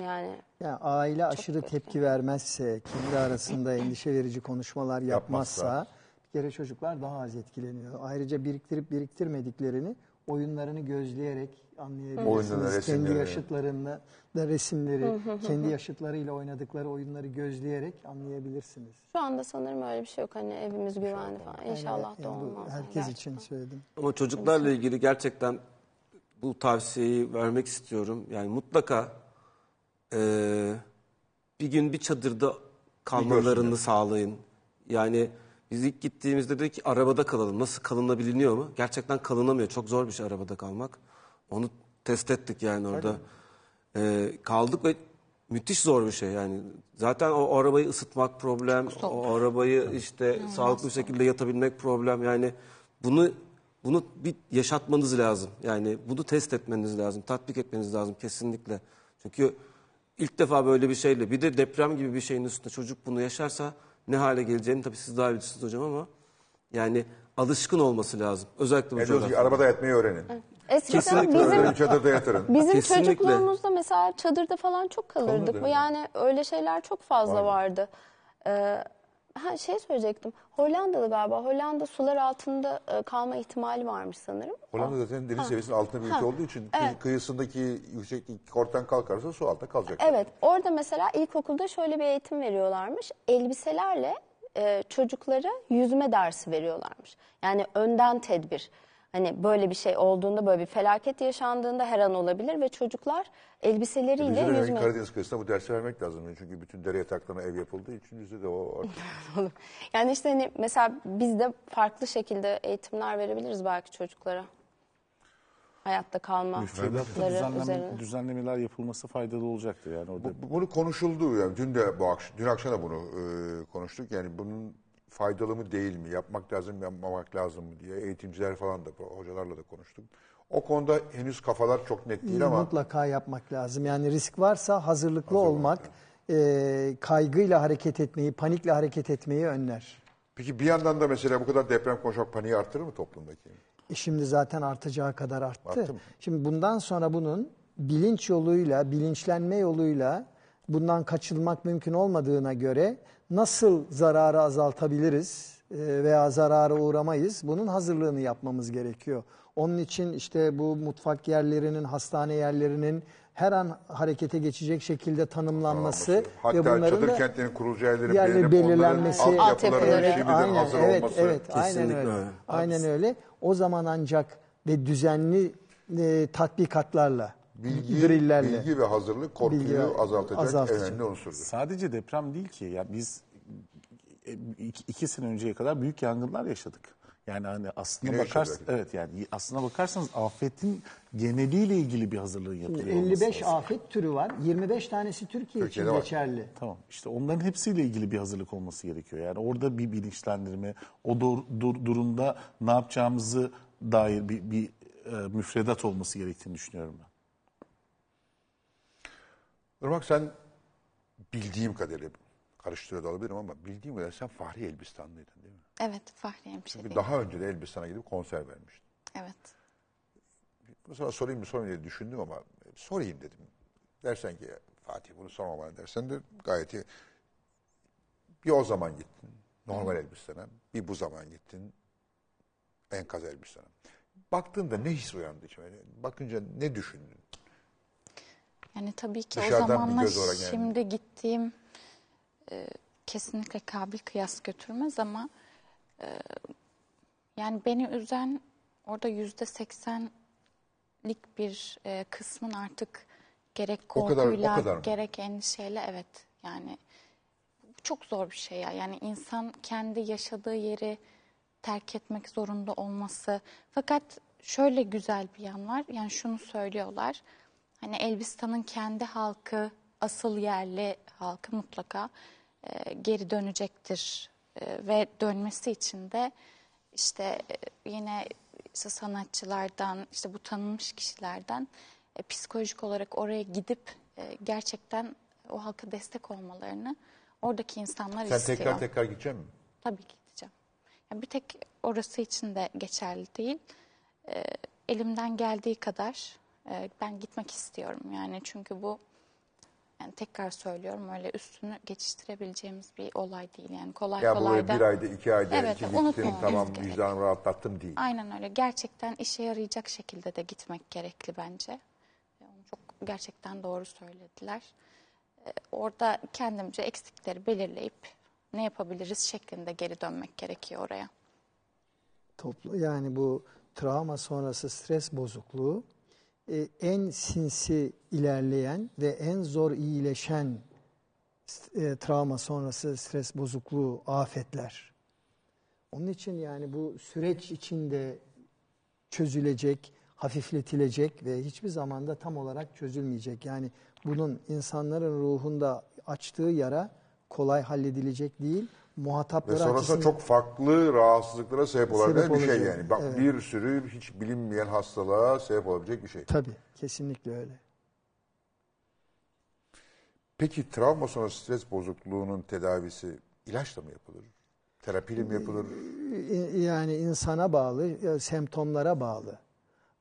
yani Yani aile aşırı kötü. tepki vermezse, kendi arasında endişe verici konuşmalar yapmazsa Yapmazsa. bir kere çocuklar daha az etkileniyor. Ayrıca biriktirip biriktirmediklerini oyunlarını gözleyerek Oyunlarını, anlayabilirsiniz. kendi resimlerini. yaşıtlarında da resimleri, kendi yaşıtlarıyla oynadıkları oyunları gözleyerek anlayabilirsiniz. şu anda sanırım öyle bir şey yok hani evimiz güvenli falan İnşallah da Yani bu olmaz. Herkes Gerçekten. için söyledim. Ama çocuklarla ilgili gerçekten bu tavsiyeyi vermek istiyorum. Yani mutlaka eee, bir gün bir çadırda kalmalarını sağlayın. Yani biz ilk gittiğimizde dedik ki arabada kalalım. Nasıl kalınabiliyor mu? Gerçekten kalınamıyor. Çok zor bir şey arabada kalmak. Onu test ettik yani orada. Eee, kaldık ve müthiş zor bir şey yani. Zaten o, o arabayı ısıtmak problem, o arabayı işte sağlıklı bir şekilde yatabilmek problem. Yani bunu bunu bir yaşatmanız lazım. Yani bunu test etmeniz lazım, tatbik etmeniz lazım kesinlikle. Çünkü ilk defa böyle bir şeyle bir de deprem gibi bir şeyin üstünde çocuk bunu yaşarsa ne hale geleceğini tabii siz daha bilirsiniz hocam ama yani alışkın olması lazım. Özellikle bu ki coğrafyada. arabada yatmayı öğrenin. Eskiden Kesinlikle bizim Öğrenin çadırda yatırın. Bizim Kesinlikle. çocukluğumuzda mesela çadırda falan çok kalırdık. Kalırdı, Bu Yani öyle şeyler çok fazla vardı. Ee, ha şey söyleyecektim. Hollandalı galiba. Hollanda sular altında e, kalma ihtimali varmış sanırım. Hollanda zaten deniz seviyesinin altında bir ülke Ha. olduğu için kıy- kıyısındaki yükseklik ortadan kalkarsa su altta kalacak. Evet, orada mesela ilkokulda şöyle bir eğitim veriyorlarmış. Elbiselerle e, çocuklara yüzme dersi veriyorlarmış. Yani önden tedbir. Hani böyle bir şey olduğunda, böyle bir felaket yaşandığında her an olabilir ve çocuklar elbiseleriyle Bizde de yüzme... Karadeniz kıyısında bu dersi vermek lazım. Çünkü bütün dere yataklarına ev yapıldığı için bizde de o artık Yani işte hani mesela biz de farklı şekilde eğitimler verebiliriz belki çocuklara. Hayatta kalma Müfredatta üzerine. düzenleme, düzenlemeler yapılması faydalı olacaktır yani orada. Bu- Bunu konuşuldu yani dün de bu akşam, dün akşam da bunu e, konuştuk. Yani bunun faydalı mı değil mi, yapmak lazım mı, yapmamak lazım mı diye eğitimciler falan da hocalarla da konuştuk. O konuda henüz kafalar çok net değil ama Mutlaka yapmak lazım. Yani risk varsa hazırlıklı olmak, e, kaygıyla hareket etmeyi, panikle hareket etmeyi önler. peki bir yandan da mesela bu kadar deprem konuşmak paniği arttırır mı toplumdaki? E şimdi zaten artacağı kadar arttı. Arttı mı? Şimdi bundan sonra bunun bilinç yoluyla, bilinçlenme yoluyla bundan kaçınmak mümkün olmadığına göre nasıl zararı azaltabiliriz e, veya zarara uğramayız bunun hazırlığını yapmamız gerekiyor. Onun için işte bu mutfak yerlerinin, hastane yerlerinin her an harekete geçecek şekilde tanımlanması Hatta ve bunların çadır da kentlerinin kurulacağı yerlerin yerleri belirlenmesi, altyapıları Altyapıları. şimdiden aynen, hazır evet, olması. evet, aynen Kesinlikle öyle. öyle. Aynen öyle. O zaman ancak ve düzenli e, tatbikatlarla Bilgi, drillerle. bilgi ve hazırlık korkuyu Bilgi azaltacak, azaltacak. önemli unsurdur. Sadece deprem değil ki. Ya biz e, iki, iki sene önceye kadar büyük yangınlar yaşadık. Yani hani aslına Yine bakars yaşadık. evet yani aslına bakarsanız afetin geneliyle ilgili bir hazırlığın yapılıyor. olması 55 lazım. afet türü var. 25 tanesi Türkiye Türkiye'de için var. geçerli. Tamam. İşte onların hepsiyle ilgili bir hazırlık olması gerekiyor. Yani orada bir bilinçlendirme, o dur- dur- durumda ne yapacağımızı dair bir, bir e, müfredat olması gerektiğini düşünüyorum ben. Irmak sen bildiğim kadarıyla karıştırıyor da olabilirim ama bildiğim kadarıyla sen Fahri Elbistanlıydın değil mi? Evet Fahri Çünkü Hemşire. daha önce de Elbistan'a gidip konser vermiştin. Evet. Bunu sana sorayım mı sormayayım diye düşündüm ama sorayım dedim. Dersen ki Fatih bunu sorma bana dersen de gayet iyi. Bir o zaman gittin normal Elbistan'a, bir bu zaman gittin enkaz Elbistan'a. Baktığında ne his uyandı içime? Bakınca ne düşündün? Yani tabii ki o Dışarıdan bir zamanla yani. şimdi gittiğim e, kesinlikle kabil kıyas götürmez ama e, yani beni üzen orada yüzde seksenlik bir e, kısmın artık gerek O kadar- o korkuyla kadar mı? gerek endişeyle evet yani bu çok zor bir şey ya. Yani insan kendi yaşadığı yeri terk etmek zorunda olması. Fakat şöyle güzel bir yan var. Yani şunu söylüyorlar. Hani Elbistan'ın kendi halkı, asıl yerli halkı mutlaka e, geri dönecektir. E, ve dönmesi için de işte e, yine işte sanatçılardan, işte bu tanınmış kişilerden e, psikolojik olarak oraya gidip e, gerçekten o halka destek olmalarını oradaki insanlar Sen istiyor. tekrar tekrar gidecek misin? Tabii ki gideceğim. Yani bir tek orası için de geçerli değil. Ee, elimden geldiği kadar e, ben gitmek istiyorum. Yani çünkü bu yani tekrar söylüyorum öyle üstünü geçiştirebileceğimiz bir olay değil. Yani kolay Ya kolay da. bir ayda, iki ayda Evet, iki gittim tamam gerek. vicdanımı rahatlattım değil. Aynen öyle. Gerçekten işe yarayacak şekilde de gitmek gerekli bence. Ve Onu çok gerçekten doğru söylediler. Ee, Orada kendimce eksikleri belirleyip ne yapabiliriz şeklinde geri dönmek gerekiyor oraya. Toplu yani bu travma sonrası stres bozukluğu e, en sinsi ilerleyen ve en zor iyileşen e, travma sonrası stres bozukluğu afetler. Onun için yani bu süreç içinde çözülecek, hafifletilecek ve hiçbir zamanda tam olarak çözülmeyecek. Yani bunun insanların ruhunda açtığı yara kolay halledilecek değil. Ve Muhatapları sonrasında açısından çok farklı rahatsızlıklara sebep olabilen bir şey yani. Bak evet. bir sürü hiç bilinmeyen hastalığa sebep olabilecek bir şey. tabii kesinlikle öyle. Peki travma sonrası stres bozukluğunun tedavisi ilaçla mı yapılır? Terapiyle mi yapılır? İ- Yani insana bağlı, semptomlara bağlı.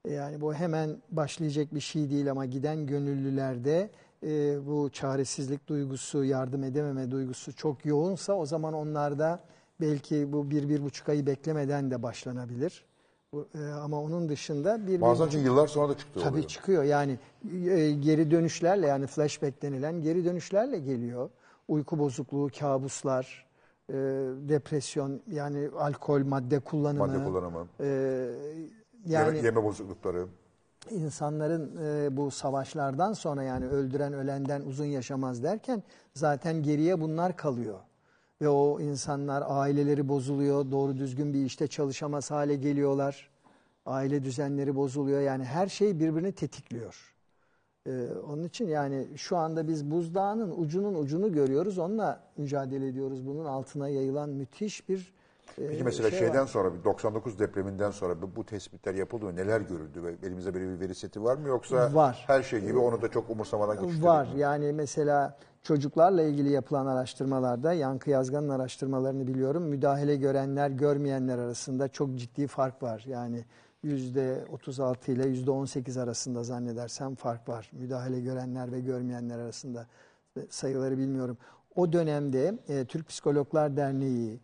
Yani bu hemen başlayacak bir şey değil ama giden gönüllülerde e, bu çaresizlik duygusu, yardım edememe duygusu çok yoğunsa o zaman onlarda belki bu bir, bir buçuk ayı beklemeden de başlanabilir. Bu, e, ama onun dışında bir, bir Bazen çünkü yıllar sonra da çıktı Tabii oluyor. çıkıyor yani e, geri dönüşlerle yani flashback denilen geri dönüşlerle geliyor. Uyku bozukluğu, kabuslar, e, depresyon yani alkol, madde kullanımı. Madde kullanımı, e, yeme, yani yeme bozuklukları. İnsanların e, bu savaşlardan sonra yani öldüren ölenden uzun yaşamaz derken zaten geriye bunlar kalıyor. Ve o insanlar aileleri bozuluyor, doğru düzgün bir işte çalışamaz hale geliyorlar. Aile düzenleri bozuluyor. Yani her şey birbirini tetikliyor. Ee, onun için yani şu anda biz buzdağının ucunun ucunu görüyoruz. Onunla mücadele ediyoruz. Bunun altına yayılan müthiş bir Peki mesela şey şeyden var. sonra bir 99 depreminden sonra bu, bu tespitler yapıldı mı? Neler görüldü? Ve elimizde böyle bir veri seti var mı yoksa Var. her şey gibi onu da çok umursamadan geçiştirdik Var. mi? Yani mesela çocuklarla ilgili yapılan araştırmalarda Yankı Yazgan'ın araştırmalarını biliyorum. Müdahale görenler görmeyenler arasında çok ciddi fark var. Yani yüzde 36 ile yüzde 18 arasında zannedersem fark var. Müdahale görenler ve görmeyenler arasında sayıları bilmiyorum. O dönemde e, Türk Psikologlar Derneği,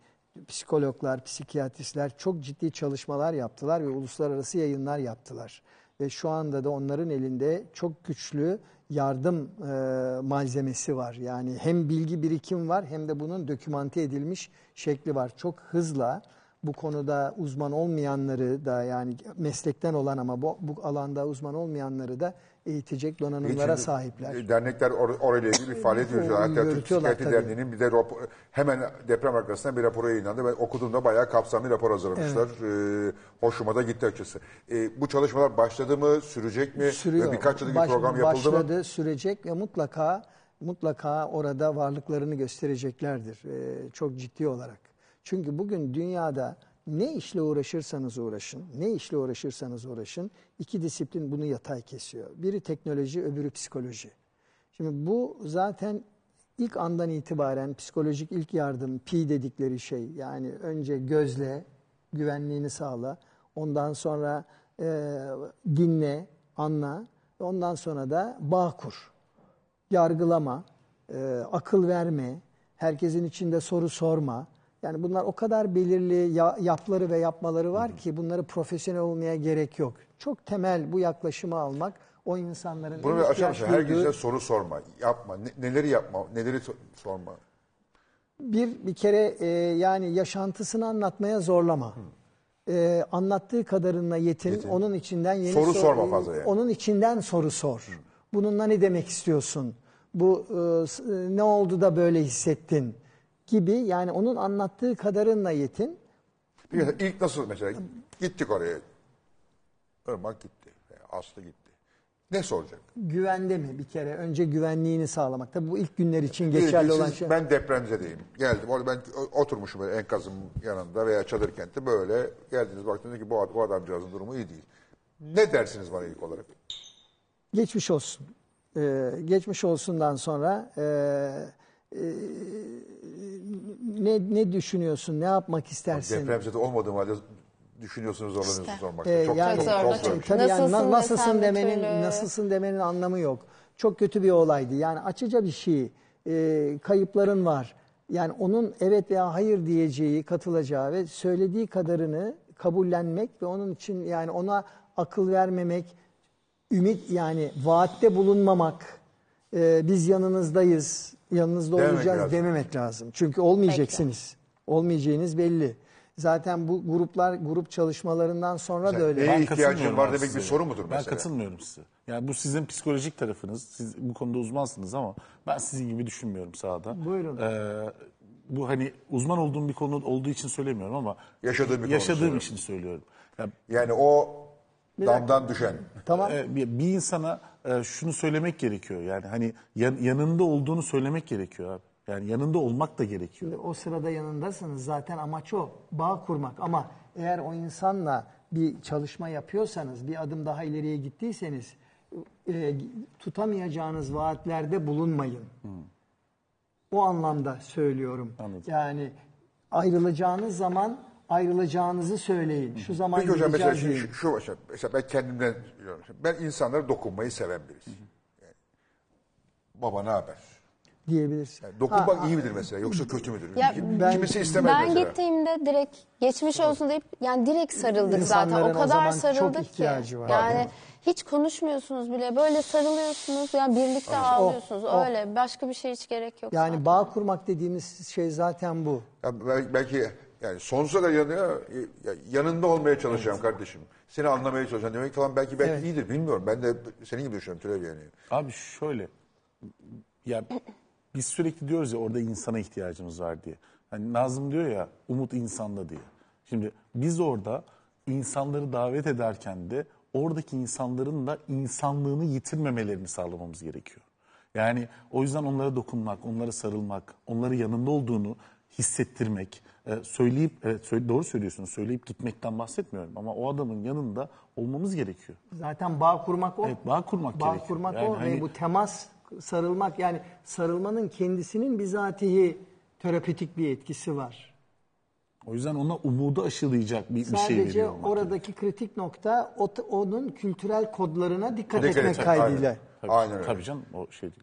psikologlar, psikiyatristler çok ciddi çalışmalar yaptılar ve uluslararası yayınlar yaptılar. Ve şu anda da onların elinde çok güçlü yardım e, malzemesi var. Yani hem bilgi birikim var hem de bunun dokümante edilmiş şekli var. Çok hızla bu konuda uzman olmayanları da yani meslekten olan ama bu, bu alanda uzman olmayanları da eğitecek donanımlara Çünkü sahipler. Dernekler or orayla ilgili bir faaliyet yürütüyorlar. Hatta Türk Psikiyatri. Derneği'nin bir de rapor, hemen deprem arkasından bir rapor yayınlandı. Ben okuduğumda bayağı kapsamlı rapor hazırlamışlar. Ee, hoşuma da gitti açıkçası. Ee, bu çalışmalar başladı mı, sürecek mi? Sürüyor. Ve birkaç yıllık Baş- bir program yapıldı mı? Başladı, sürecek ve mutlaka mutlaka orada varlıklarını göstereceklerdir. Ee, çok ciddi olarak. Çünkü bugün dünyada ne işle uğraşırsanız uğraşın, ne işle uğraşırsanız uğraşın, iki disiplin bunu yatay kesiyor. Biri teknoloji, öbürü psikoloji. Şimdi bu zaten ilk andan itibaren psikolojik ilk yardım, P dedikleri şey yani önce gözle güvenliğini sağla, ondan sonra e, dinle, anla, ondan sonra da bağ kur. Yargılama, e, akıl verme, herkesin içinde soru sorma. Yani bunlar o kadar belirli ya- yapları ve yapmaları var ki bunları profesyonel olmaya gerek yok. Çok temel bu yaklaşımı almak o insanların Bunu bir ihtiyaç mısın? Herkese duyduğu- soru sorma. Yapma. Ne- neleri yapma, neleri so- sorma. Bir bir kere e, yani yaşantısını anlatmaya zorlama. E, anlattığı kadarına yetin, onun içinden yeni Soru sor- sorma fazla yani. Onun içinden soru sor. Bununla ne demek istiyorsun? Bu e, e, ne oldu da böyle hissettin? Gibi yani onun anlattığı kadarına yetin. Bir ilk nasıl mesela gittik oraya. Irmak gitti. Aslı gitti. Ne soracak? Güvende mi bir kere? Önce güvenliğini sağlamak. Tabii bu ilk günler için geçerli olan siz- şey. Ben depremzedeyim. Geldim. Orada ben oturmuşum böyle enkazın yanında veya çadır kentte böyle. Geldiniz baktınız ki bu, ad- bu adamcağızın durumu iyi değil. Ne dersiniz bana ilk olarak? Geçmiş olsun. Ee, geçmiş olsundan sonra e, e, ne ne düşünüyorsun? Ne yapmak istersin? Depremzede olmadığım halde düşünüyorsunuz, zorlanıyorsunuz İşte. sormakta. Ee, çok, yani çok, çok çok şey. Tabii yani na- Nasılsın nasılsın desem bir demenin türlü. nasılsın demenin anlamı yok. Çok kötü bir olaydı. Yani açıca bir şey. e, kayıpların var. Yani onun evet veya hayır diyeceği, katılacağı ve söylediği kadarını kabullenmek ve onun için yani ona akıl vermemek, ümit yani vaatte bulunmamak, e, biz yanınızdayız, yanınızda Dememek olacağız lazım. dememek lazım. Çünkü olmayacaksınız. Olmayacağınız belli. Zaten bu gruplar grup çalışmalarından sonra da öyle. Neye Ben ihtiyacın var demek size. bir soru mudur Ben mesela? katılmıyorum size. Yani bu sizin psikolojik tarafınız. Siz bu konuda uzmansınız ama ben sizin gibi düşünmüyorum sahada. Buyurun. Ee, bu hani uzman olduğum bir konu olduğu için söylemiyorum ama Yaşadığım bir konu yaşadığım için söylüyorum. Ya, Yani o damdan düşen. Tamam. e, bir, bir insana e, şunu söylemek gerekiyor. Yani hani yan- yanında olduğunu söylemek gerekiyor abi. Yani yanında olmak da gerekiyor. O sırada yanındasınız zaten amaç o. Bağ kurmak ama eğer o insanla bir çalışma yapıyorsanız, bir adım daha ileriye gittiyseniz e, tutamayacağınız vaatlerde bulunmayın. O anlamda söylüyorum. Anladım. Yani ayrılacağınız zaman ayrılacağınızı söyleyin. Şu zaman Peki hocam mesela gideceğiz şu, şu, mesela ben kendimden. Ben insanlara dokunmayı seven birisiyim. Yani, baba ne haber? diyebilirsin. Yani dokunmak Ha, iyi midir mesela yoksa kötü müdür? Ya ben- Kimisi istemez Ben mesela. gittiğimde direkt geçmiş olsun deyip yani direkt sarıldık zaten. İnsanların O o kadar çok sarıldık ki. var. Yani hiç konuşmuyorsunuz bile. Böyle sarılıyorsunuz. Yani birlikte ağlıyorsunuz. o. Öyle. Başka bir şey hiç gerek yok. Yani zaten. bağ kurmak dediğimiz şey zaten bu. Ya bel- belki yani sonsuza kadar yanıyor, ya yanında olmaya çalışacağım kardeşim. Seni anlamaya çalışacağım demek falan belki belki Evet. iyidir bilmiyorum. Ben de senin gibi düşünüyorum Türev yani. Abi şöyle. Ya biz sürekli diyoruz ya orada insana ihtiyacımız var diye. Hani Nazım diyor ya umut insanda diye. Şimdi biz orada insanları davet ederken de oradaki insanların da insanlığını yitirmemelerini sağlamamız gerekiyor. Yani o yüzden onlara dokunmak, onlara sarılmak, onları yanında olduğunu hissettirmek, söyleyip evet söyle- doğru söylüyorsunuz. Söyleyip gitmekten bahsetmiyorum ama o adamın yanında olmamız gerekiyor. Zaten bağ kurmak o. Evet, bağ kurmak Bağ gerekiyor. kurmak Yani o ve hani- bu temas, sarılmak yani sarılmanın kendisinin bizatihi terapötik bir etkisi var. O yüzden ona umudu aşılayacak bir, bir şey Sadece veriyor olmak oradaki kritik nokta o, onun kültürel kodlarına dikkat Dikkat etmek kaydıyla. aynen. Tabii, Aynen öyle. Tabii canım o şey değil.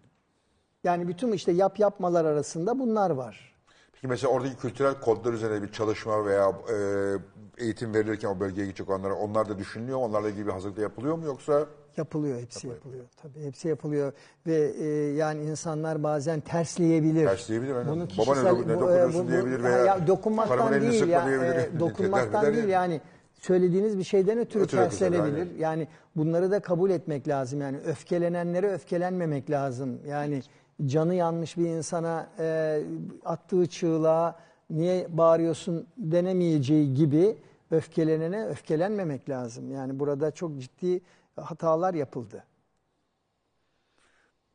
Yani bütün işte yap yapmalar arasında bunlar var. Peki mesela oradaki kültürel kodlar üzerine bir çalışma veya e, eğitim verilirken o bölgeye gidecek olanlara onlar da düşünülüyor mu? Onlarla ilgili bir hazırlık yapılıyor mu yoksa? Yapılıyor, hepsi yapılıyor. Tabii hepsi yapılıyor ve e, yani insanlar bazen tersleyebilir. Tersleyebilir, aynen. Bunu Baba ne kişisel ne bu- dokunuyorsun bu- bu- diyebilir ya- veya ya dokunmaktan değil ya, e, dokunmaktan değil yani. yani söylediğiniz bir şeyden ötürü Ötürü terslenebilir. aynen. Yani bunları da kabul etmek lazım. Yani öfkelenenlere öfkelenmemek lazım. Yani canı yanmış bir insana e, attığı çığlığa niye bağırıyorsun denemeyeceği gibi öfkelenene öfkelenmemek lazım. Yani burada çok ciddi hatalar yapıldı.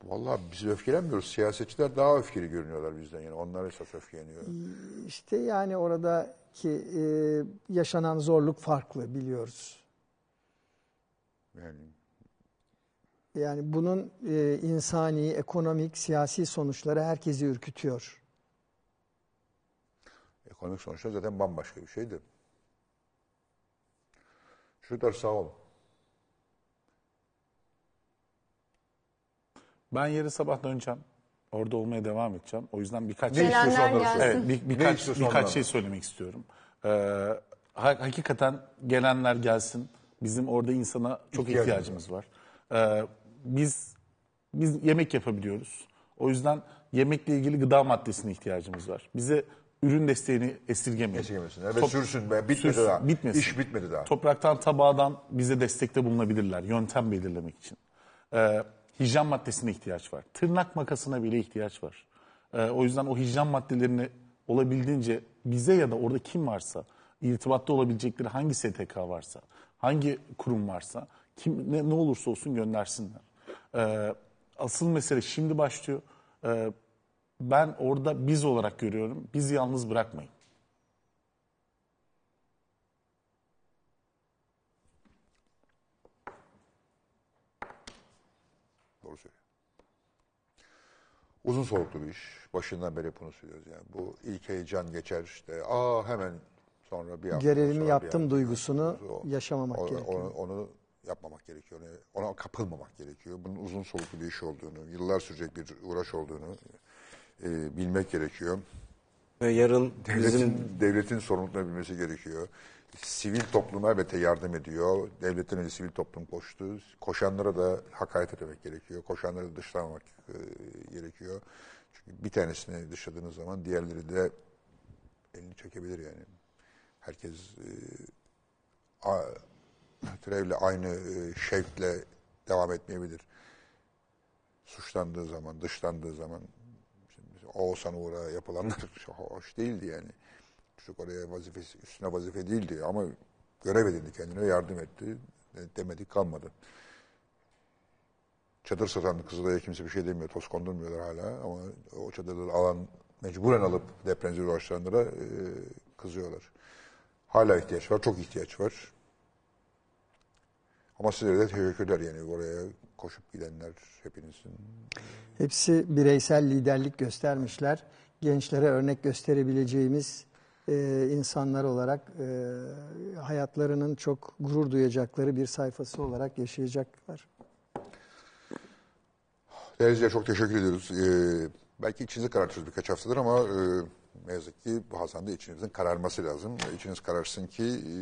Vallahi biz öfkelenmiyoruz. Siyasetçiler daha öfkeli görünüyorlar bizden. Yani onlar esas öfkeleniyor. İşte yani oradaki e, yaşanan zorluk farklı biliyoruz. Yani Yani bunun e, insani, ekonomik, siyasi sonuçları herkesi ürkütüyor. ekonomik sonuçlar zaten bambaşka bir şeydi. Çocuklar sağ olun. Ben yarın sabah döneceğim. Orada olmaya devam edeceğim. O yüzden birkaç şey, evet, bir, birkaç, birkaç şey söylemek istiyorum. Ee, ha- hakikaten gelenler gelsin. Bizim orada insana çok İhtiyacımız ihtiyacımız var. Ee, biz biz yemek yapabiliyoruz. O yüzden yemekle ilgili gıda maddesine ihtiyacımız var. Bize ürün desteğini esirgemeyin. Esirgemesinler ve Top- sürsün be. Bitmedi sürsün, daha. Bitmesin. İş bitmedi daha. Topraktan tabağdan bize destekte bulunabilirler. Yöntem belirlemek için. Ee, hijyen maddesine ihtiyaç var. Tırnak makasına bile ihtiyaç var. Ee, o yüzden o hijyen maddelerini olabildiğince bize ya da orada kim varsa, irtibatta olabilecekleri hangi STK varsa, hangi kurum varsa, kim ne, ne olursa olsun göndersinler. Ee, asıl mesele şimdi başlıyor. Ee, ben orada biz olarak görüyorum. Bizi yalnız bırakmayın. Doğru söylüyor. Uzun soluklu bir iş. Başından beri bunu söylüyoruz. Yani bu ilk heyecan geçer işte. Aa hemen sonra bir hafta Görevimi sonra bir yaptım hafta duygusunu o- yaşamamak o- gerekiyor. Onu, onu yapmamak gerekiyor. Ona, kapılmamak gerekiyor. Bunun uzun soluklu bir iş olduğunu, yıllar sürecek bir uğraş olduğunu e, bilmek gerekiyor. Ve yarın Devletin, bizim devletin sorumluluklarını bilmesi gerekiyor. Sivil topluma elbette yardım ediyor. Devletten önce sivil toplum koştu. Koşanlara da hakaret etmemek gerekiyor. Koşanları da dışlamamak e, gerekiyor. Çünkü bir tanesini dışladığınız zaman diğerleri de elini çekebilir yani. Herkes e, a, türevle aynı e, şevkle devam etmeyebilir. Suçlandığı zaman, dışlandığı zaman Oğuzhan Uğur'a yapılanlar hoş değildi yani. Çocuk oraya vazifesi, üstüne vazife değildi ama görev edindi kendine, yardım etti. De- Demedik kalmadı. Çadır satan Kızılay'a kimse bir şey demiyor, toz kondurmuyorlar hala ama o çadırları alan, mecburen alıp depremzede uğraştıranlara e, kızıyorlar. Hala ihtiyaç var, çok ihtiyaç var. Ama size de teşekkürler yani oraya koşup gidenler hepinizin. Hepsi bireysel liderlik göstermişler. Gençlere örnek gösterebileceğimiz e, insanlar olarak e, hayatlarının çok gurur duyacakları bir sayfası olarak yaşayacaklar. Denizli'ye çok teşekkür ediyoruz. Ee, belki içinizi karartıyoruz birkaç haftadır ama e, ne yazık ki bazen de içinizin kararması lazım. İçiniz kararsın ki e,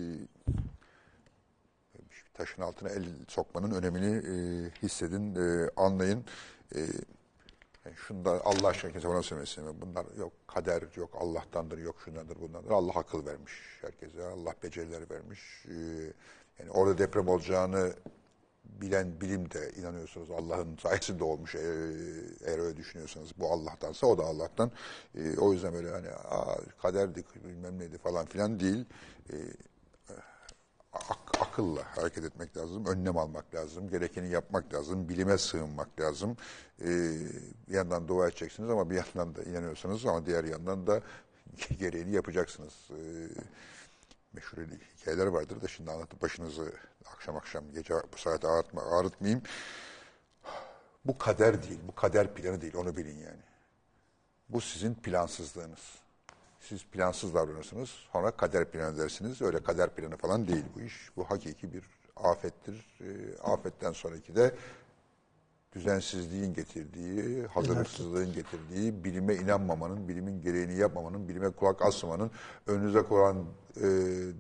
taşın altına el sokmanın önemini e, hissedin, e, anlayın. E, yani şunda Allah aşkına kimse bana söylemesin. Bunlar yok kader, yok Allah'tandır, yok şundandır, bundandır. Allah akıl vermiş herkese. Allah beceriler vermiş. Ee, yani orada deprem olacağını bilen bilim de inanıyorsunuz Allah'ın sayesinde olmuş eğer, eğer öyle düşünüyorsanız bu Allah'tansa o da Allah'tan. Ee, o yüzden böyle hani Aa, kaderdik bilmem neydi falan filan değil. Ak- akılla hareket etmek lazım, önlem almak lazım, gerekeni yapmak lazım, bilime sığınmak lazım. Ee, bir yandan dua edeceksiniz ama bir yandan da inanıyorsunuz ama diğer yandan da gereğini yapacaksınız. Ee, meşhur hikayeler vardır da şimdi anlatıp başınızı akşam akşam gece bu saate ağrıtma, ağrıtmayayım. Bu kader değil, bu kader planı değil onu bilin yani. Bu sizin plansızlığınız. Siz plansız davranırsınız, sonra kader planı dersiniz. Öyle kader planı falan değil bu iş. Bu hakiki bir afettir. Ee, afetten sonraki de düzensizliğin getirdiği, hazırlıksızlığın getirdiği, bilime inanmamanın, bilimin gereğini yapmamanın, bilime kulak asmamanın, önünüze koyan e,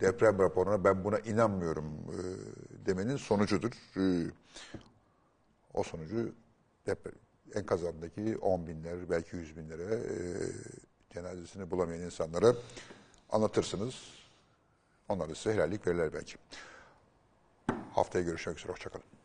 deprem raporuna ben buna inanmıyorum e, demenin sonucudur. E, o sonucu deprem, enkaz altındaki on binler, belki yüz binlere e, cenazesini bulamayan insanlara anlatırsınız. Onlar da size helallik verirler belki. Haftaya görüşmek üzere. Hoşçakalın.